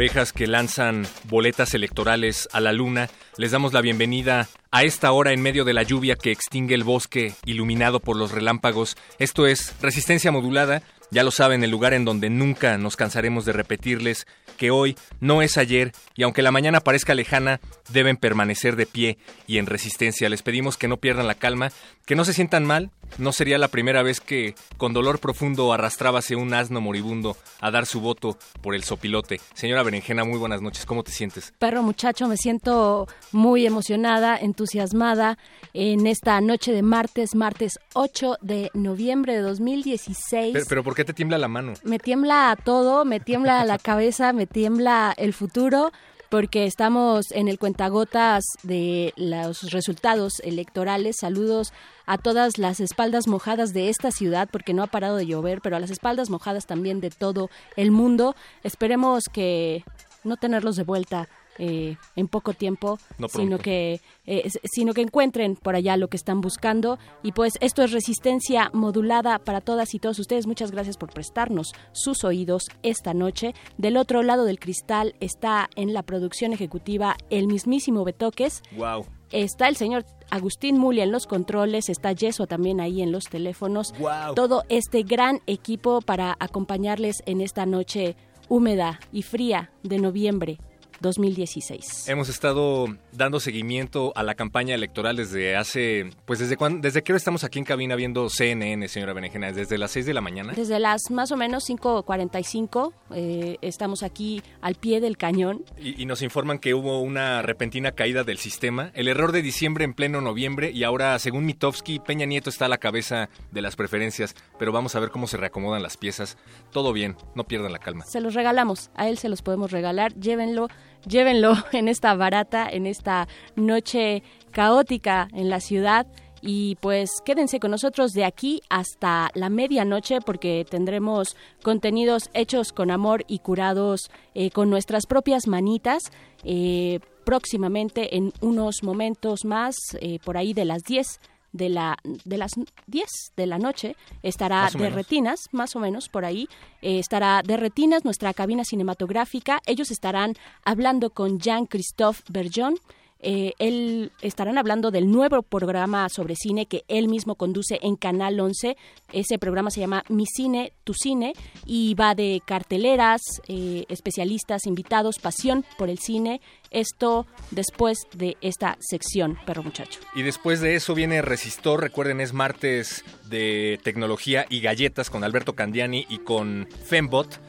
Orejas que lanzan boletas electorales a la luna, les damos la bienvenida a esta hora en medio de la lluvia que extingue el bosque iluminado por los relámpagos. Esto es Resistencia Modulada, ya lo saben, el lugar en donde nunca nos cansaremos de repetirles que hoy no es ayer y aunque la mañana parezca lejana, deben permanecer de pie y en resistencia. Les pedimos que no pierdan la calma, que no se sientan mal. No sería la primera vez que con dolor profundo arrastrábase un asno moribundo a dar su voto por el sopilote. Señora Berenjena, muy buenas noches. ¿Cómo te sientes? Perro muchacho, me siento muy emocionada, entusiasmada en esta noche de martes, martes 8 de noviembre de 2016. Pero, pero ¿por qué te tiembla la mano? Me tiembla todo, me tiembla la cabeza, me tiembla el futuro porque estamos en el cuentagotas de los resultados electorales. Saludos a todas las espaldas mojadas de esta ciudad, porque no ha parado de llover, pero a las espaldas mojadas también de todo el mundo. Esperemos que no tenerlos de vuelta eh, en poco tiempo, No sino que eh, sino que encuentren por allá lo que están buscando y pues esto es resistencia modulada para todas y todos ustedes. Muchas gracias por prestarnos sus oídos esta noche. Del otro lado del cristal está en la producción ejecutiva el mismísimo Betoques. Wow. Está el señor Agustín Mulia en los controles, está Yeso también ahí en los teléfonos. Guau. Todo este gran equipo para acompañarles en esta noche húmeda y fría de noviembre 2016. Hemos estado dando seguimiento a la campaña electoral desde hace, pues desde cuando, desde que estamos aquí en cabina viendo CNN, señora Berenjena, desde las 6 de la mañana. Desde las más o menos 5.45 eh, estamos aquí al pie del cañón. Y, y nos informan que hubo una repentina caída del sistema, el error de diciembre en pleno noviembre y ahora, según Mitofsky, Peña Nieto está a la cabeza de las preferencias, pero vamos a ver cómo se reacomodan las piezas. Todo bien, no pierdan la calma. Se los regalamos, a él se los podemos regalar. Llévenlo, llévenlo en esta barata, en esta noche caótica en la ciudad. Y pues quédense con nosotros de aquí hasta la medianoche porque tendremos contenidos hechos con amor y curados eh, con nuestras propias manitas. eh, próximamente en unos momentos más, eh, por ahí de las 10 de la de las 10 de la noche estará de menos. retinas, más o menos por ahí, eh, estará de retinas nuestra cabina cinematográfica. Ellos estarán hablando con Jean-Christophe Bergeon. Eh, él estarán hablando del nuevo programa sobre cine que él mismo conduce en Canal 11. Ese programa se llama Mi Cine, Tu Cine y va de carteleras, eh, especialistas, invitados, pasión por el cine. Esto después de esta sección, perro muchacho. Y después de eso viene Resistor, recuerden es martes de tecnología y galletas con Alberto Candiani y con Fembot.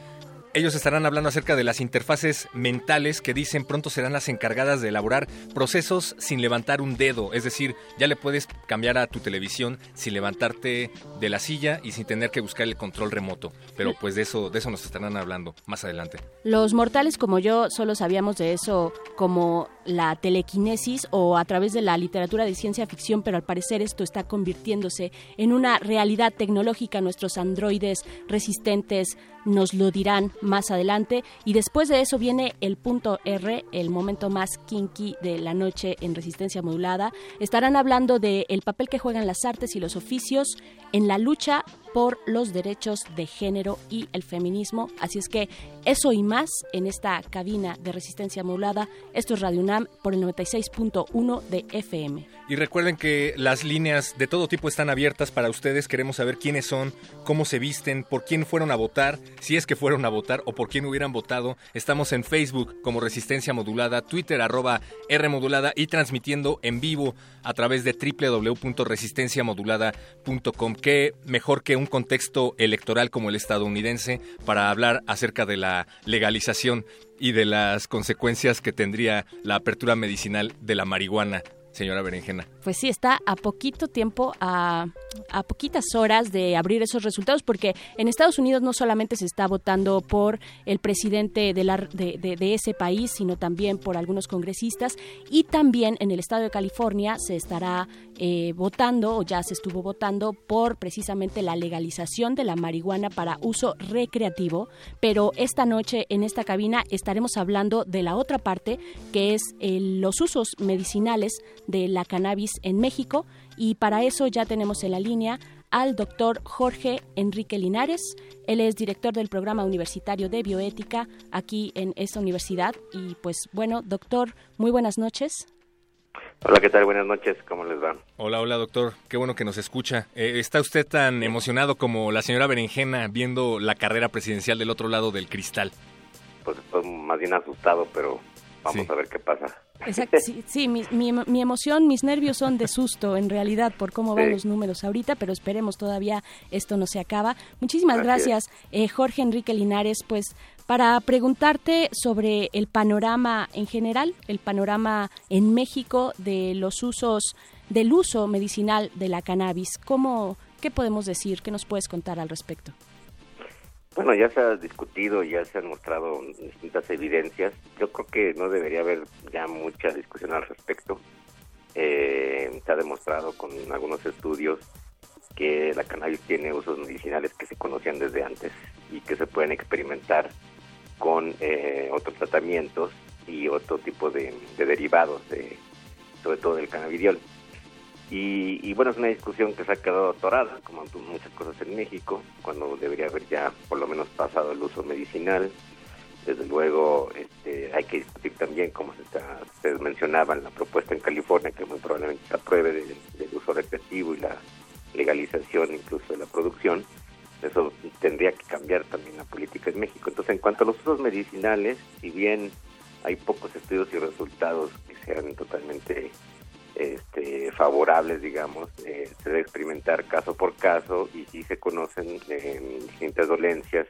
Ellos estarán hablando acerca de las interfaces mentales que dicen pronto serán las encargadas de elaborar procesos sin levantar un dedo. Es decir, ya le puedes cambiar a tu televisión sin levantarte de la silla y sin tener que buscar el control remoto. Pero pues de eso, de eso nos estarán hablando más adelante. Los mortales como yo solo sabíamos de eso como la telequinesis o a través de la literatura de ciencia ficción, pero al parecer esto está convirtiéndose en una realidad tecnológica. Nuestros androides resistentes nos lo dirán más adelante. Y después de eso viene el punto R, el momento más kinky de la noche en resistencia modulada. Estarán hablando del el papel que juegan las artes y los oficios en la lucha por los derechos de género y el feminismo. Así es que eso y más en esta cabina de resistencia modulada. Esto es Radio UNAM por el 96.1 de FM. Y recuerden que las líneas de todo tipo están abiertas para ustedes. Queremos saber quiénes son, cómo se visten, por quién fueron a votar, si es que fueron a votar o por quién hubieran votado. Estamos en Facebook como Resistencia Modulada, Twitter arroba R Modulada y transmitiendo en vivo a través de www.resistenciamodulada.com. Qué mejor que un contexto electoral como el estadounidense para hablar acerca de la legalización y de las consecuencias que tendría la apertura medicinal de la marihuana señora Berenjena. Pues sí, está a poquito tiempo, a, a, poquitas horas de abrir esos resultados, porque en Estados Unidos no solamente se está votando por el presidente de, la, de, de, ese país, sino también por algunos congresistas, y también en el estado de California se estará eh, votando, o ya se estuvo votando, por precisamente la legalización de la marihuana para uso recreativo, pero esta noche en esta cabina estaremos hablando de la otra parte, que es los usos medicinales de la cannabis en México y para eso ya tenemos en la línea al doctor Jorge Enrique Linares. Él es director del programa universitario de bioética aquí en esta universidad. Y pues bueno, doctor, muy buenas noches. Hola, ¿qué tal? Buenas noches, ¿cómo les va? Hola, hola, doctor. Qué bueno que nos escucha. Eh, ¿Está usted tan emocionado como la señora Berenjena viendo la carrera presidencial del otro lado del cristal? Pues estoy más bien asustado, pero vamos a ver qué pasa. Exacto, sí, mi, mi, emoción, mis nervios son de susto en realidad por cómo van los números ahorita, pero esperemos todavía esto no se acaba. Muchísimas gracias, eh, Jorge Enrique Linares, pues para preguntarte sobre el panorama en general, el panorama en México de los usos, del uso medicinal de la cannabis. ¿Cómo, ¿Qué podemos decir? ¿Qué nos puedes contar al respecto? Bueno, ya se ha discutido, ya se han mostrado distintas evidencias. Yo creo que no debería haber ya mucha discusión al respecto. Eh, se ha demostrado con algunos estudios que la cannabis tiene usos medicinales que se conocían desde antes y que se pueden experimentar con eh, otros tratamientos y otro tipo de, de derivados, de, sobre todo del cannabidiol. Y, bueno, es una discusión que se ha quedado atorada, como muchas cosas en México, cuando debería haber ya por lo menos pasado el uso medicinal. Desde luego, este, hay que discutir también, como se está, ustedes mencionaban, la propuesta en California, que muy probablemente se apruebe del, uso recreativo y la legalización incluso de la producción. Eso tendría que cambiar también la política en México. Entonces, en cuanto a los usos medicinales, si bien hay pocos estudios y resultados que sean totalmente este, favorables, digamos, eh, se debe experimentar caso por caso y si se conocen eh, distintas dolencias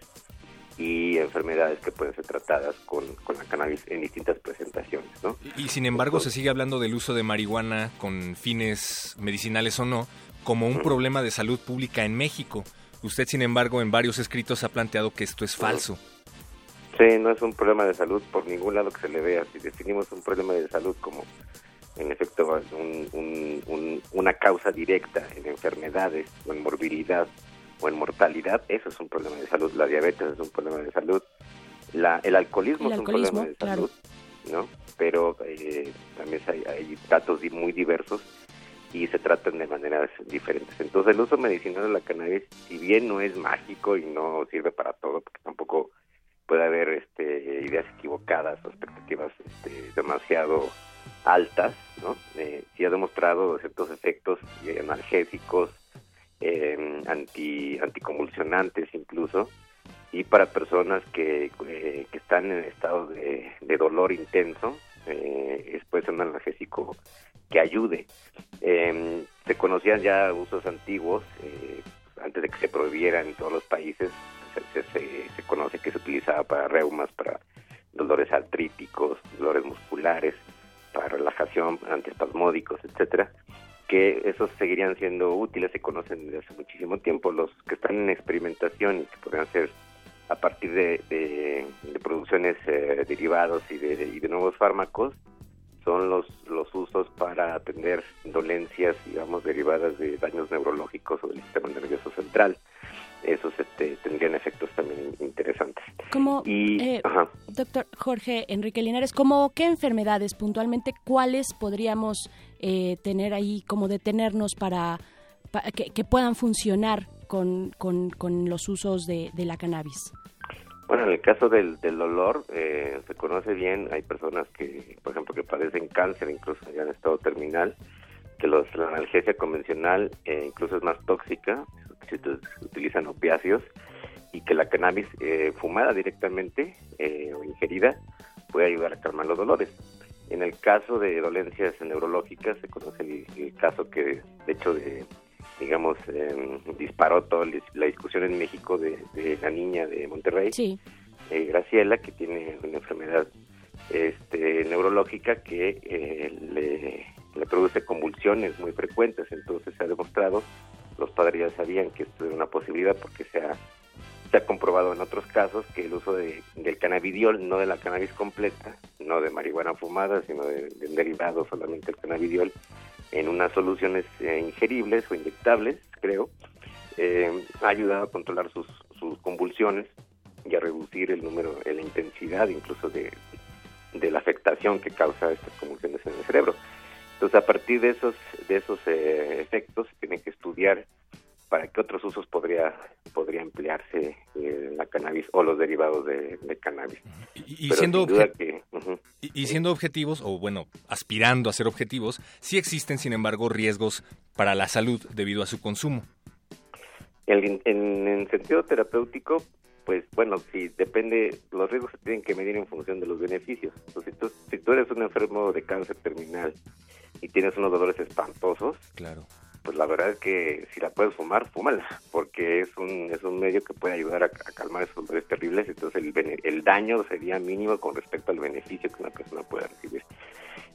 y enfermedades que pueden ser tratadas con, la cannabis en distintas presentaciones. ¿no? Y, sin embargo se sigue hablando del uso de marihuana con fines medicinales o no como un problema de salud pública en México. Usted, sin embargo, en varios escritos ha planteado que esto es falso. Sí, no es un problema de salud por ningún lado que se le vea. Si definimos un problema de salud como en efecto una causa directa en enfermedades o en morbilidad o en mortalidad, eso es un problema de salud. La diabetes es un problema de salud. La, el alcoholismo es un problema de salud, ¿no? Pero eh, también hay, datos muy diversos y se tratan de maneras diferentes. Entonces el uso medicinal de la cannabis, si bien no es mágico y no sirve para todo, porque tampoco puede haber este, ideas equivocadas o expectativas este, demasiado altas, ¿no? Eh, sí ha demostrado ciertos efectos analgésicos, eh, anti, anticonvulsionantes incluso, y para personas que, eh, que están en estado de, dolor intenso, eh, puede ser un analgésico que ayude. Em, se conocían ya usos antiguos, eh, antes de que se prohibieran en todos los países, se, se, se conoce que se utilizaba para reumas, para dolores artríticos, dolores musculares, para relajación, antiespasmódicos, etcétera, que esos seguirían siendo útiles, se conocen desde hace muchísimo tiempo, los que están en experimentación y que podrían ser a partir de, producciones eh, derivados y de, y de nuevos fármacos, son los, los usos para atender dolencias, digamos, derivadas de daños neurológicos o del sistema nervioso central esos este, tendrían efectos también interesantes. Como, eh, doctor Jorge Enrique Linares, ¿cómo qué enfermedades puntualmente, cuáles podríamos eh, tener ahí como detenernos para, que, puedan funcionar con, con, con los usos de, de la cannabis? Bueno, en el caso del, del dolor, eh, se conoce bien, hay personas que, por ejemplo, que padecen cáncer, incluso ya en estado terminal, que los, la analgesia convencional eh, incluso es más tóxica, se, utilizan opiáceos, y que la cannabis eh, fumada directamente o ingerida puede ayudar a calmar los dolores. En el caso de dolencias neurológicas, se conoce el, caso que, de hecho, de digamos, eh, disparó toda la discusión en México de, la niña de Monterrey, eh, Graciela, que tiene una enfermedad este, neurológica que eh, le, produce convulsiones muy frecuentes. Entonces se ha demostrado, los padres ya sabían que esto era una posibilidad porque se ha, se ha comprobado en otros casos que el uso de, del cannabidiol, no de la cannabis completa, no de marihuana fumada, sino de, de derivado solamente el cannabidiol, en unas soluciones eh, ingeribles o inyectables, creo, eh, ha ayudado a controlar sus, sus convulsiones y a reducir el número, la intensidad incluso de, la afectación que causa estas convulsiones en el cerebro. Entonces, a partir de esos, de esos eh, efectos, se tiene que estudiar para qué otros usos podría podría emplearse eh, la cannabis o los derivados de, cannabis. Y, siendo y, siendo objetivos, o bueno, aspirando a ser objetivos, sí existen, sin embargo, riesgos para la salud debido a su consumo. En, en, sentido terapéutico, pues bueno, si depende, los riesgos se tienen que medir en función de los beneficios. si, tú, si tú eres un enfermo de cáncer terminal y tienes unos dolores espantosos, claro pues la verdad es que si la puedes fumar, fúmala, porque es un, es un medio que puede ayudar a, calmar esos dolores terribles, entonces el, el daño sería mínimo con respecto al beneficio que una persona pueda recibir.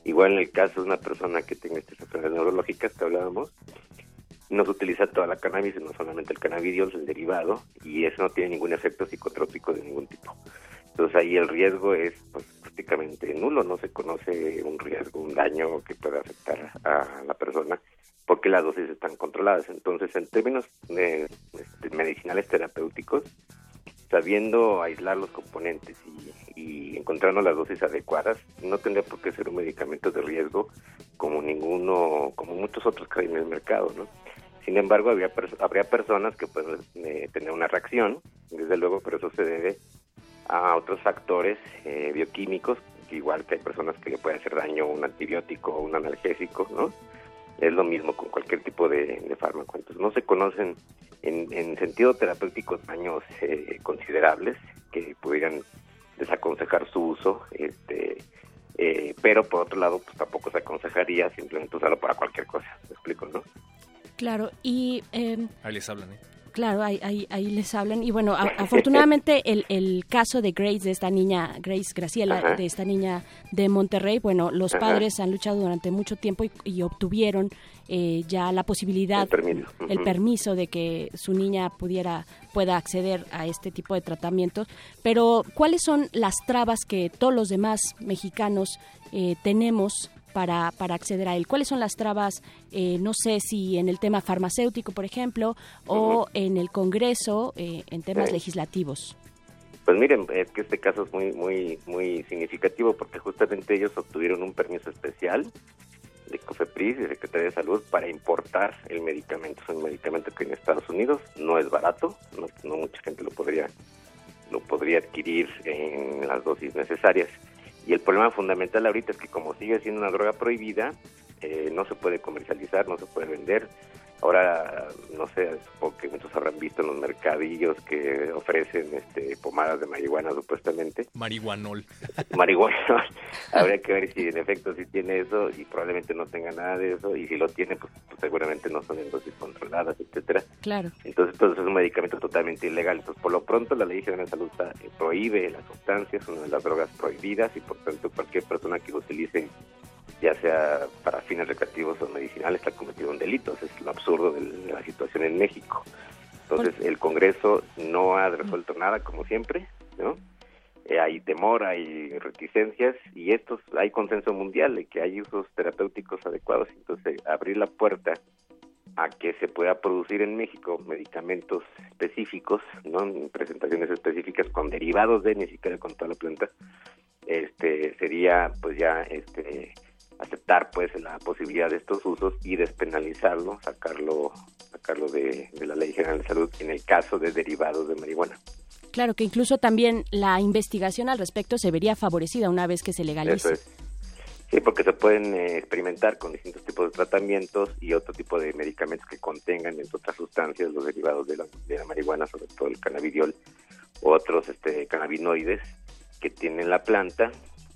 Igual en el caso de una persona que tenga estas enfermedades neurológicas que hablábamos, no se utiliza toda la cannabis, no solamente el cannabidiol, el derivado, y eso no tiene ningún efecto psicotrópico de ningún tipo. Entonces ahí el riesgo es pues, prácticamente nulo, no se conoce un riesgo, un daño que pueda afectar a la persona porque las dosis están controladas. Entonces, en términos de, este, medicinales terapéuticos, sabiendo aislar los componentes y, encontrando las dosis adecuadas, no tendría por qué ser un medicamento de riesgo como ninguno, como muchos otros que hay en el mercado, ¿no? Sin embargo, habría, habría personas que pueden eh, tener una reacción, desde luego, pero eso se debe a otros factores eh, bioquímicos, igual que hay personas que le puede hacer daño un antibiótico o un analgésico, ¿no? Es lo mismo con cualquier tipo de, fármaco. Entonces, no se conocen en, sentido terapéutico daños eh, considerables que pudieran desaconsejar su uso, este, eh, pero por otro lado, pues tampoco se aconsejaría simplemente usarlo para cualquier cosa. ¿Me explico, no? Claro, y... Eh, Ahí les hablan, ¿eh? Claro, ahí, ahí, ahí, les hablan. Y bueno, afortunadamente el, el, caso de Grace, de esta niña, Grace Graciela, de esta niña de Monterrey, bueno, los padres han luchado durante mucho tiempo y, obtuvieron eh, ya la posibilidad, el permiso. de que su niña pudiera pueda acceder a este tipo de tratamientos. Pero, ¿cuáles son las trabas que todos los demás mexicanos eh, tenemos para, para acceder a él? ¿Cuáles son las trabas, eh, no sé si en el tema farmacéutico, por ejemplo, o en el Congreso, eh, en temas legislativos? Pues miren, es que este caso es muy, muy, muy significativo porque justamente ellos obtuvieron un permiso especial de COFEPRIS y Secretaría de Salud para importar el medicamento. Es un medicamento que en Estados Unidos no es barato, no, no mucha gente lo podría lo podría adquirir en las dosis necesarias. Y el problema fundamental ahorita es que como sigue siendo una droga prohibida, eh, no se puede comercializar, no se puede vender. Ahora, no sé, supongo que muchos habrán visto en los mercadillos que ofrecen este, pomadas de marihuana supuestamente. Marihuanol. Marihuanol. Habría que ver si en efecto si tiene eso y probablemente no tenga nada de eso y si lo tiene, pues, pues seguramente no son en dosis controladas, etcétera. Claro. Entonces, entonces es un medicamento totalmente ilegal. Entonces, por lo pronto la Ley General de Salud eh, prohíbe las sustancias, una de las drogas prohibidas y por tanto cualquier persona que lo utilice ya sea para fines recreativos o medicinales, está cometido un delito. es lo absurdo de la situación en México. Entonces, el Congreso no ha resuelto nada, como siempre, ¿no? Eh, hay temor, hay reticencias y estos hay consenso mundial de que hay usos terapéuticos adecuados. Entonces, abrir la puerta a que se pueda producir en México medicamentos específicos, ¿no? presentaciones específicas con derivados de ni siquiera con toda la planta, este sería pues ya este aceptar pues la posibilidad de estos usos y despenalizarlo, sacarlo sacarlo de, la Ley General de Salud en el caso de derivados de marihuana. Claro, que incluso también la investigación al respecto se vería favorecida una vez que se legalice. Sí, porque se pueden eh, experimentar con distintos tipos de tratamientos y otro tipo de medicamentos que contengan, entre otras sustancias, los derivados de la, de la marihuana, sobre todo el cannabidiol, otros este, cannabinoides que tienen la planta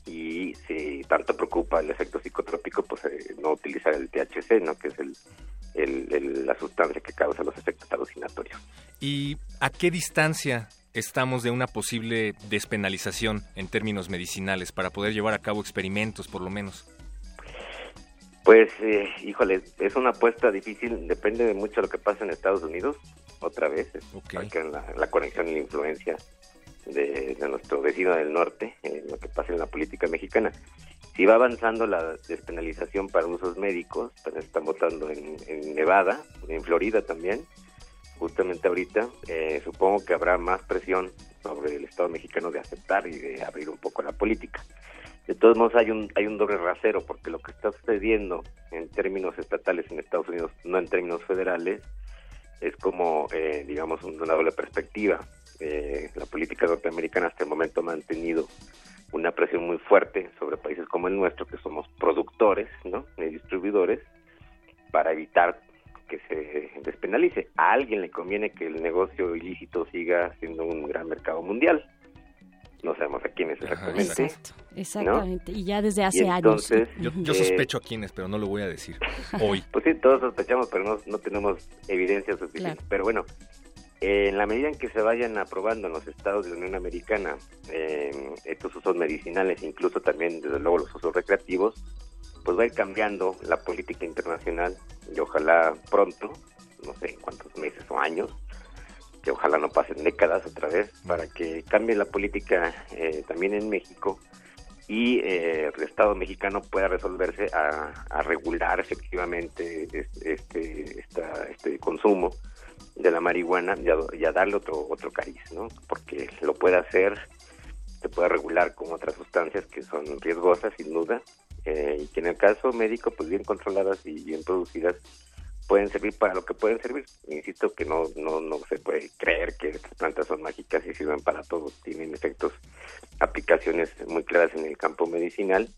y si tanto preocupa el efecto psicotrópico, pues eh, no utilizar el THC, ¿no? que es el, la sustancia que causa los efectos alucinatorios. ¿Y a qué distancia estamos de una posible despenalización en términos medicinales para poder llevar a cabo experimentos, por lo menos? Pues, eh, híjole, es una apuesta difícil, depende de mucho de lo que pasa en Estados Unidos, otra vez, okay. la, la, conexión y la influencia de, nuestro vecino del norte, en lo que pasa en la política mexicana. Si va avanzando la despenalización para usos médicos, pues están votando en, en Nevada, en Florida también, justamente ahorita, eh, supongo que habrá más presión sobre el Estado mexicano de aceptar y de abrir un poco la política. De todos modos hay un hay un doble rasero porque lo que está sucediendo en términos estatales en Estados Unidos, no en términos federales, es como eh, digamos una doble perspectiva. Eh, la política norteamericana hasta el momento ha mantenido una presión muy fuerte sobre países como el nuestro que somos productores, ¿no? Y distribuidores para evitar que se despenalice. A alguien le conviene que el negocio ilícito siga siendo un gran mercado mundial. No sabemos a quiénes exactamente. exactamente. Y ya desde hace años. Yo, yo, sospecho a quiénes, pero no lo voy a decir hoy. pues sí, todos sospechamos, pero no, no tenemos evidencia suficiente. Pero bueno, en la medida en que se vayan aprobando en los estados de la Unión Americana eh, estos usos medicinales, incluso también, desde luego, los usos recreativos, pues va a ir cambiando la política internacional y ojalá pronto, no sé en cuántos meses o años, que ojalá no pasen décadas otra vez, para que cambie la política eh, también en México y eh, el Estado mexicano pueda resolverse a, regular efectivamente este, este, este consumo de la marihuana y a, darle otro otro cariz, ¿no? Porque lo puede hacer, se puede regular con otras sustancias que son riesgosas, sin duda, eh, y que en el caso médico, pues bien controladas y bien producidas, pueden servir para lo que pueden servir. Insisto que no, no, no se puede creer que estas plantas son mágicas y sirven para todo. Tienen efectos, aplicaciones muy claras en el campo medicinal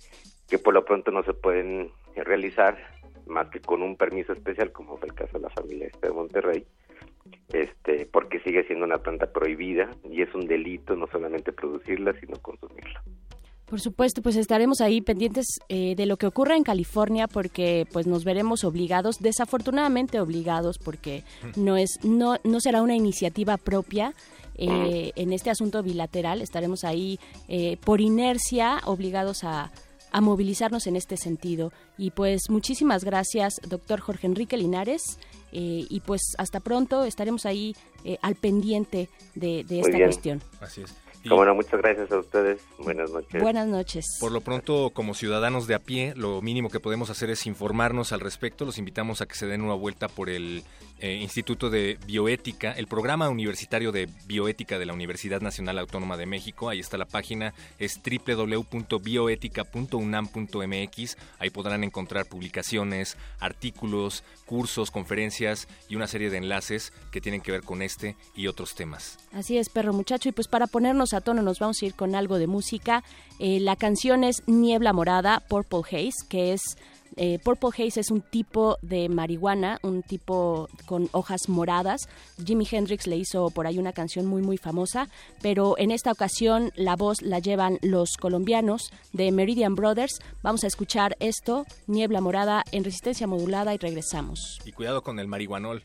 que por lo pronto no se pueden realizar más que con un permiso especial, como fue el caso de la familia de Monterrey, este, porque sigue siendo una planta prohibida y es un delito no solamente producirla, sino consumirla. Por supuesto, pues estaremos ahí pendientes eh, de lo que ocurra en California porque pues nos veremos obligados, desafortunadamente obligados porque no es no no será una iniciativa propia eh, en este asunto bilateral, estaremos ahí eh, por inercia obligados a, a movilizarnos en este sentido. Y pues muchísimas gracias, doctor Jorge Enrique Linares. Y pues hasta pronto estaremos ahí al pendiente de, de esta cuestión. Así es bueno, muchas gracias a ustedes. Buenas noches. Buenas noches. Por lo pronto, como ciudadanos de a pie, lo mínimo que podemos hacer es informarnos al respecto. Los invitamos a que se den una vuelta por el eh, Instituto de Bioética, el programa universitario de bioética de la Universidad Nacional Autónoma de México. Ahí está la página, es www.bioética.unam.mx. Ahí podrán encontrar publicaciones, artículos, cursos, conferencias y una serie de enlaces que tienen que ver con este y otros temas. Así es, perro muchacho. Y pues para ponernos a tono nos vamos a ir con algo de música. Eh, la canción es Niebla Morada, Purple Haze, que es eh, Purple Haze es un tipo de marihuana, un tipo con hojas moradas. Jimi Hendrix le hizo por ahí una canción muy muy famosa, pero en esta ocasión la voz la llevan los colombianos de Meridian Brothers. Vamos a escuchar esto, Niebla Morada en resistencia modulada y regresamos. Y cuidado con el marihuanol.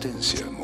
Resistencia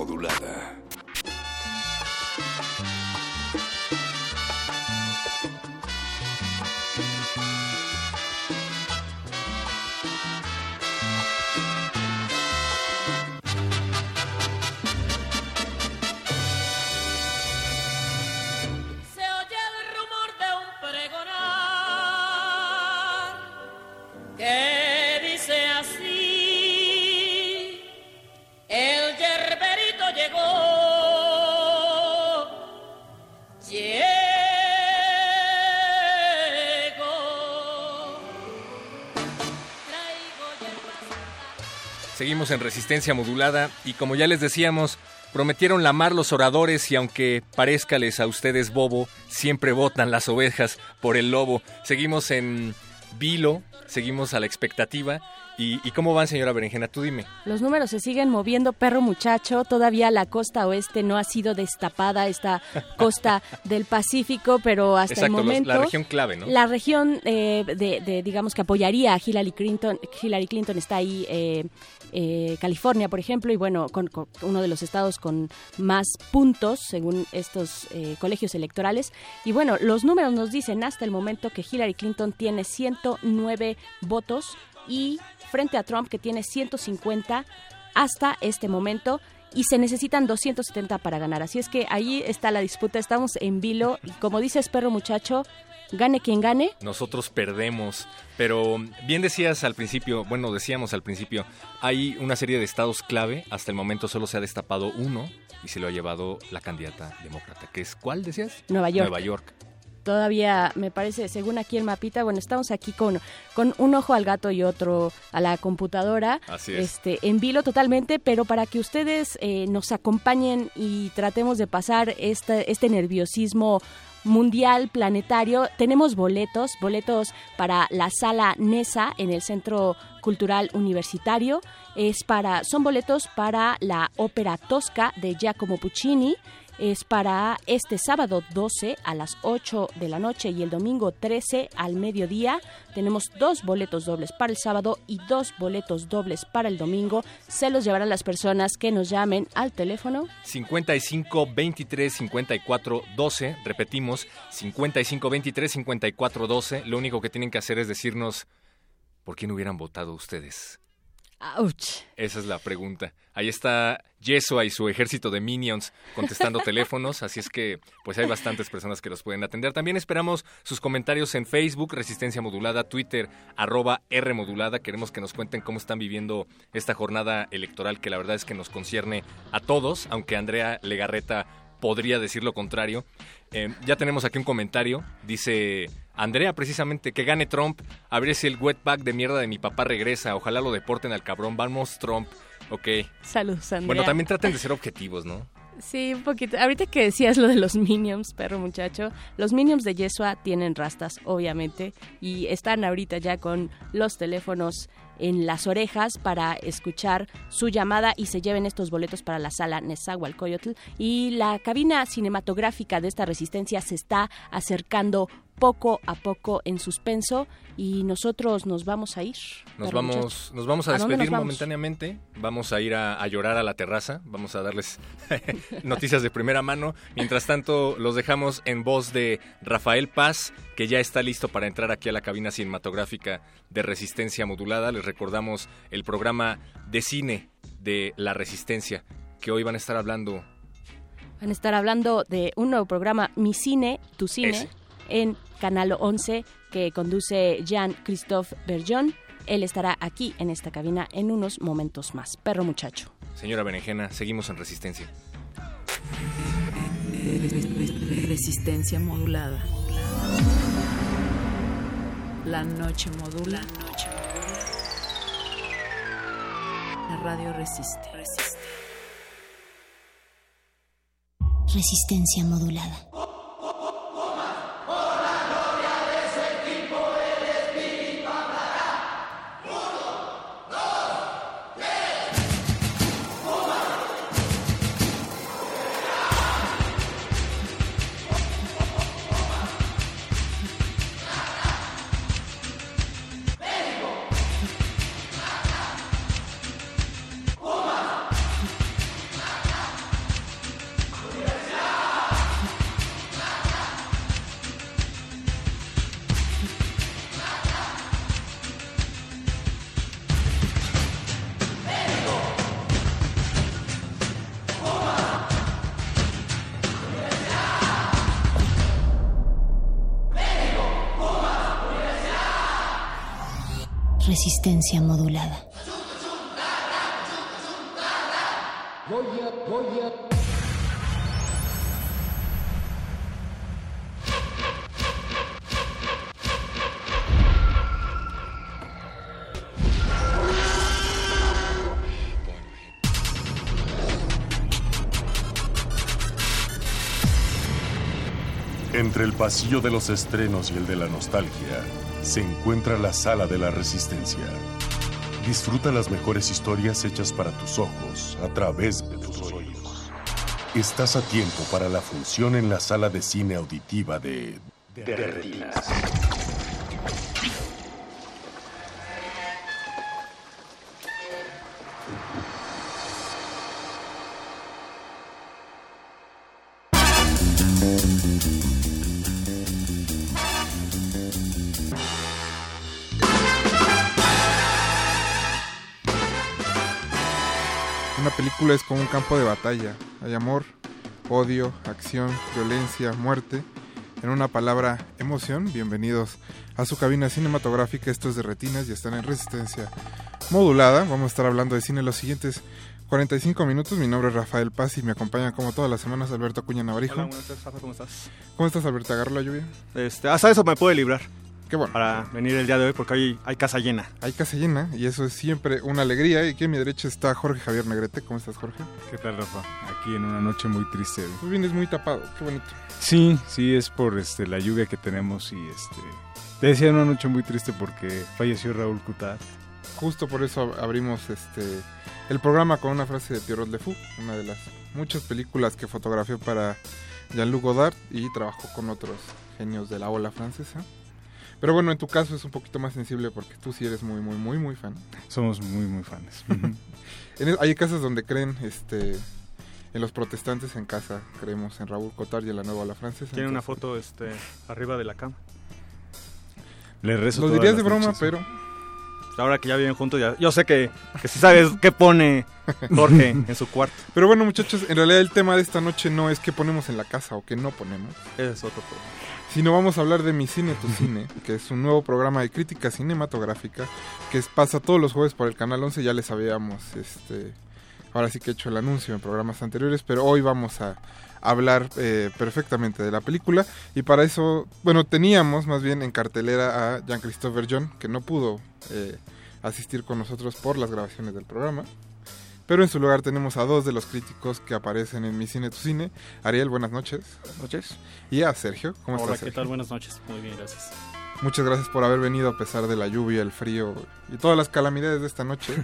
en resistencia modulada y como ya les decíamos, prometieron lamar los oradores y aunque parezcales a ustedes bobo, siempre votan las ovejas por el lobo. Seguimos en vilo, seguimos a la expectativa. ¿Y, y cómo van, señora Berenjena? Tú dime. Los números se siguen moviendo, perro muchacho. Todavía la costa oeste no ha sido destapada, esta costa del Pacífico, pero hasta Exacto, el momento. la región clave, ¿no? La región eh, de, de, digamos, que apoyaría a Hillary Clinton. Hillary Clinton está ahí, eh, eh, California, por ejemplo, y bueno, con, con uno de los estados con más puntos, según estos eh, colegios electorales. Y bueno, los números nos dicen hasta el momento que Hillary Clinton tiene 109 votos y frente a Trump que tiene 150 hasta este momento y se necesitan 270 para ganar. Así es que ahí está la disputa, estamos en vilo y como dices perro muchacho, gane quien gane. Nosotros perdemos, pero bien decías al principio, bueno, decíamos al principio, hay una serie de estados clave, hasta el momento solo se ha destapado uno y se lo ha llevado la candidata demócrata, que es ¿cuál decías? Nueva York. Nueva York. Todavía me parece, según aquí el mapita, bueno, estamos aquí con, con un ojo al gato y otro a la computadora. Así es. Este, en vilo totalmente, pero para que ustedes eh, nos acompañen y tratemos de pasar este, este nerviosismo mundial planetario tenemos boletos boletos para la sala Nesa en el Centro Cultural Universitario es para son boletos para la ópera Tosca de Giacomo Puccini es para este sábado 12 a las 8 de la noche y el domingo 13 al mediodía. Tenemos dos boletos dobles para el sábado y dos boletos dobles para el domingo. Se los llevarán las personas que nos llamen al teléfono 55 23 54 12, repetimos, 55 23 54 12. Lo único que tienen que hacer es decirnos por quién hubieran votado ustedes. ¡Auch! Esa es la pregunta. Ahí está Yesua y su ejército de minions contestando teléfonos, así es que pues hay bastantes personas que los pueden atender. También esperamos sus comentarios en Facebook, Resistencia Modulada, Twitter, arroba R Modulada. Queremos que nos cuenten cómo están viviendo esta jornada electoral que la verdad es que nos concierne a todos, aunque Andrea Legarreta podría decir lo contrario. Eh, ya tenemos aquí un comentario, dice Andrea precisamente, que gane Trump, a ver si el wetback de mierda de mi papá regresa, ojalá lo deporten al cabrón, vamos Trump, ok. Saludos, Andrea. Bueno, también traten de ser objetivos, ¿no? Sí, un poquito. Ahorita que decías lo de los Minions, perro muchacho, los Minions de Yesua tienen rastas, obviamente, y están ahorita ya con los teléfonos en las orejas para escuchar su llamada y se lleven estos boletos para la sala Nezahualcóyotl. Y la cabina cinematográfica de esta resistencia se está acercando poco a poco en suspenso y nosotros nos vamos a ir. Nos vamos, nos vamos a ¿A dónde despedir vamos? momentáneamente, vamos a ir a, a llorar a la terraza, vamos a darles noticias de primera mano. Mientras tanto, los dejamos en voz de Rafael Paz, que ya está listo para entrar aquí a la cabina cinematográfica de Resistencia Modulada. Les recordamos el programa de cine de La Resistencia, que hoy van a estar hablando Van a estar hablando de un nuevo programa, Mi Cine, Tu Cine, Ese. en Canal 11, que conduce Jean-Christophe Bergeon. Él estará aquí en esta cabina en unos momentos más. Perro muchacho. Señora Berenjena, seguimos en Resistencia. Resistencia modulada. La noche modula. La radio resiste. Resistencia modulada. Resistencia modulada. Entre el pasillo de los estrenos y el de la nostalgia, se encuentra la sala de la resistencia. Disfruta las mejores historias hechas para tus ojos a través de tus oídos. Estás a tiempo para la función en la sala de cine auditiva de... De. Película es como un campo de batalla. Hay amor, odio, acción, violencia, muerte. En una palabra, emoción. Bienvenidos a su cabina cinematográfica. Esto es de Retinas y están en resistencia modulada. Vamos a estar hablando de cine los siguientes 45 minutos. Mi nombre es Rafael Paz y me acompaña como todas las semanas Alberto Acuña Navarijo. Hola, buenas tardes, Rafa, ¿cómo estás? ¿Cómo estás, Alberto? ¿Agarró la lluvia? Este, hasta eso me puede librar. Qué bueno. Para venir el día de hoy porque hoy hay casa llena. Hay casa llena y eso es siempre una alegría. Y aquí a mi derecha está Jorge Javier Negrete. ¿Cómo estás, Jorge? ¿Qué tal, Rafa? Aquí en una noche muy triste. Tú vienes muy tapado, qué bonito. Sí, sí, es por este, la lluvia que tenemos y este... Te decía una noche muy triste porque falleció Raúl Cutat. Justo por eso abrimos este el programa con una frase de Pierrot Le Fou, una de las muchas películas que fotografió para Jean-Luc Godard y trabajó con otros genios de la ola francesa. Pero bueno, en tu caso es un poquito más sensible porque tú sí eres muy, muy, muy, muy fan. Somos muy, muy fans. en, hay casas donde creen este en los protestantes en casa creemos en Raúl Cotard y en la nueva ola francesa. Tiene una foto este arriba de la cama. Le rezo Lo dirías de broma, noches, pero ahora que ya viven juntos, ya, yo sé que, que sí sabes qué pone Jorge en su cuarto. Pero bueno, muchachos, en realidad el tema de esta noche no es qué ponemos en la casa o qué no ponemos. Ese es otro problema. Sino vamos a hablar de Mi Cine, Tu Cine, que es un nuevo programa de crítica cinematográfica que pasa todos los jueves por el Canal 11. Ya les habíamos, este, ahora sí que he hecho el anuncio en programas anteriores, pero hoy vamos a hablar eh, perfectamente de la película. Y para eso, bueno, teníamos más bien en cartelera a Jean-Christophe John, que no pudo eh, asistir con nosotros por las grabaciones del programa. Pero en su lugar tenemos a dos de los críticos que aparecen en Mi Cine Tu Cine. Ariel, buenas noches. Buenas noches. Y a Sergio, ¿cómo Hola, estás? ¿qué Sergio? tal? Buenas noches. Muy bien, gracias. Muchas gracias por haber venido a pesar de la lluvia, el frío y todas las calamidades de esta noche,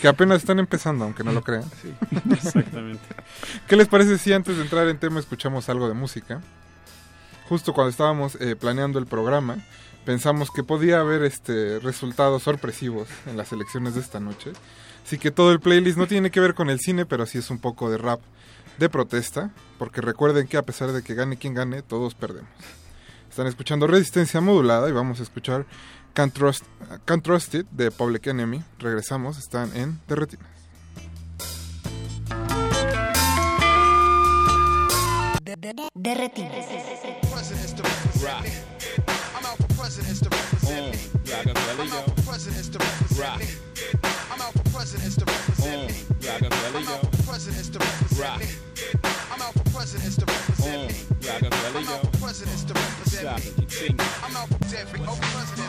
que apenas están empezando, aunque no lo crean. Sí, exactamente. ¿Qué les parece si antes de entrar en tema escuchamos algo de música? Justo cuando estábamos eh, planeando el programa, pensamos que podía haber este resultados sorpresivos en las elecciones de esta noche. Así que todo el playlist no tiene que ver con el cine, pero sí es un poco de rap de protesta, porque recuerden que a pesar de que gane quien gane, todos perdemos. Están escuchando Resistencia Modulada y vamos a escuchar Can't Trust, Can't Trust It de Public Enemy. Regresamos, están en De Retinas.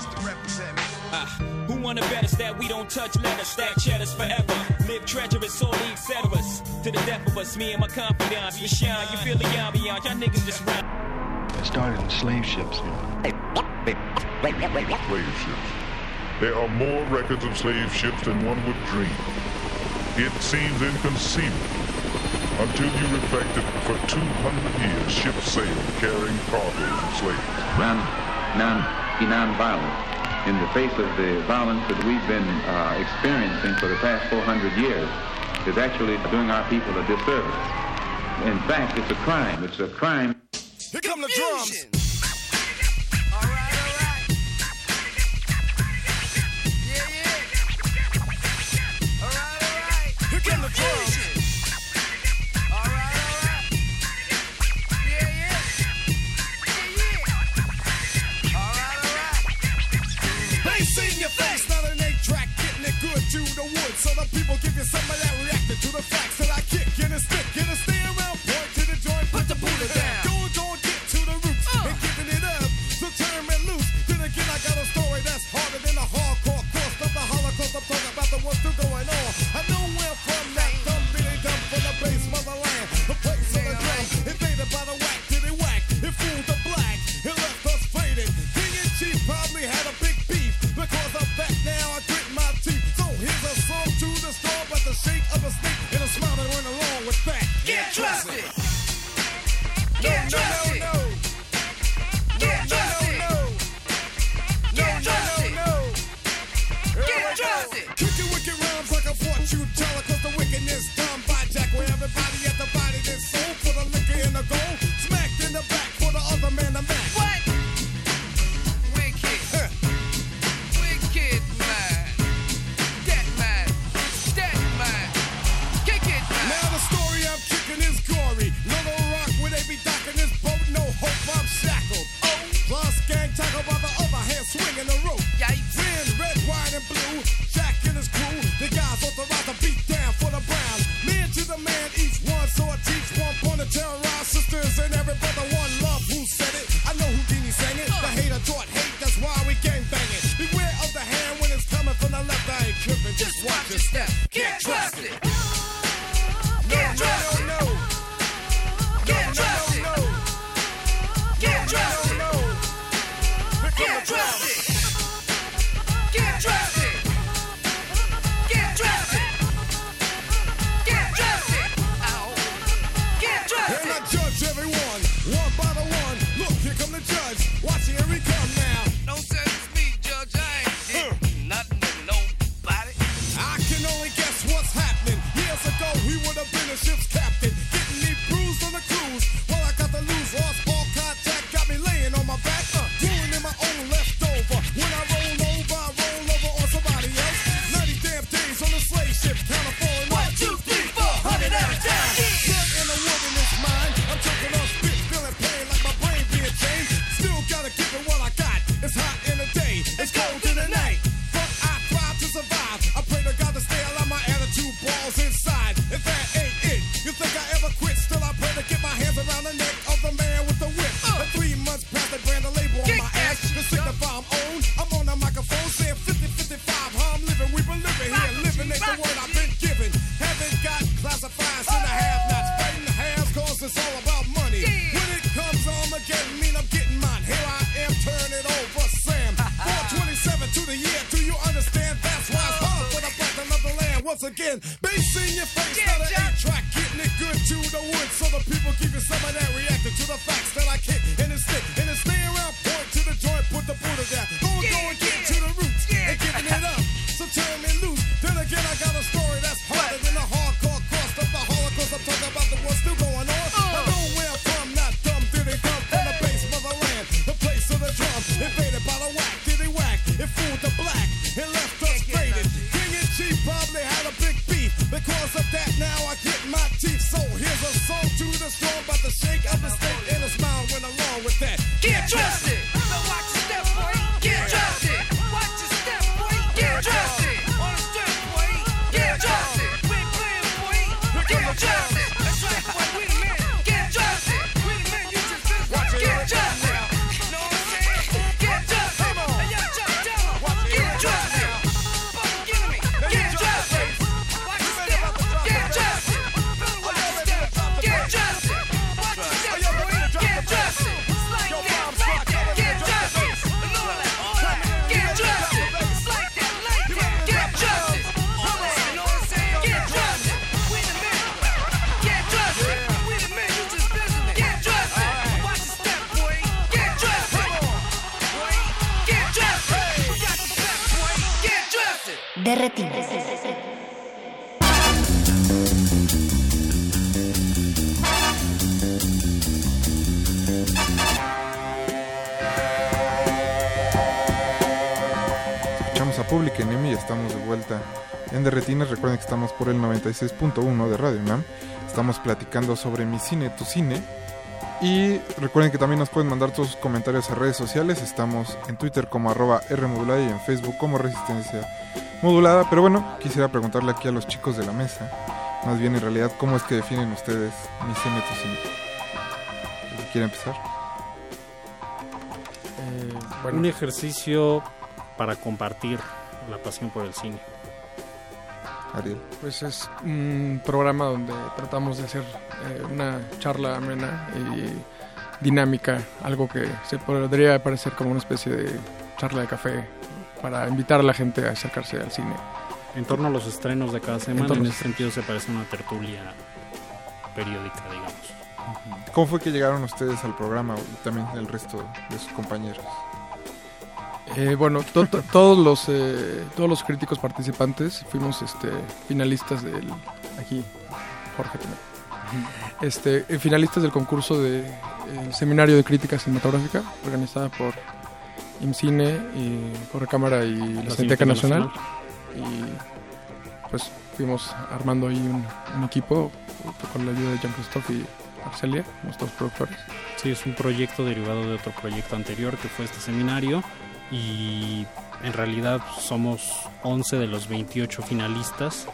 De retinas. Who wanna bet us that we don't touch letters, stack cheddars forever? Live treacherous, all the etceteras. To the death of us, me and my confidants. We shine, you feel the ambiance, y'all niggas just run. It started in slave ships. Slave ships. There are more records of slave ships than one would dream. It seems inconceivable until you reflect that for 200 years ships sailed carrying cargoes of slaves. non, non, be non-violent in the face of the violence that we've been uh, experiencing for the past 400 years is actually doing our people a disservice. In fact, it's a crime. It's a crime. Here come the drums. Por el 96.1 de Radio UNAM. Estamos platicando sobre mi cine, tu cine. Y recuerden que también nos pueden mandar todos sus comentarios a redes sociales. Estamos en Twitter como arroba Rmodulada y en Facebook como Resistencia modulada, pero bueno, quisiera preguntarle aquí a los chicos de la mesa, más bien en realidad, ¿cómo es que definen ustedes mi cine, tu cine? ¿Quiere empezar? Eh, Un ejercicio para compartir la pasión por el cine. Ariel. Pues es un programa donde tratamos de hacer eh, una charla amena y dinámica, algo que se podría parecer como una especie de charla de café para invitar a la gente a acercarse al cine. En torno a los estrenos de cada semana, en ese sentido se parece a una tertulia periódica, digamos. ¿Cómo fue que llegaron ustedes al programa y también el resto de sus compañeros? Eh, bueno, to- to- todos los eh, todos los críticos participantes fuimos este finalistas del aquí Jorge también. Este eh, finalistas del concurso de seminario de crítica cinematográfica organizada por IMCINE y por Cámara y la La Cineteca Nacional y pues fuimos armando ahí un, un equipo con la ayuda de Jean-Christophe y Arcelia, nuestros productores. Sí, es un proyecto derivado de otro proyecto anterior que fue este seminario y en realidad somos 11 de los 28 finalistas.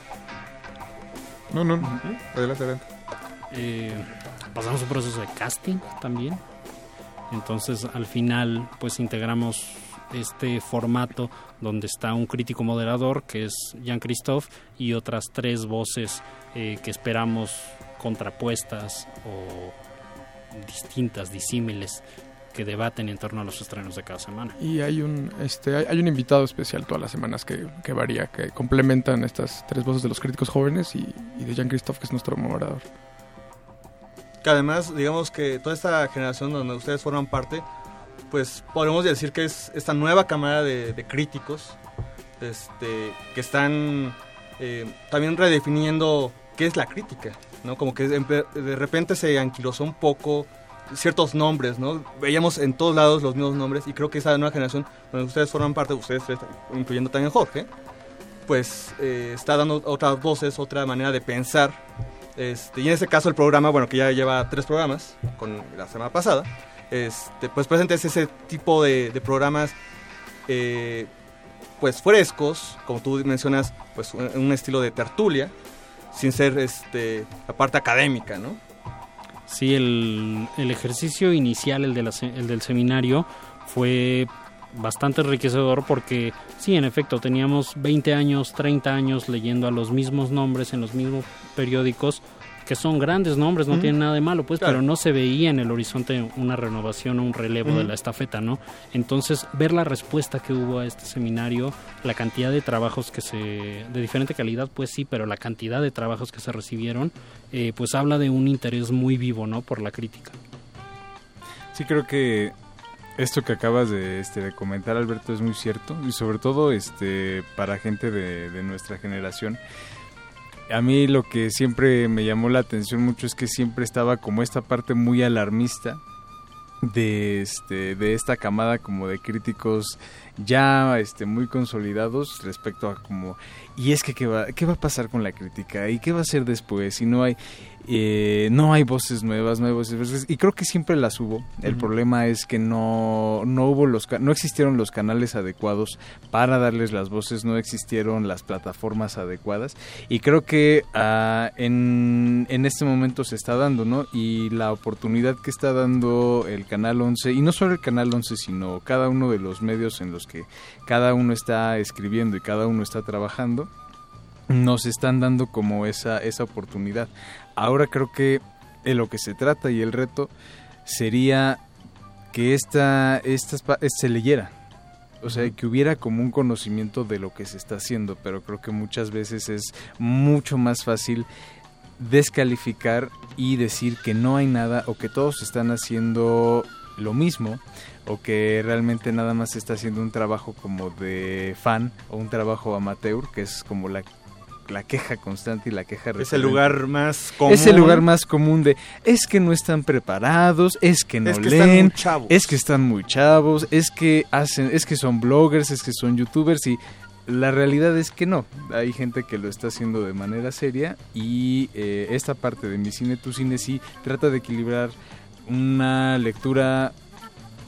No, no, no. adelante, adelante. Eh, pasamos un proceso de casting también. Entonces al final pues integramos este formato donde está un crítico moderador que es Jean-Christophe y otras tres voces eh, que esperamos contrapuestas o distintas, disímiles que debaten en torno a los estrenos de cada semana. Y hay un, este, hay, hay un invitado especial todas las semanas que, que varía, que complementan estas tres voces de los críticos jóvenes y, y de Jean-Christophe, que es nuestro moderador. Que además, digamos que toda esta generación donde ustedes forman parte, pues podemos decir que es esta nueva cámara de, de críticos este, que están eh, también redefiniendo qué es la crítica, ¿no? Como que de de repente se anquilosó un poco ciertos nombres, ¿no? Veíamos en todos lados los mismos nombres y creo que esa nueva generación donde ustedes forman parte, ustedes tres, incluyendo también Jorge, pues eh, está dando otras voces, otra manera de pensar. Este, y en este caso el programa, bueno, que ya lleva tres programas con la semana pasada, este, pues presenta ese tipo de, de programas eh, pues frescos, como tú mencionas, pues un, un estilo de tertulia, sin ser este, la parte académica, ¿no? Sí, el, el ejercicio inicial, el, de la el del seminario, fue bastante enriquecedor porque sí, en efecto, teníamos 20 años, 30 años leyendo a los mismos nombres en los mismos periódicos, que son grandes nombres, no tienen nada de malo, pues, Claro. pero no se veía en el horizonte una renovación o un relevo de la estafeta, ¿no? Entonces, ver la respuesta que hubo a este seminario, la cantidad de trabajos que se, de diferente calidad, pues sí, pero la cantidad de trabajos que se recibieron, eh, pues habla de un interés muy vivo, ¿no? Por la crítica. Sí, creo que esto que acabas de, este, de comentar, Alberto, es muy cierto. Y sobre todo este, para gente de, de nuestra generación. A mí lo que siempre me llamó la atención mucho es que siempre estaba como esta parte muy alarmista de este de esta camada como de críticos ya este muy consolidados respecto a como y es que qué va qué va a pasar con la crítica y qué va a hacer después y no hay eh, no hay voces nuevas no hay voces frescas, y creo que siempre las hubo el problema es que no no hubo los no existieron los canales adecuados para darles las voces no existieron las plataformas adecuadas. Y creo que ah, en, en este momento se está dando no y la oportunidad que está dando el canal 11 y no solo el canal 11 sino cada uno de los medios en los que cada uno está escribiendo y cada uno está trabajando nos están dando como esa esa oportunidad ahora creo que de lo que se trata y el reto sería que esta, estas pa- se leyera. O sea, que hubiera como un conocimiento de lo que se está haciendo, pero creo que muchas veces es mucho más fácil descalificar y decir que no hay nada o que todos están haciendo lo mismo o que realmente nada más está haciendo un trabajo como de fan o un trabajo amateur, que es como la, la queja constante y la queja Es el recurrente. lugar más común. Es el lugar más común de es que no están preparados, es que no Es que están leen, muy chavos. es que están muy chavos, es que hacen, es que son bloggers, es que son youtubers y la realidad es que no. Hay gente que lo está haciendo de manera seria y eh, esta parte de mi cine, tu cine sí trata de equilibrar una lectura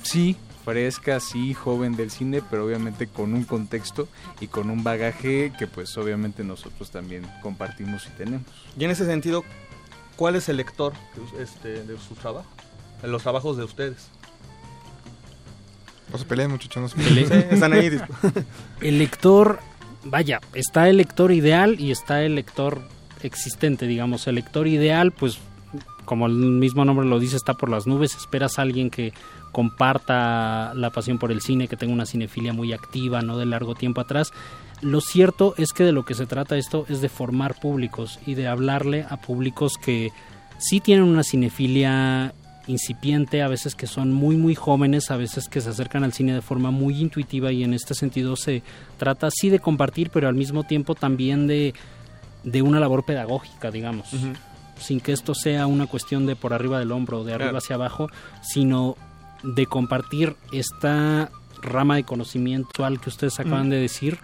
sí fresca, sí, joven del cine, pero obviamente con un contexto y con un bagaje que pues obviamente nosotros también compartimos y tenemos. Y en ese sentido, ¿cuál es el lector de, este, de su trabajo? De los trabajos de ustedes. No se peleen, muchachos, no se El- peleen. Sí, están ahí. El lector, vaya, está el lector ideal y está el lector existente, digamos. El lector ideal, pues, como el mismo nombre lo dice, está por las nubes. Esperas a alguien que comparta la pasión por el cine, que tenga una cinefilia muy activa, no de largo tiempo atrás. Lo cierto es que de lo que se trata esto es de formar públicos y de hablarle a públicos que sí tienen una cinefilia incipiente, a veces que son muy muy jóvenes, a veces que se acercan al cine de forma muy intuitiva y en este sentido se trata sí de compartir, pero al mismo tiempo también de, de una labor pedagógica, digamos. Sin que esto sea una cuestión de por arriba del hombro, de arriba Claro. hacia abajo, sino de compartir esta rama de conocimiento al que ustedes acaban Mm. de decir.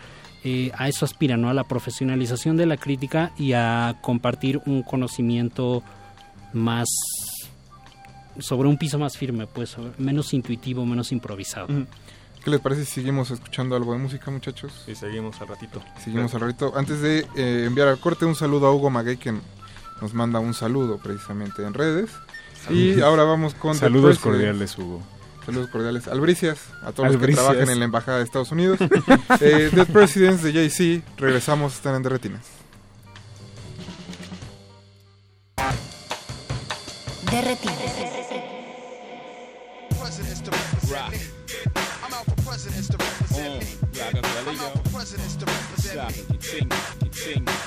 eh, a eso aspira, ¿no? A la profesionalización de la crítica y a compartir un conocimiento más sobre un piso más firme, pues sobre- menos intuitivo, menos improvisado. ¿Qué les parece si seguimos escuchando algo de música, muchachos? Y seguimos al ratito. Seguimos al ratito. Antes de eh, enviar al corte, un saludo a Hugo Maguey, que nos manda un saludo precisamente en redes. Y Saludos. ahora vamos con... Saludos cordiales, Hugo. Saludos cordiales. Albricias, a todos los que trabajan en la Embajada de Estados Unidos. eh, Dead Presidents de Jay-Z, regresamos, están en Derretinas. Presidents presidents to represent me.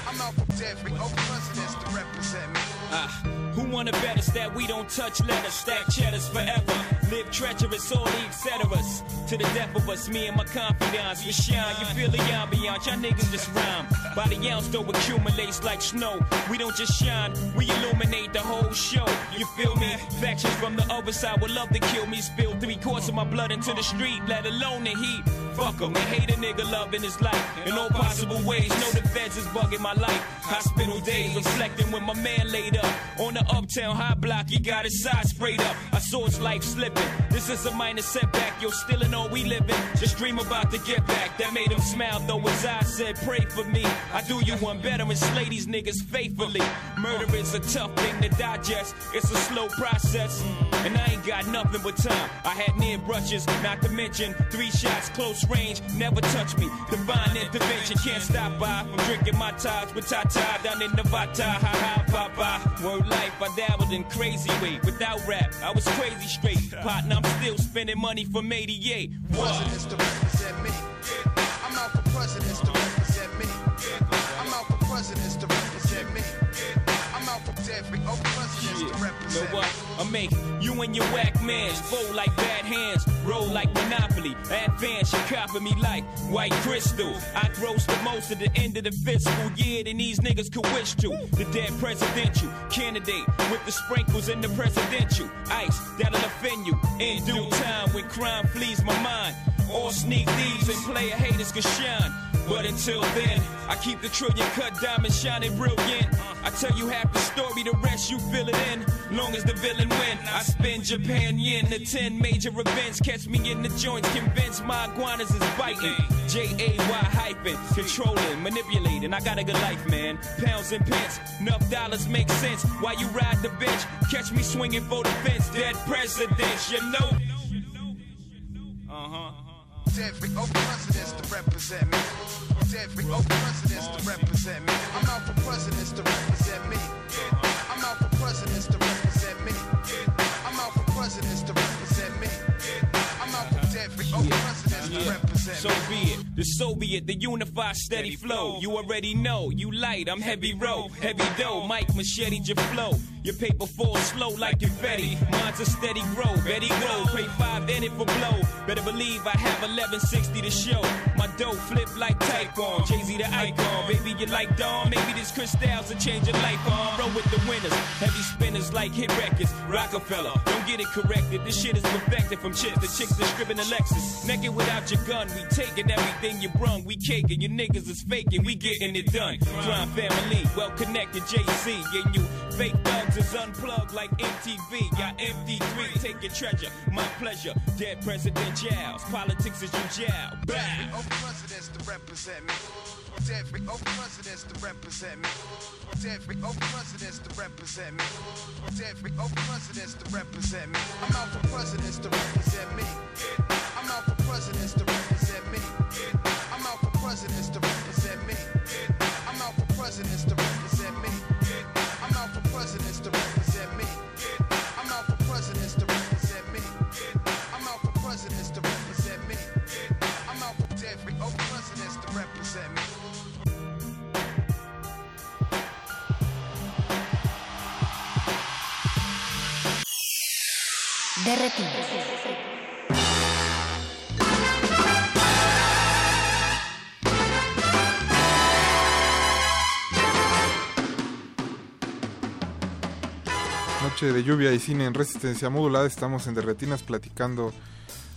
I'm out for every old presidents to represent me. Who wanna bet us that we don't touch letters, stack cheddars forever, live treacherous, all the etceteras. To the death of us, me and my confidants, we shine. You feel the ambiance, y'all niggas just rhyme. By the ounce, though accumulates like snow. We don't just shine, we illuminate the whole show. You feel me? Factions from the other side would love to kill me. Spill three quarts of my blood into the street, let alone the heat. Fuck 'em, and hate a nigga loving his life in all possible ways. The feds is bugging my life. Hospital days reflecting when my man laid up on the uptown high block. He got his side sprayed up. I saw his life slipping. This is a minor setback. Yo, still in all we living. Just dream about to get back. That made him smile though his eyes said, "Pray for me." I do you one better and slay these niggas faithfully. Murder is a tough thing to digest. It's a slow process, and I ain't got nothing but time. I had near brushes, not to mention three shots close range. Never touch me. Divine intervention can't stop by from drinking my ties with Tata down in Nevada. Ha ha, papa. Word life, I dabbled in crazy way. Without rap, I was crazy straight. Partner, I'm still spending money from 88. Presidents to represent me. I'm out for presidents What? I make you and your whack mans fold like bad hands, roll like Monopoly. Advance, you copy me like white crystal. I gross the most at the end of the fiscal year than these niggas could wish to. The dead presidential candidate with the sprinkles in the presidential ice that'll offend you in due time when crime flees my mind. All sneak thieves and player haters can shine. But until then, I keep the trillion cut diamond shining brilliant. I tell you half the story, the rest you fill it in. Long as the villain win, I spend Japan yen to 10 major events. Catch me in the joints, convinced my iguanas is biting. J A Y hyphen, controlling, manipulating. I got a good life, man. Pounds and pence, enough dollars make sense. While you ride the bench, catch me swinging for the fence. Dead presidents, you know. Uh huh. Every old presidents to represent me. Presidents to represent me. I'm out for presidents to represent me. I'm out for presidents to represent me. I'm out for presidents to represent me. I'm out for presidents to represent So be it. The Soviet, the unified steady flow. You already know. You light, I'm heavy row. Heavy dough, Mike machete your flow. Your paper falls slow like confetti. Mine's a steady grow. Betty grow. Pay five in it for blow. Better believe I have 1160 to show. My dough flip like Typhon. Jay-Z the icon. Baby, you like Dawn. Maybe this crystals a change your life on. Roll with the winners. Heavy spinners like hit records. Rockefeller. Don't get it corrected. This shit is perfected from chips to chicks that scribbing a Lexus. Naked without your gun. We taking everything you brung. We caking. Your niggas is faking. We getting it done. Crime family. Well connected. JC. And you fake thugs is unplugged like MTV. Got MD3, take your treasure. My pleasure. Dead presidentials. Politics is your jail. Oh, presidents to represent me. Dead oh, presidents to represent me. Dead oh, presidents to represent me. Dead oh, presidents to represent me. I'm out for presidents to represent me. I'm out for presidents to Noche de lluvia y cine en resistencia modulada. Estamos en Derretinas platicando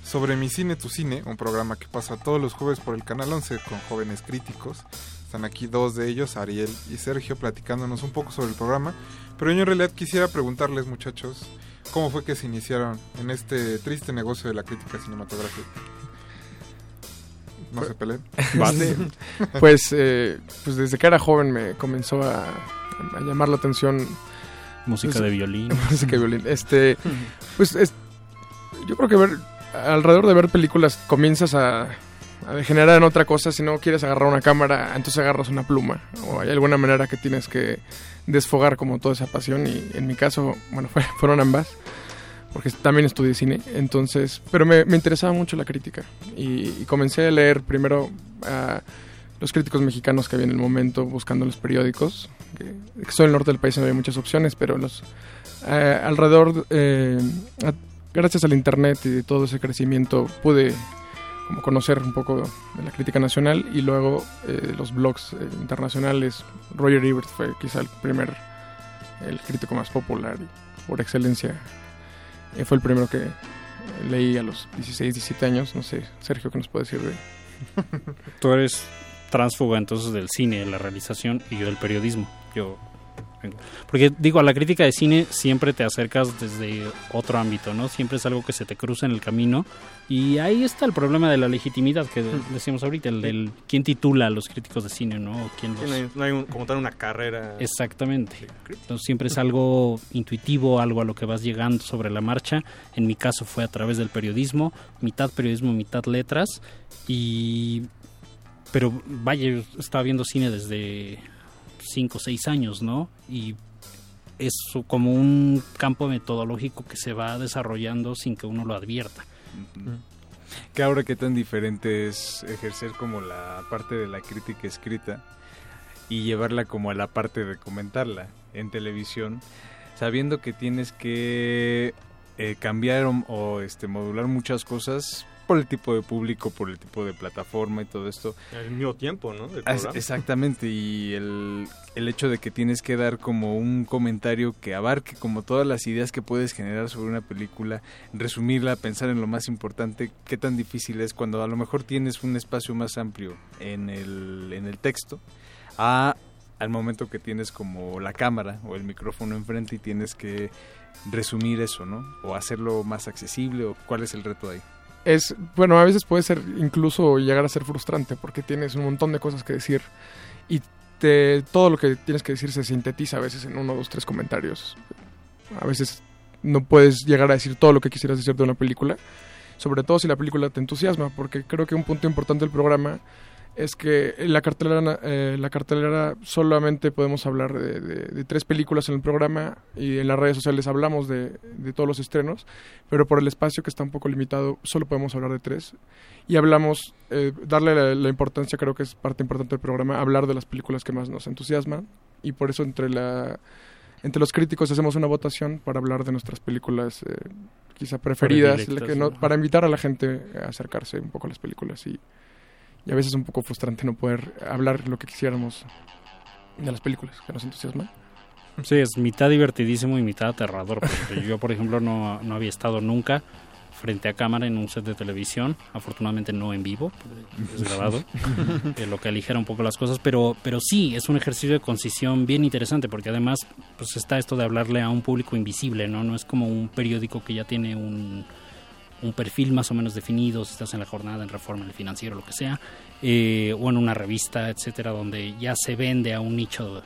sobre Mi Cine, Tu Cine, un programa que pasa todos los jueves por el Canal 11 con jóvenes críticos. Están aquí dos de ellos, Ariel y Sergio, platicándonos un poco sobre el programa. Pero yo en realidad quisiera preguntarles, muchachos, ¿cómo fue que se iniciaron en este triste negocio de la crítica cinematográfica? No se peleen. Este, pues, eh, pues desde que era joven me comenzó a, a llamar la atención Música pues, de violín. música de violín. Este, pues es- yo creo que ver alrededor de ver películas comienzas a, a degenerar en otra cosa. Si no quieres agarrar una cámara, entonces agarras una pluma. O hay alguna manera que tienes que desfogar como toda esa pasión. Y en mi caso, bueno, fue- fueron ambas. Porque también estudié cine. Entonces, pero me, me interesaba mucho la crítica. Y, y comencé a leer primero a los críticos mexicanos que había en el momento buscando los periódicos. Que, que soy el norte del país no había muchas opciones, pero los eh, alrededor, eh, a- gracias al internet y de todo ese crecimiento, pude conocer un poco de la crítica nacional y luego eh, los blogs eh, internacionales. Roger Ebert fue quizá el primer, el crítico más popular y por excelencia. Eh, fue el primero que leí a los 16, 17 años. No sé, Sergio, ¿qué nos puede decir de Tú eres transfuga entonces del cine, de la realización y yo del periodismo. Yo porque digo, a la crítica de cine siempre te acercas desde otro ámbito, ¿no? Siempre es algo que se te cruza en el camino y ahí está el problema de la legitimidad que decíamos ahorita, el del quién titula a los críticos de cine, ¿no? O quién los- No hay, no hay un- como tal una carrera. Exactamente. Entonces siempre es algo intuitivo, algo a lo que vas llegando sobre la marcha. En mi caso fue a través del periodismo, mitad periodismo, mitad letras. Y pero vaya, yo estaba viendo cine desde 5 o 6 años, ¿no? Y es como un campo metodológico que se va desarrollando sin que uno lo advierta. Que ahora qué tan diferente es ejercer como la parte de la crítica escrita y llevarla como a la parte de comentarla en televisión, sabiendo que tienes que eh, cambiar o, o, este modular muchas cosas por el tipo de público, por el tipo de plataforma y todo esto. Al mismo tiempo, ¿no? Exactamente, y el, el hecho de que tienes que dar como un comentario que abarque como todas las ideas que puedes generar sobre una película, resumirla, pensar en lo más importante, qué tan difícil es cuando a lo mejor tienes un espacio más amplio en el, en el texto, a al momento que tienes como la cámara o el micrófono enfrente y tienes que resumir eso, ¿no? O hacerlo más accesible, o cuál es el reto ahí. Es, bueno, a veces puede ser incluso llegar a ser frustrante porque tienes un montón de cosas que decir y te, todo lo que tienes que decir se sintetiza a veces en uno, dos, tres comentarios. A veces no puedes llegar a decir todo lo que quisieras decir de una película, sobre todo si la película te entusiasma, porque creo que un punto importante del programa es que en la cartelera, eh, la cartelera solamente podemos hablar de, de- de tres películas en el programa y en las redes sociales hablamos de, de todos los estrenos, pero por el espacio que está un poco limitado solo podemos hablar de tres. Y hablamos, eh, darle la, la importancia creo que es parte importante del programa, hablar de las películas que más nos entusiasman. Y por eso entre la entre los críticos hacemos una votación para hablar de nuestras películas eh, quizá preferidas, para invitar a la gente a acercarse un poco a las películas y, y a veces es un poco frustrante no poder hablar lo que quisiéramos de las películas que nos entusiasman. Sí, es mitad divertidísimo y mitad aterrador. porque yo, por ejemplo, no, no había estado nunca frente a cámara en un set de televisión, afortunadamente no en vivo, es grabado, eh, lo que aligera un poco las cosas, pero, pero sí, es un ejercicio de concisión bien interesante, porque además pues está esto de hablarle a un público invisible, ¿no? No es como un periódico que ya tiene un, un perfil más o menos definido, si estás en la jornada, en Reforma, en el financiero, lo que sea, eh, o en una revista, etcétera, donde ya se vende a un nicho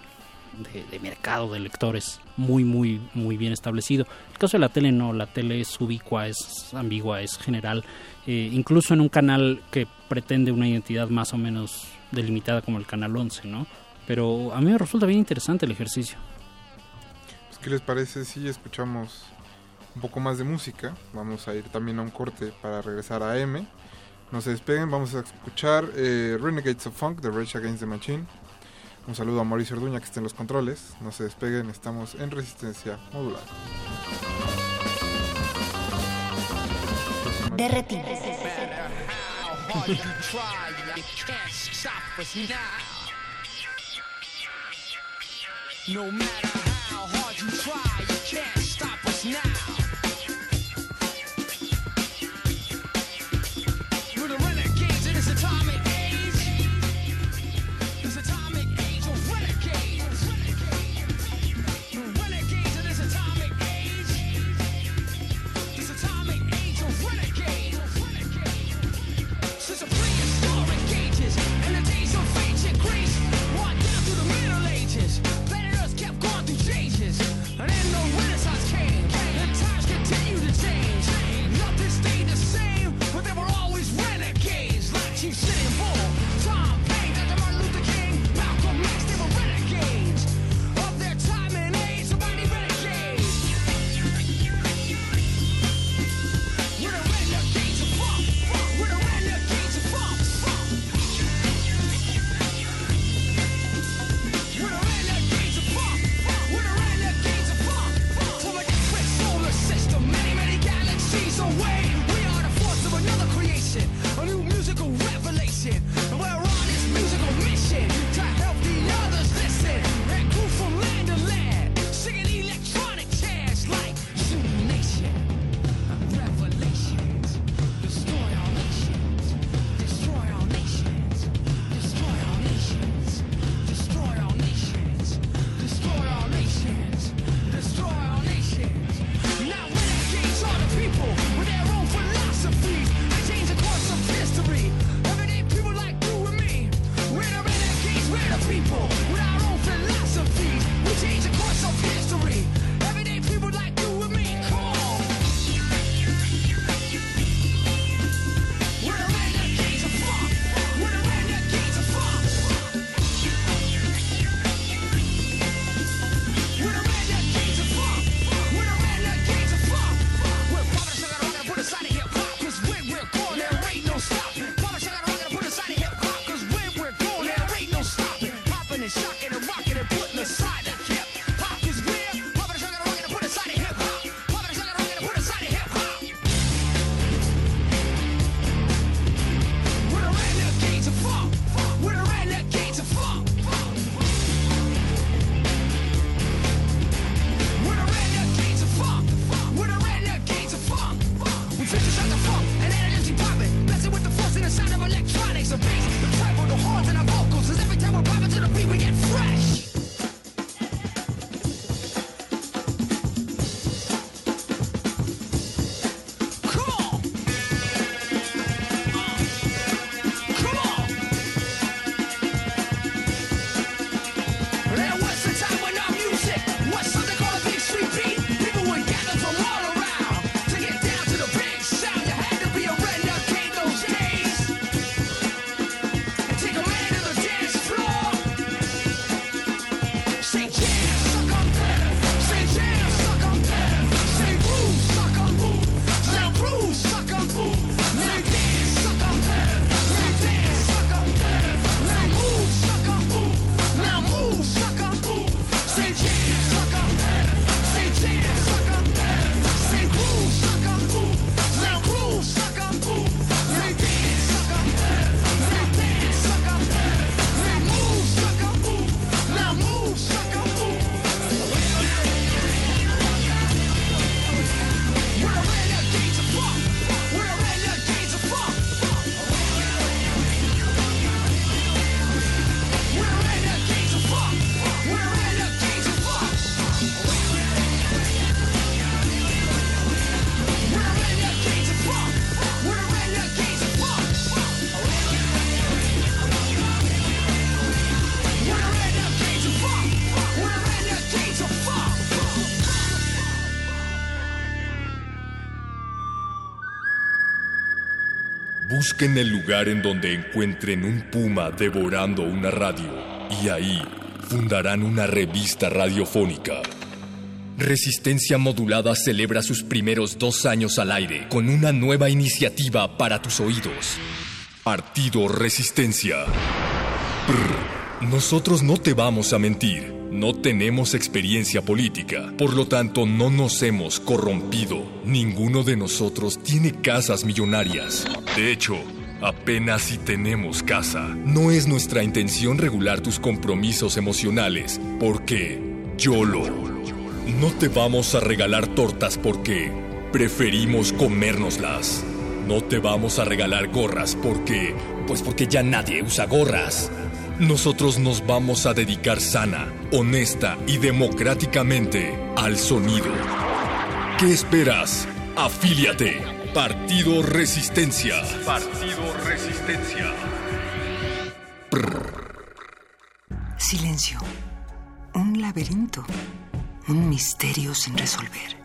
de, mercado de lectores muy, muy, muy bien establecido. El caso de la tele no, la tele es ubicua, es ambigua, es general, eh, incluso en un canal que pretende una identidad más o menos delimitada como el Canal 11, ¿no? Pero a mí me resulta bien interesante el ejercicio. ¿Qué les parece si escuchamos un poco más de música? Vamos a ir también a un corte para regresar a M. No se despeguen, vamos a escuchar eh, Renegades of Funk de Rage Against the Machine. Un saludo a Mauricio Orduña que está en los controles. No se despeguen, estamos en resistencia modular. No matter how hard you try, Busquen el lugar en donde encuentren un puma devorando una radio y ahí fundarán una revista radiofónica. Resistencia Modulada celebra sus primeros dos años al aire con una nueva iniciativa para tus oídos. Partido Resistencia. Nosotros no te vamos a mentir. No tenemos experiencia política, por lo tanto no nos hemos corrompido. Ninguno de nosotros tiene casas millonarias. De hecho, apenas si tenemos casa. No es nuestra intención regular tus compromisos emocionales, porque YOLO. No te vamos a regalar tortas porque preferimos comérnoslas. No te vamos a regalar gorras porque... Pues porque ya nadie usa gorras. Nosotros nos vamos a dedicar sana, honesta y democráticamente al sonido. ¿Qué esperas? Afíliate. Partido Resistencia. Partido Resistencia. Silencio. Un laberinto. Un misterio sin resolver.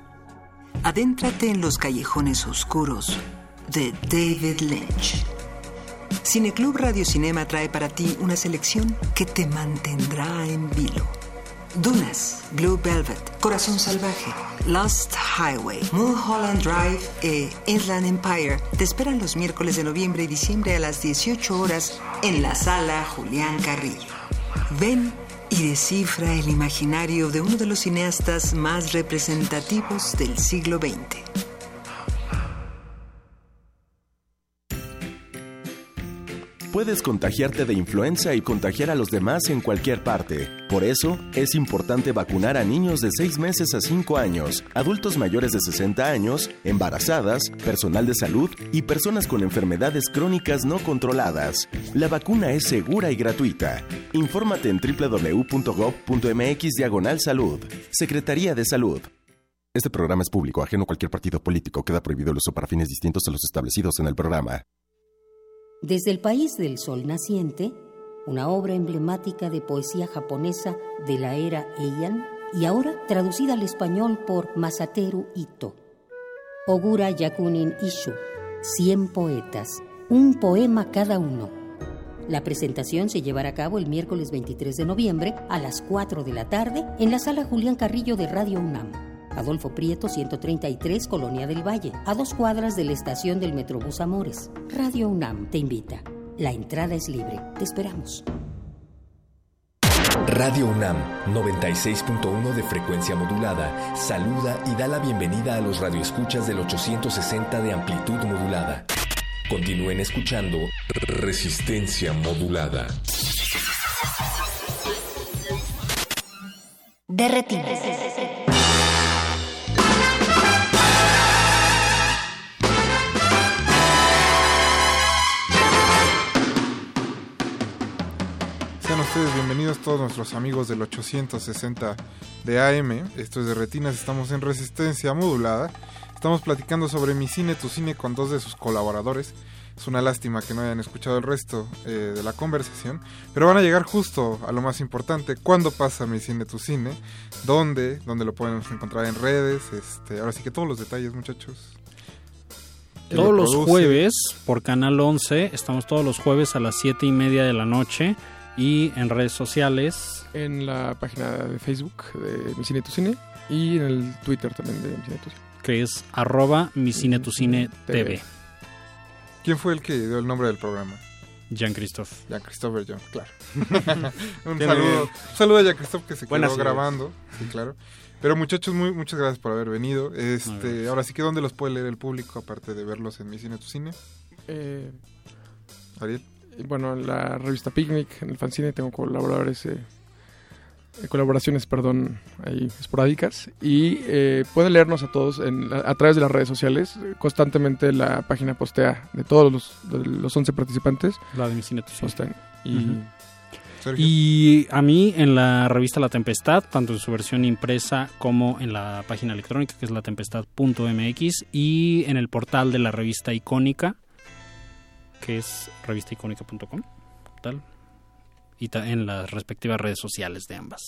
Adéntrate en los callejones oscuros de David Lynch. Cineclub Radio Cinema trae para ti una selección que te mantendrá en vilo. Dunas, Blue Velvet, Corazón Salvaje, Lost Highway, Mulholland Drive e Inland Empire te esperan los miércoles de noviembre y diciembre a las 18 horas en la sala Julián Carrillo. Ven y descifra el imaginario de uno de los cineastas más representativos del siglo XX. Puedes contagiarte de influenza y contagiar a los demás en cualquier parte. Por eso, es importante vacunar a niños de 6 meses a 5 años, adultos mayores de 60 años, embarazadas, personal de salud y personas con enfermedades crónicas no controladas. La vacuna es segura y gratuita. Infórmate en www.gov.mx diagonal salud. Secretaría de Salud. Este programa es público, ajeno a cualquier partido político. Queda prohibido el uso para fines distintos a los establecidos en el programa. Desde el país del sol naciente, una obra emblemática de poesía japonesa de la era Heian y ahora traducida al español por Masateru Ito. Ogura Yakunin Ishu, 100 poetas, un poema cada uno. La presentación se llevará a cabo el miércoles 23 de noviembre a las 4 de la tarde en la sala Julián Carrillo de Radio UNAM. Adolfo Prieto 133, Colonia del Valle, a dos cuadras de la estación del Metrobús Amores. Radio UNAM te invita. La entrada es libre. Te esperamos. Radio UNAM 96.1 de frecuencia modulada saluda y da la bienvenida a los radioescuchas del 860 de amplitud modulada. Continúen escuchando Resistencia modulada. Derretidos. Ustedes bienvenidos todos nuestros amigos del 860 de AM. Esto es de Retinas, estamos en Resistencia Modulada. Estamos platicando sobre Mi Cine, Tu Cine con dos de sus colaboradores. Es una lástima que no hayan escuchado el resto eh, de la conversación, pero van a llegar justo a lo más importante. ¿Cuándo pasa Mi Cine, Tu Cine? ¿Dónde? ¿Dónde lo podemos encontrar en redes? Este, ahora sí que todos los detalles, muchachos. ¿Quién Todos lo los jueves por Canal 11, estamos todos los jueves a las 7 y media de la noche y en redes sociales. En la página de Facebook de Mi Cine Tu Cine y en el Twitter también de Mi Cine Tu Cine. que es arroba mi cine tu cine TV. ¿Quién fue el que dio el nombre del programa? Jean-Christophe. Jean-Christophe John, claro. un, saludo, un saludo a Jean-Christophe que se Buenas quedó ideas. grabando. Sí, claro. Pero muchachos, muy, muchas gracias por haber venido. Este, ahora sí que ¿dónde los puede leer el público aparte de verlos en Mi Cine Tu Cine? Eh, Ariel. Bueno, en la revista Picnic, en el fanzine, tengo colaboradores, eh, colaboraciones, perdón, ahí esporádicas. Y eh, pueden leernos a todos en, la- a través de las redes sociales. Constantemente la página postea de todos los, de los 11 participantes. La de Mi Cine Cine. Postan. Y. Y a mí en la revista La Tempestad, tanto en su versión impresa como en la página electrónica que es latempestad.mx y en el portal de la revista icónica que es revistaicónica.com tal y ta- en las respectivas redes sociales de ambas.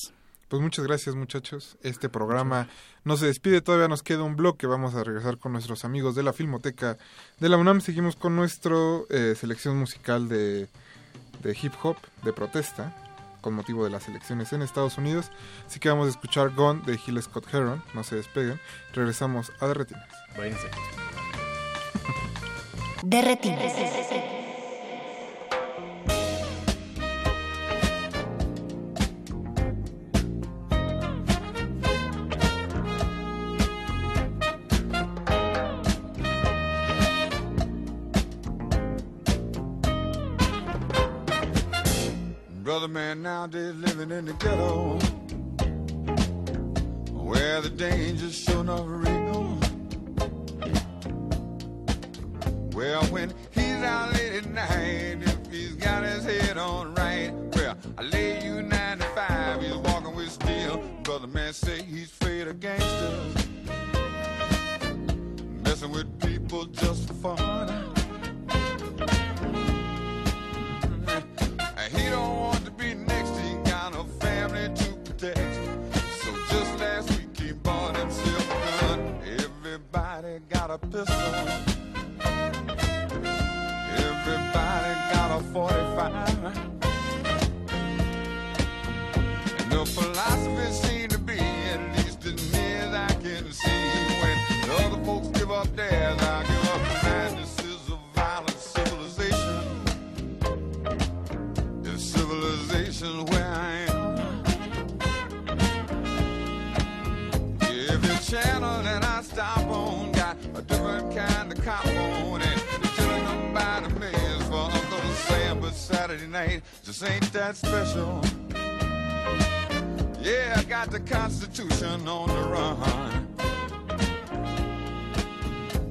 pues muchas gracias muchachos. Este programa no se despide, todavía nos queda un bloque. Vamos a regresar con nuestros amigos de la Filmoteca de la UNAM. Seguimos con nuestra selección musical de, de hip hop, de protesta, con motivo de las elecciones en Estados Unidos. Así que vamos a escuchar Gone de Gil Scott Heron. No se despeguen. Regresamos a Derretinas. Váyanse. Derretinas. Brother man nowadays living in the ghetto Where the danger's sure enough real Well, when he's out late at night If he's got his head on right Well, I lay you nine to five, He's walking with steel Brother man say he's afraid of gangsters Messing with people just for fun And he don't want to be next, he got a family to protect. So just last week he bought himself a gun. Everybody got a pistol. 45. And the philosophy seems to be, at least as near as I can see, when the other folks give up theirs, I give up Saturday night just ain't that special. Yeah, I got the Constitution on the run.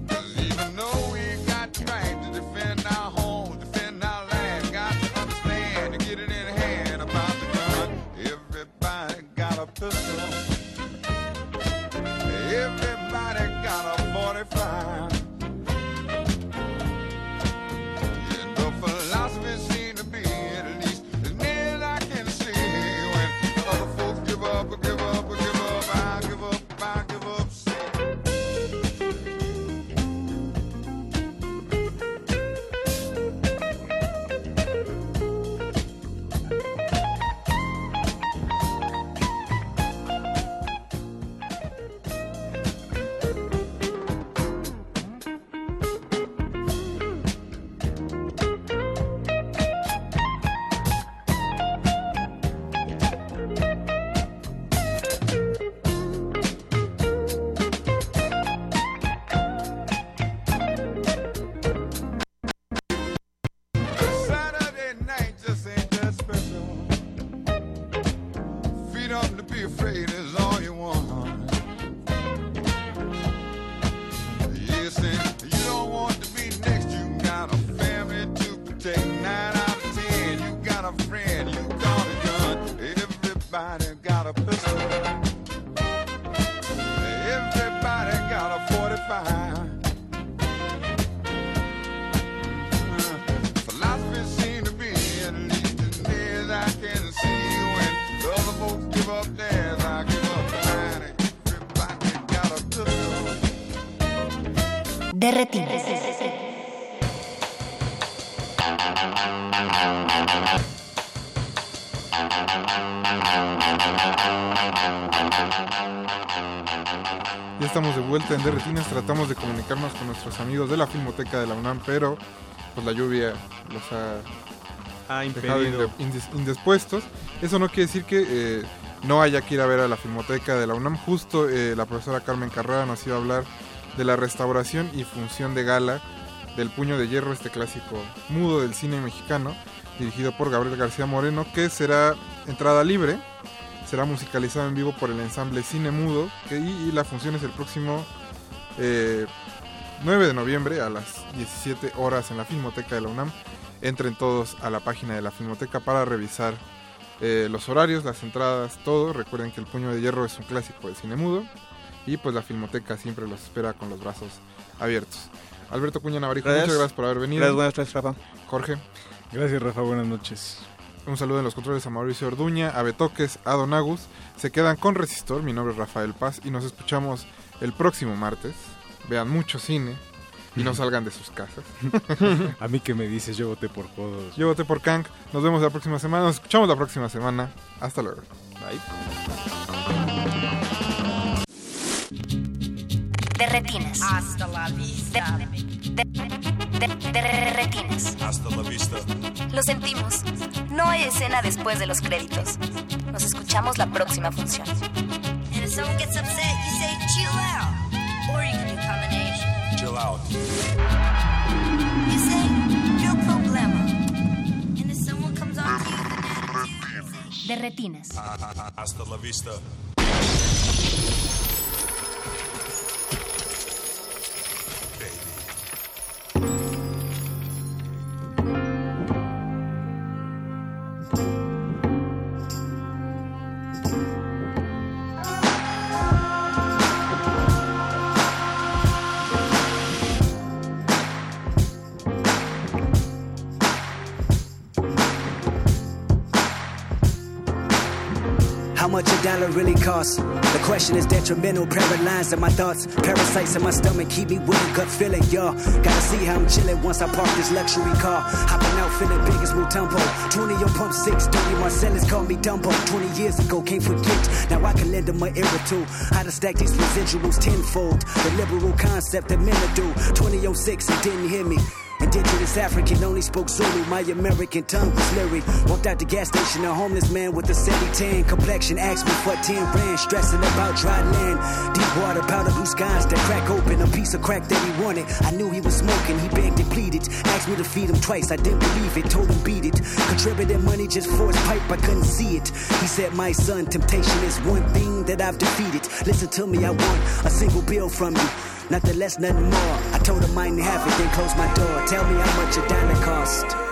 'Cause even though we got the right to defend our home, defend our land, got to understand to get it in hand about the gun. Everybody got a pistol. En Derretinas, tratamos de comunicarnos con nuestros amigos de la Filmoteca de la UNAM, pero pues la lluvia los ha Ha dejado indes- indispuestos. Eso no quiere decir que eh, no haya que ir a ver a la Filmoteca de la UNAM. Justo eh, la profesora Carmen Carrera nos iba a hablar de la restauración y función de gala del Puño de Hierro, este clásico mudo del cine mexicano, dirigido por Gabriel García Moreno, que será entrada libre, será musicalizado en vivo por el ensamble Cine Mudo, que, y, y la función es el próximo eh, 9 de noviembre a las 17 horas en la Filmoteca de la UNAM. Entren todos a la página de la Filmoteca para revisar eh, los horarios, las entradas, todo. Recuerden que el Puño de Hierro es un clásico del cine mudo y pues la Filmoteca siempre los espera con los brazos abiertos. Alberto Cuña Navarijo, Gracias. muchas gracias por haber venido. Gracias, buenas noches, Rafa. Jorge. Gracias, Rafa. Buenas noches. Un saludo en los controles a Mauricio Orduña, a Betoques, a Don Agus. Se quedan con Resistor, mi nombre es Rafael Paz y nos escuchamos el próximo martes. Vean mucho cine y no salgan de sus casas. A mí que me dices, yo voté por todos. Yo voté por Kank. Nos vemos la próxima semana. Nos escuchamos la próxima semana. Hasta luego. De retinas. Hasta la vista. De, de- de retinas. Hasta la vista. Lo sentimos. No hay escena después de los créditos. Nos escuchamos la próxima función. And if someone gets upset, you say chill out. Or you can do combination. Chill out. You say no problema. And if someone comes on to you, De retinas. Hasta la vista. Costs? The question is detrimental, paralyzed in my thoughts. Parasites in my stomach keep me with a gut feeling, y'all. Gotta see how I'm chilling once I park this luxury car. Hopping out feeling big as Mutombo. 20 on pump 6, 30 Marcellus called me Dumbo. 20 years ago, can't forget. Now I can lend them an ear two. How to stack these residuals tenfold. The liberal concept that men do. 20 on 6 and didn't hear me. Indigenous African only spoke Zulu. My American tongue was lyric. Walked out the gas station, a homeless man with a 70 tan complexion. Asked me for 10 rand, stressing about dry land. Deep water, powder blue skies that crack open. A piece of crack that he wanted. I knew he was smoking, he begged and pleaded. Asked me to feed him twice, I didn't believe it. Told him beat it. Contributed money just for his pipe, I couldn't see it. He said, My son, temptation is one thing that I've defeated. Listen to me, I want a single bill from you. Nothing less, nothing more. I told him didn't have it, then closed my door. Tell me how much a dollar cost.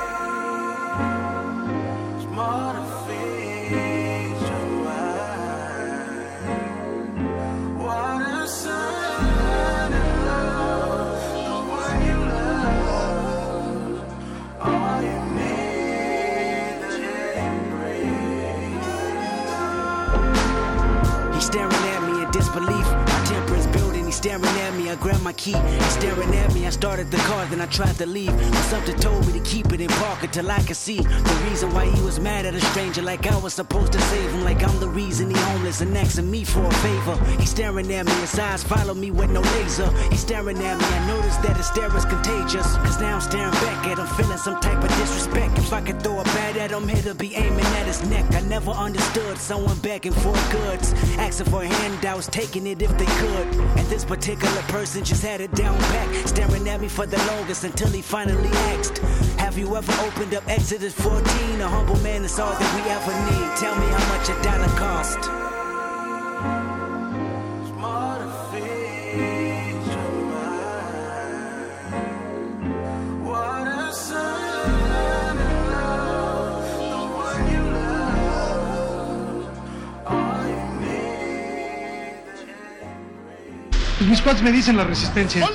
grandma key. He's staring at me. I started the car, then I tried to leave. But something told me to keep it in park until I could see the reason why he was mad at a stranger. Like I was supposed to save him. Like I'm the reason he homeless and asking me for a favor. He's staring at me. His eyes follow me with no laser. He's staring at me. I noticed that his stare is contagious. Cause now I'm staring back at him, feeling some type of disrespect. If I could throw a bat at him, he'd be aiming at his neck. I never understood someone begging for goods, asking for handouts, taking it if they could. And this particular person just had it down back, staring at me for the longest until he finally asked, Have you ever opened up Exodus 14? A humble man is all that we ever need. Tell me how much a dollar cost. Mis cuates me dicen la resistencia.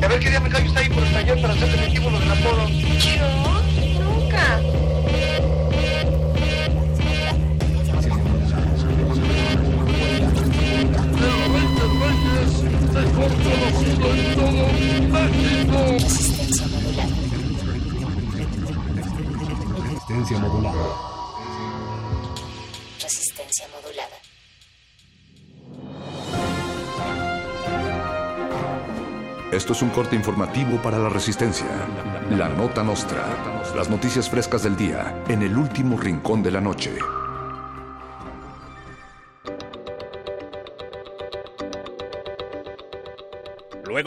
Y a ver qué día me callo está ahí por el taller para hacer definitivo lo del apodo. Yo nunca. Resistencia modulada. Resistencia modulada. Esto es un corte informativo para la resistencia. La nota nostra. Las noticias frescas del día en el último rincón de la noche.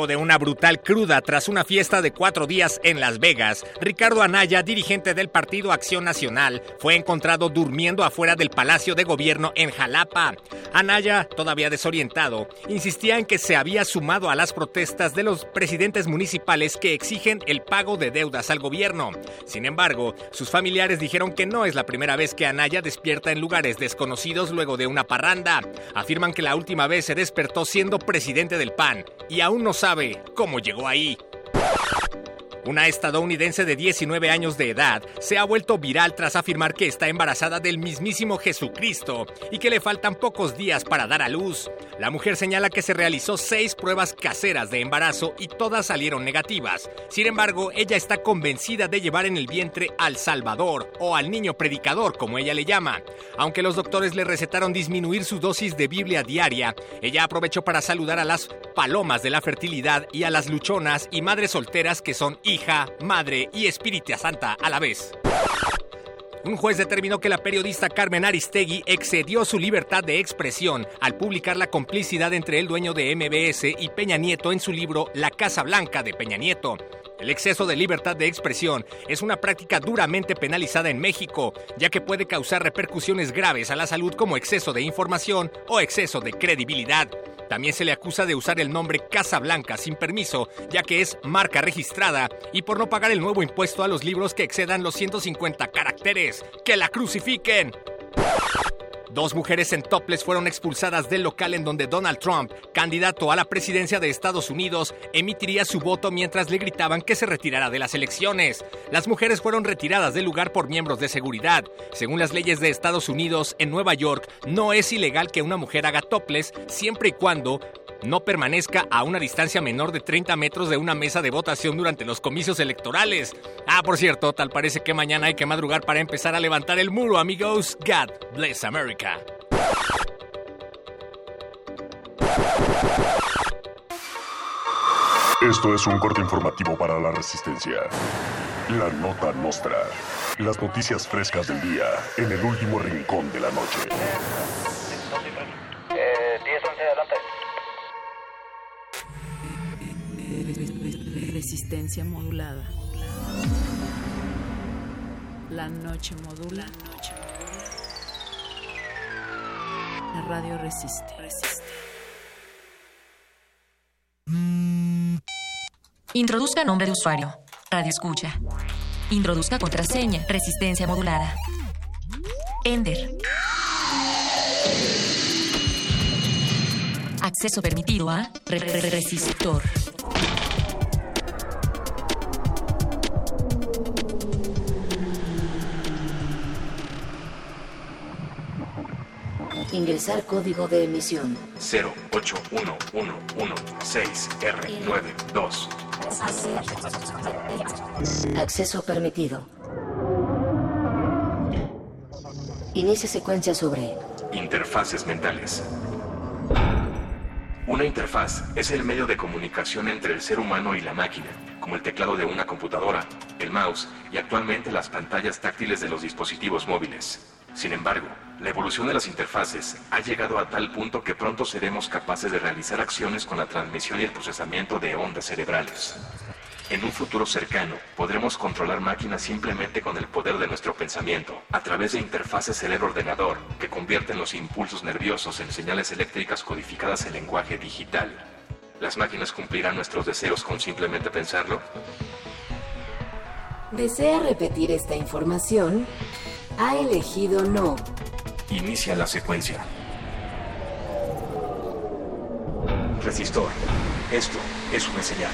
De una brutal cruda tras una fiesta de cuatro días en Las Vegas, Ricardo Anaya, dirigente del Partido Acción Nacional, fue encontrado durmiendo afuera del Palacio de Gobierno en Jalapa. Anaya, todavía desorientado, insistía en que se había sumado a las protestas de los presidentes municipales que exigen el pago de deudas al gobierno. Sin embargo, sus familiares dijeron que no es la primera vez que Anaya despierta en lugares desconocidos luego de una parranda. Afirman que la última vez se despertó siendo presidente del PAN y aún no sabe cómo llegó ahí. Una estadounidense de 19 años de edad se ha vuelto viral tras afirmar que está embarazada del mismísimo Jesucristo y que le faltan pocos días para dar a luz. La mujer señala que se realizó seis pruebas caseras de embarazo y todas salieron negativas. Sin embargo, ella está convencida de llevar en el vientre al Salvador o al niño predicador, como ella le llama. Aunque los doctores le recetaron disminuir su dosis de Biblia diaria, ella aprovechó para saludar a las palomas de la fertilidad y a las luchonas y madres solteras que son hija, madre y espírita santa a la vez. Un juez determinó que la periodista Carmen Aristegui excedió su libertad de expresión al publicar la complicidad entre el dueño de MBS y Peña Nieto en su libro La Casa Blanca de Peña Nieto. El exceso de libertad de expresión es una práctica duramente penalizada en México, ya que puede causar repercusiones graves a la salud como exceso de información o exceso de credibilidad. También se le acusa de usar el nombre Casa Blanca sin permiso, ya que es marca registrada, y por no pagar el nuevo impuesto a los libros que excedan los 150 caracteres. ¡Que la crucifiquen! Dos mujeres en topless fueron expulsadas del local en donde Donald Trump, candidato a la presidencia de Estados Unidos, emitiría su voto mientras le gritaban que se retirara de las elecciones. Las mujeres fueron retiradas del lugar por miembros de seguridad. Según las leyes de Estados Unidos, en Nueva York no es ilegal que una mujer haga topless siempre y cuando no permanezca a una distancia menor de 30 metros de una mesa de votación durante los comicios electorales. Ah, por cierto, tal parece que mañana hay que madrugar para empezar a levantar el muro, amigos. God bless America. Esto es un corte informativo para la resistencia. La nota nostra. Las noticias frescas del día en el último rincón de la noche. Resistencia modulada. La noche modula. La radio resiste. Introduzca nombre de usuario. Radio escucha. Introduzca contraseña. Resistencia modulada. Ender. Acceso permitido a re- re- re- resistor. Ingresar código de emisión. 0811116R92. Acceso permitido. Inicia secuencia sobre Interfaces mentales. Una interfaz es el medio de comunicación entre el ser humano y la máquina, como el teclado de una computadora, el mouse y actualmente las pantallas táctiles de los dispositivos móviles. Sin embargo, la evolución de las interfaces ha llegado a tal punto que pronto seremos capaces de realizar acciones con la transmisión y el procesamiento de ondas cerebrales. En un futuro cercano, podremos controlar máquinas simplemente con el poder de nuestro pensamiento, a través de interfaces cerebro-ordenador que convierten los impulsos nerviosos en señales eléctricas codificadas en lenguaje digital. ¿Las máquinas cumplirán nuestros deseos con simplemente pensarlo? ¿Desea repetir esta información? Ha elegido no. Inicia la secuencia. Resistor. Esto es una señal.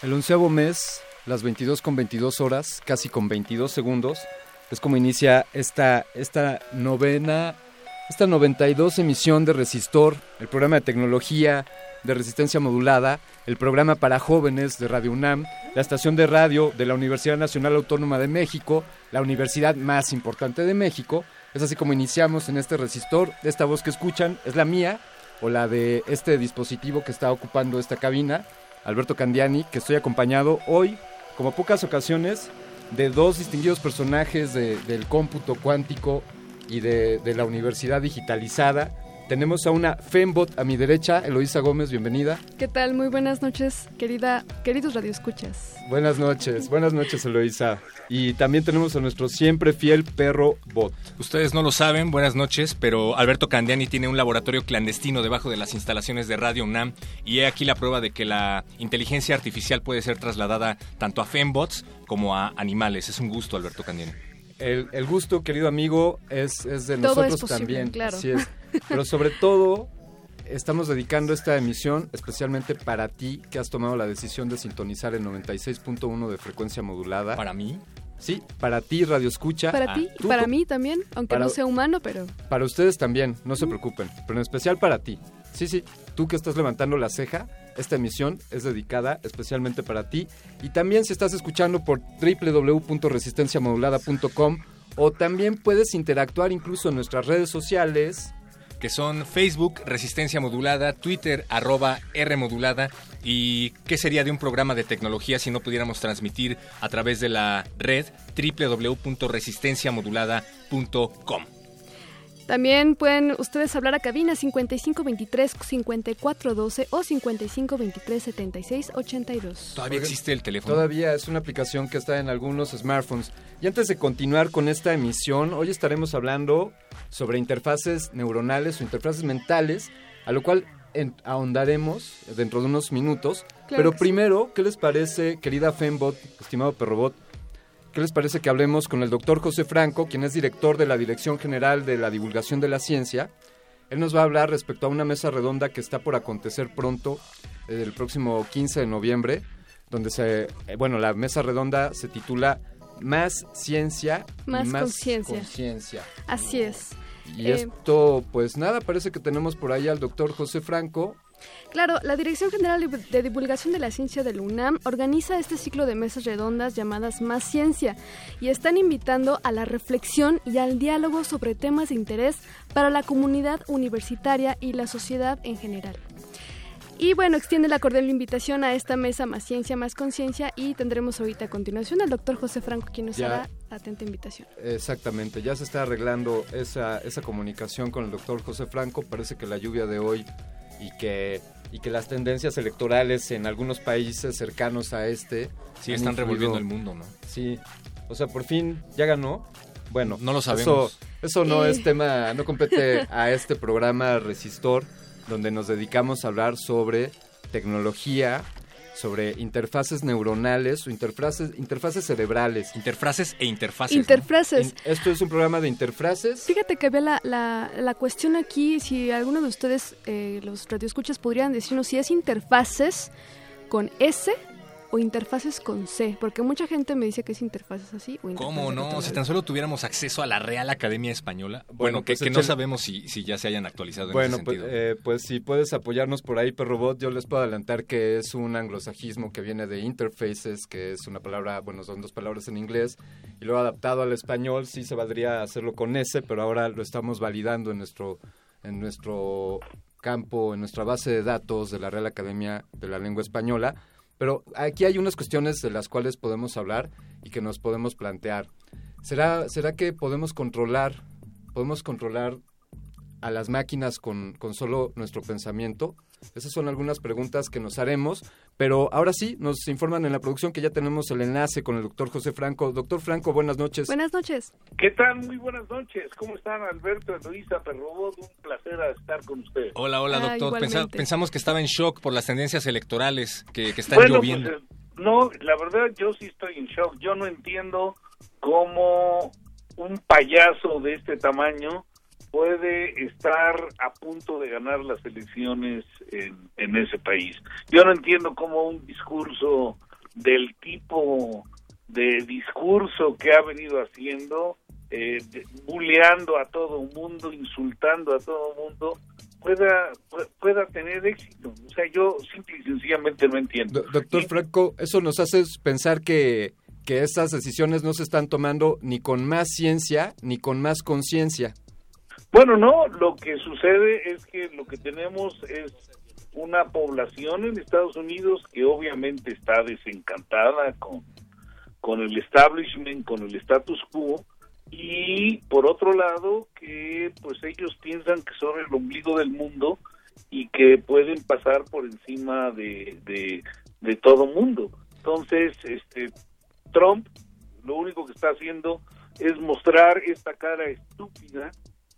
El onceavo mes, las 22 con 22 horas, casi con 22 segundos, es como inicia esta, esta novena, esta 92 emisión de Resistor, el programa de tecnología de resistencia modulada, el programa para jóvenes de Radio UNAM, la estación de radio de la Universidad Nacional Autónoma de México, la universidad más importante de México. Es así como iniciamos en este resistor. Esta voz que escuchan es la mía o la de este dispositivo que está ocupando esta cabina. Alberto Candiani, que estoy acompañado hoy, como pocas ocasiones, de dos distinguidos personajes de- del cómputo cuántico y de, de la universidad digitalizada. Tenemos a una Fembot a mi derecha, Eloísa Gómez, bienvenida. ¿Qué tal? Muy buenas noches, querida, queridos radioescuchas. Buenas noches, buenas noches Eloísa. Y también tenemos a nuestro siempre fiel perro Bot. Ustedes no lo saben, buenas noches, pero Alberto Candiani tiene un laboratorio clandestino debajo de las instalaciones de Radio UNAM y he aquí la prueba de que la inteligencia artificial puede ser trasladada tanto a fembots como a animales. Es un gusto, Alberto Candiani. El, el gusto, querido amigo, es, es de Todo nosotros es posible, también. claro. Así es. Pero sobre todo, estamos dedicando esta emisión especialmente para ti que has tomado la decisión de sintonizar el 96.1 de frecuencia modulada. ¿Para mí? Sí, para ti, Radio Escucha. Para ti Tú para mí también, aunque para- no sea humano, pero Para ustedes también, no se preocupen, pero en especial para ti. Sí, sí, tú que estás levantando la ceja, esta emisión es dedicada especialmente para ti. Y también si estás escuchando por www.resistenciamodulada.com o también puedes interactuar incluso en nuestras redes sociales. que son Facebook, Resistencia Modulada, Twitter, arroba R Modulada. ¿Y qué sería de un programa de tecnología si no pudiéramos transmitir a través de la red www.resistenciamodulada.com? También pueden ustedes hablar a cabina 5523-5412 o 5523-7682. ¿Todavía existe el teléfono? Todavía es una aplicación que está en algunos smartphones. Y antes de continuar con esta emisión, hoy estaremos hablando sobre interfaces neuronales o interfaces mentales, a lo cual en- ahondaremos dentro de unos minutos. Claro Pero sí. primero, ¿qué les parece, querida Fembot, estimado Perrobot? ¿Qué les parece que hablemos con el doctor José Franco, quien es director de la Dirección General de la Divulgación de la Ciencia? Él nos va a hablar respecto a una mesa redonda que está por acontecer pronto, eh, el próximo 15 de noviembre, donde se, eh, bueno, la mesa redonda se titula Más ciencia Más más conciencia. conciencia. Así es. Y Eh, esto, pues nada, parece que tenemos por ahí al doctor José Franco. Claro, la Dirección General de Divulgación de la Ciencia del UNAM organiza este ciclo de mesas redondas llamadas Más Ciencia y están invitando a la reflexión y al diálogo sobre temas de interés para la comunidad universitaria y la sociedad en general. Y bueno, extiende la cordial invitación a esta mesa Más Ciencia, Más Conciencia y tendremos ahorita a continuación al doctor José Franco quien nos Ya. hará atenta invitación. Exactamente, ya se está arreglando esa, esa comunicación con el doctor José Franco. Parece que la lluvia de hoy y que, y que las tendencias electorales en algunos países cercanos a este... Sí, están influido. revolviendo el mundo, ¿no? Sí, o sea, por fin ya ganó. Bueno, No lo sabemos. Eso, eso no es tema, no compete a este programa Resistor, donde nos dedicamos a hablar sobre tecnología, sobre interfaces neuronales o interfaces, interfaces cerebrales. Interfaces e interfaces. Interfaces. Esto es un programa de interfaces. Fíjate que ve la, la, la cuestión aquí, si alguno de ustedes, eh, los radioescuchas, podrían decirnos si es interfaces con S o interfaces con C, porque mucha gente me dice que es interfaces así o interfaces ¿Cómo no? Si tan solo tuviéramos acceso a la Real Academia Española. Bueno, Bueno, que, pues que no sabemos si, si ya se hayan actualizado en Bueno, ese pues, sentido. eh, pues si puedes apoyarnos por ahí, Perrobot, yo les puedo adelantar que es un anglosajismo que viene de interfaces, que es una palabra, bueno, son dos palabras en inglés, y luego adaptado al español sí se valdría hacerlo con S, pero ahora lo estamos validando en nuestro, en nuestro campo, en nuestra base de datos de la Real Academia de la Lengua Española. Pero aquí hay unas cuestiones de las cuales podemos hablar y que nos podemos plantear. ¿Será, será que podemos controlar, podemos controlar a las máquinas con, con solo nuestro pensamiento? Esas son algunas preguntas que nos haremos, pero ahora sí, nos informan en la producción que ya tenemos el enlace con el doctor José Franco. Doctor Franco, buenas noches. Buenas noches. ¿Qué tal? Muy buenas noches. ¿Cómo están, Alberto, Luisa, Perrobot? Un placer estar con ustedes. Hola, hola, Ah, doctor. Pensa- pensamos que estaba en shock por las tendencias electorales que, que están bueno, lloviendo. pues, eh, no, la verdad yo sí estoy en shock. Yo no entiendo cómo un payaso de este tamaño puede estar a punto de ganar las elecciones en, en ese país. Yo no entiendo cómo un discurso del tipo de discurso que ha venido haciendo, eh, bulleando a todo el mundo, insultando a todo el mundo, pueda, pu- pueda tener éxito. O sea, yo simple y sencillamente no entiendo. Do- doctor Franco, eso nos hace pensar que, que estas decisiones no se están tomando ni con más ciencia ni con más conciencia. Bueno, no, lo que sucede es que lo que tenemos es una población en Estados Unidos que obviamente está desencantada con, con el establishment, con el status quo, y por otro lado que pues ellos piensan que son el ombligo del mundo y que pueden pasar por encima de, de, de todo mundo. Entonces, este Trump lo único que está haciendo es mostrar esta cara estúpida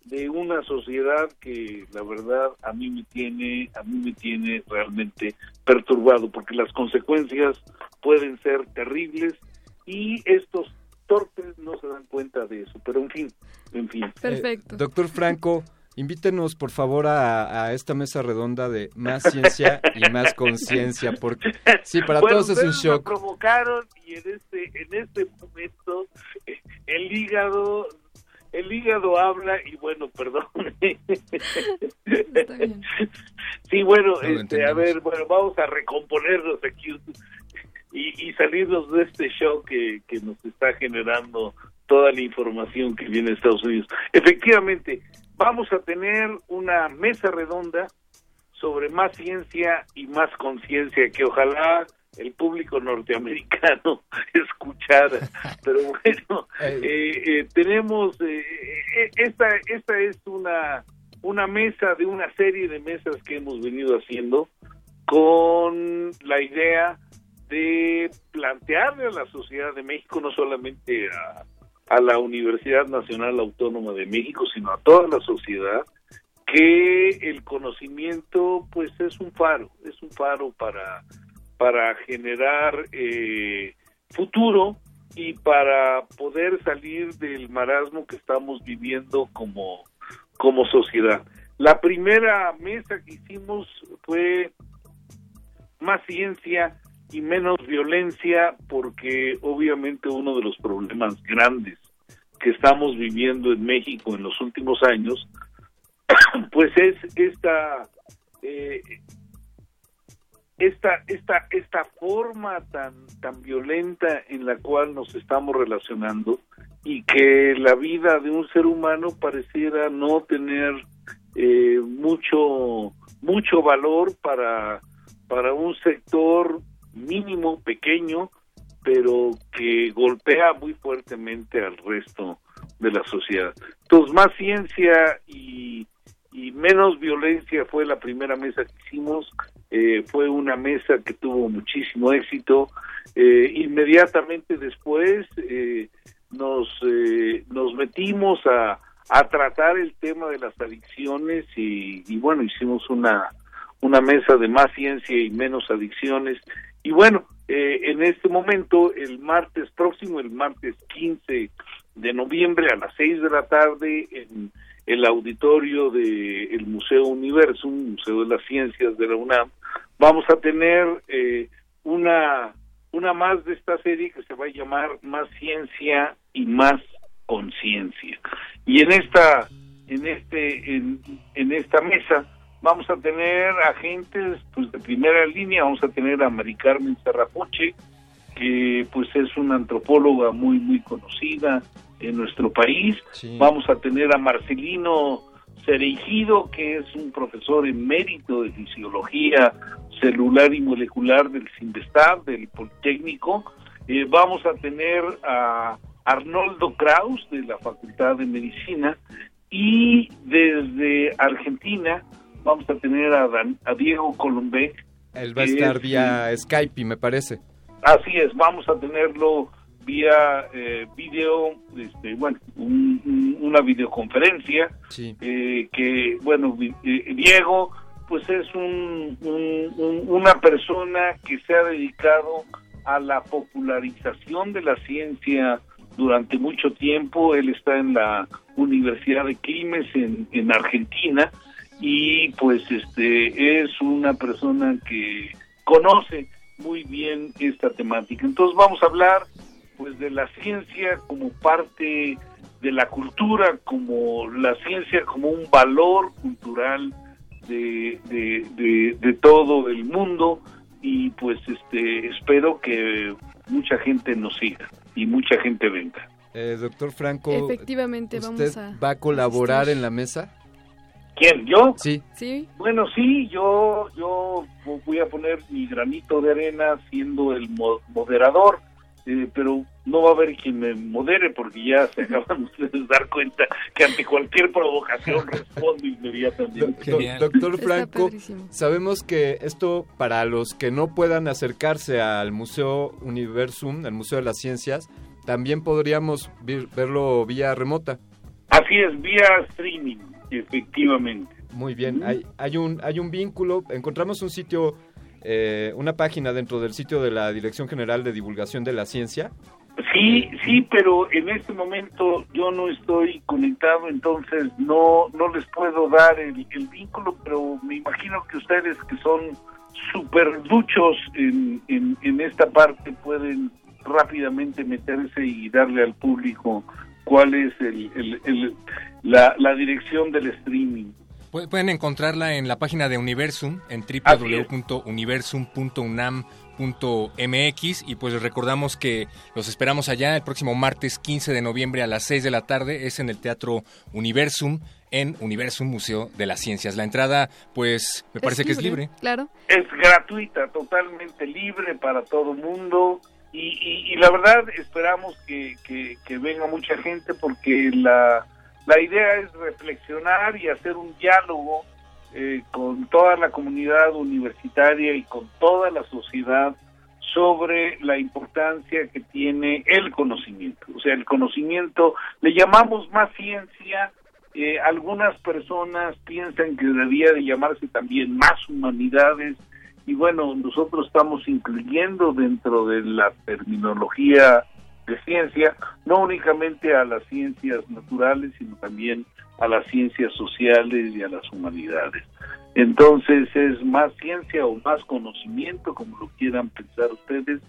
de una sociedad que la verdad a mí me tiene a mí me tiene realmente perturbado porque las consecuencias pueden ser terribles y estos torpes no se dan cuenta de eso. Pero en fin en fin. Eh, doctor Franco, invítenos por favor a, a esta mesa redonda de más ciencia y más conciencia, porque sí, para Bueno, todos es un me shock. provocaron y en este en este momento eh, el hígado el hígado habla y bueno perdón. Sí bueno No este, a ver bueno vamos a recomponernos aquí y, y salirnos de este shock que, que nos está generando toda la información que viene de Estados Unidos. Efectivamente vamos a tener una mesa redonda sobre más ciencia y más conciencia que ojalá el público norteamericano escuchara. Pero bueno, eh, eh, tenemos eh, eh, esta esta es una una mesa de una serie de mesas que hemos venido haciendo con la idea de plantearle a la sociedad de México, no solamente a, a la Universidad Nacional Autónoma de México, sino a toda la sociedad, que el conocimiento pues es un faro, es un faro para, para generar eh, futuro y para poder salir del marasmo que estamos viviendo como, como sociedad. La primera mesa que hicimos fue más ciencia y menos violencia porque obviamente uno de los problemas grandes que estamos viviendo en México en los últimos años pues es esta eh, esta esta esta forma tan tan violenta en la cual nos estamos relacionando y que la vida de un ser humano pareciera no tener eh, mucho mucho valor para para un sector mínimo pequeño pero que golpea muy fuertemente al resto de la sociedad. Entonces, más ciencia y, y menos violencia fue la primera mesa que hicimos. Eh, fue una mesa que tuvo muchísimo éxito. Eh, inmediatamente después eh, nos, eh, nos metimos a, a tratar el tema de las adicciones y, y bueno, hicimos una, una mesa de más ciencia y menos adicciones. Y bueno, eh, en este momento, el martes próximo, el martes 15 de noviembre a las 6 de la tarde, en el auditorio del Museo Universum, Museo de las Ciencias de la UNAM, vamos a tener eh, una, una más de esta serie que se va a llamar Más Ciencia y Más Conciencia. Y en esta, en este, en, en esta mesa vamos a tener agentes pues de primera línea, vamos a tener a Mari Carmen Serrapuche, que pues es una antropóloga muy muy conocida en nuestro país. Vamos a tener a Marcelino Cereijido, que es un profesor emérito de fisiología celular y molecular del CINVESTAB, del Politécnico. Eh, vamos a tener a Arnoldo Kraus, de la Facultad de Medicina. Y desde Argentina vamos a tener a, Dan- a Diego Colombé, Él va a estar es, vía Skype, me parece. Así es, vamos a tenerlo vía eh, video, este, bueno, un- un- una videoconferencia, Sí. eh, que, bueno, eh, Diego, pues es un, un- un- una persona que se ha dedicado a la popularización de la ciencia durante mucho tiempo. Él está en la Universidad de Quilmes en, en Argentina y pues este es una persona que conoce muy bien esta temática. Entonces vamos a hablar pues de la ciencia como parte de la cultura, como la ciencia como un valor cultural de, de, de, de todo el mundo y pues este espero que mucha gente nos siga y mucha gente venga. Eh, doctor Franco, Efectivamente, ¿usted vamos a... va a colaborar en la mesa? ¿Quién? ¿Yo? Sí. Sí. Bueno, sí, yo, yo voy a poner mi granito de arena siendo el mo- moderador, eh, pero no va a haber quien me modere porque ya se acaban ustedes de dar cuenta que ante cualquier provocación respondo inmediatamente. Do- Doctor Franco, sabemos que esto para los que no puedan acercarse al Museo Universum, al Museo de las Ciencias, también podríamos verlo vía remota. Así es, vía streaming, efectivamente. Muy bien, hay, hay, un, hay un vínculo, encontramos un sitio, eh, una página dentro del sitio de la Dirección General de Divulgación de la Ciencia. Sí, sí, pero en este momento yo no estoy conectado, entonces no no les puedo dar el, vínculo, pero me imagino que ustedes que son súper duchos en, en, en esta parte pueden rápidamente meterse y darle al público cuál es el, el- el- la, la dirección del streaming. Pu- Pueden encontrarla en la página de Universum en www.universum.unam.mx y pues les recordamos que los esperamos allá el próximo martes 15 de noviembre a las 6 de la tarde es en el Teatro Universum en Universum Museo de las Ciencias. La entrada pues me parece que es libre. Claro. Es gratuita, totalmente libre para todo mundo y, y- y la verdad esperamos que, que- que venga mucha gente porque la, la idea es reflexionar y hacer un diálogo eh, con toda la comunidad universitaria y con toda la sociedad sobre la importancia que tiene el conocimiento. O sea, el conocimiento, le llamamos más ciencia, eh, algunas personas piensan que debería de llamarse también más humanidades y bueno, nosotros estamos incluyendo dentro de la terminología de ciencia, no únicamente a las ciencias naturales, sino también a las ciencias sociales y a las humanidades. Entonces es más ciencia o más conocimiento, como lo quieran pensar ustedes,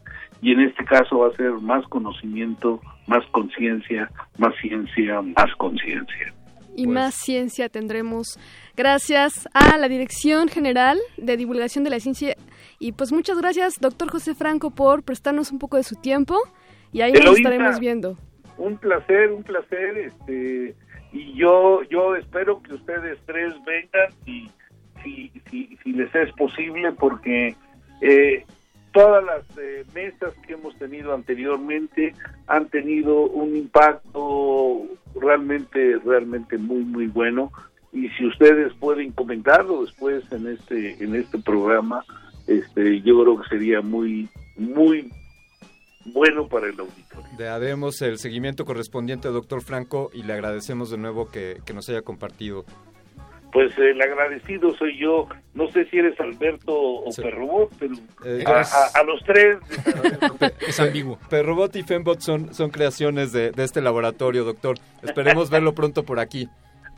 y en este caso va a ser más conocimiento, más conciencia, más ciencia, más conciencia. y más ciencia tendremos gracias a la Dirección General de Divulgación de la Ciencia. Y pues muchas gracias, doctor José Franco, por prestarnos un poco de su tiempo. Y ahí nos Eloísa, estaremos viendo. Un placer, un placer, este, y yo, yo espero que ustedes tres vengan y si, si, si les es posible, porque eh, todas las eh, mesas que hemos tenido anteriormente han tenido un impacto realmente, realmente muy, muy bueno. Y si ustedes pueden comentarlo después en este, en este programa, este, yo creo que sería muy, muy bueno para el auditorio. Le haremos el seguimiento correspondiente, doctor Franco, y le agradecemos de nuevo que, que nos haya compartido. Pues el agradecido soy yo. No sé si eres Alberto o Perrobot, pero Eh, a, es- a- a los tres. Es ambiguo. Perrobot y Fembot son, son creaciones de, de este laboratorio, doctor. Esperemos verlo pronto por aquí.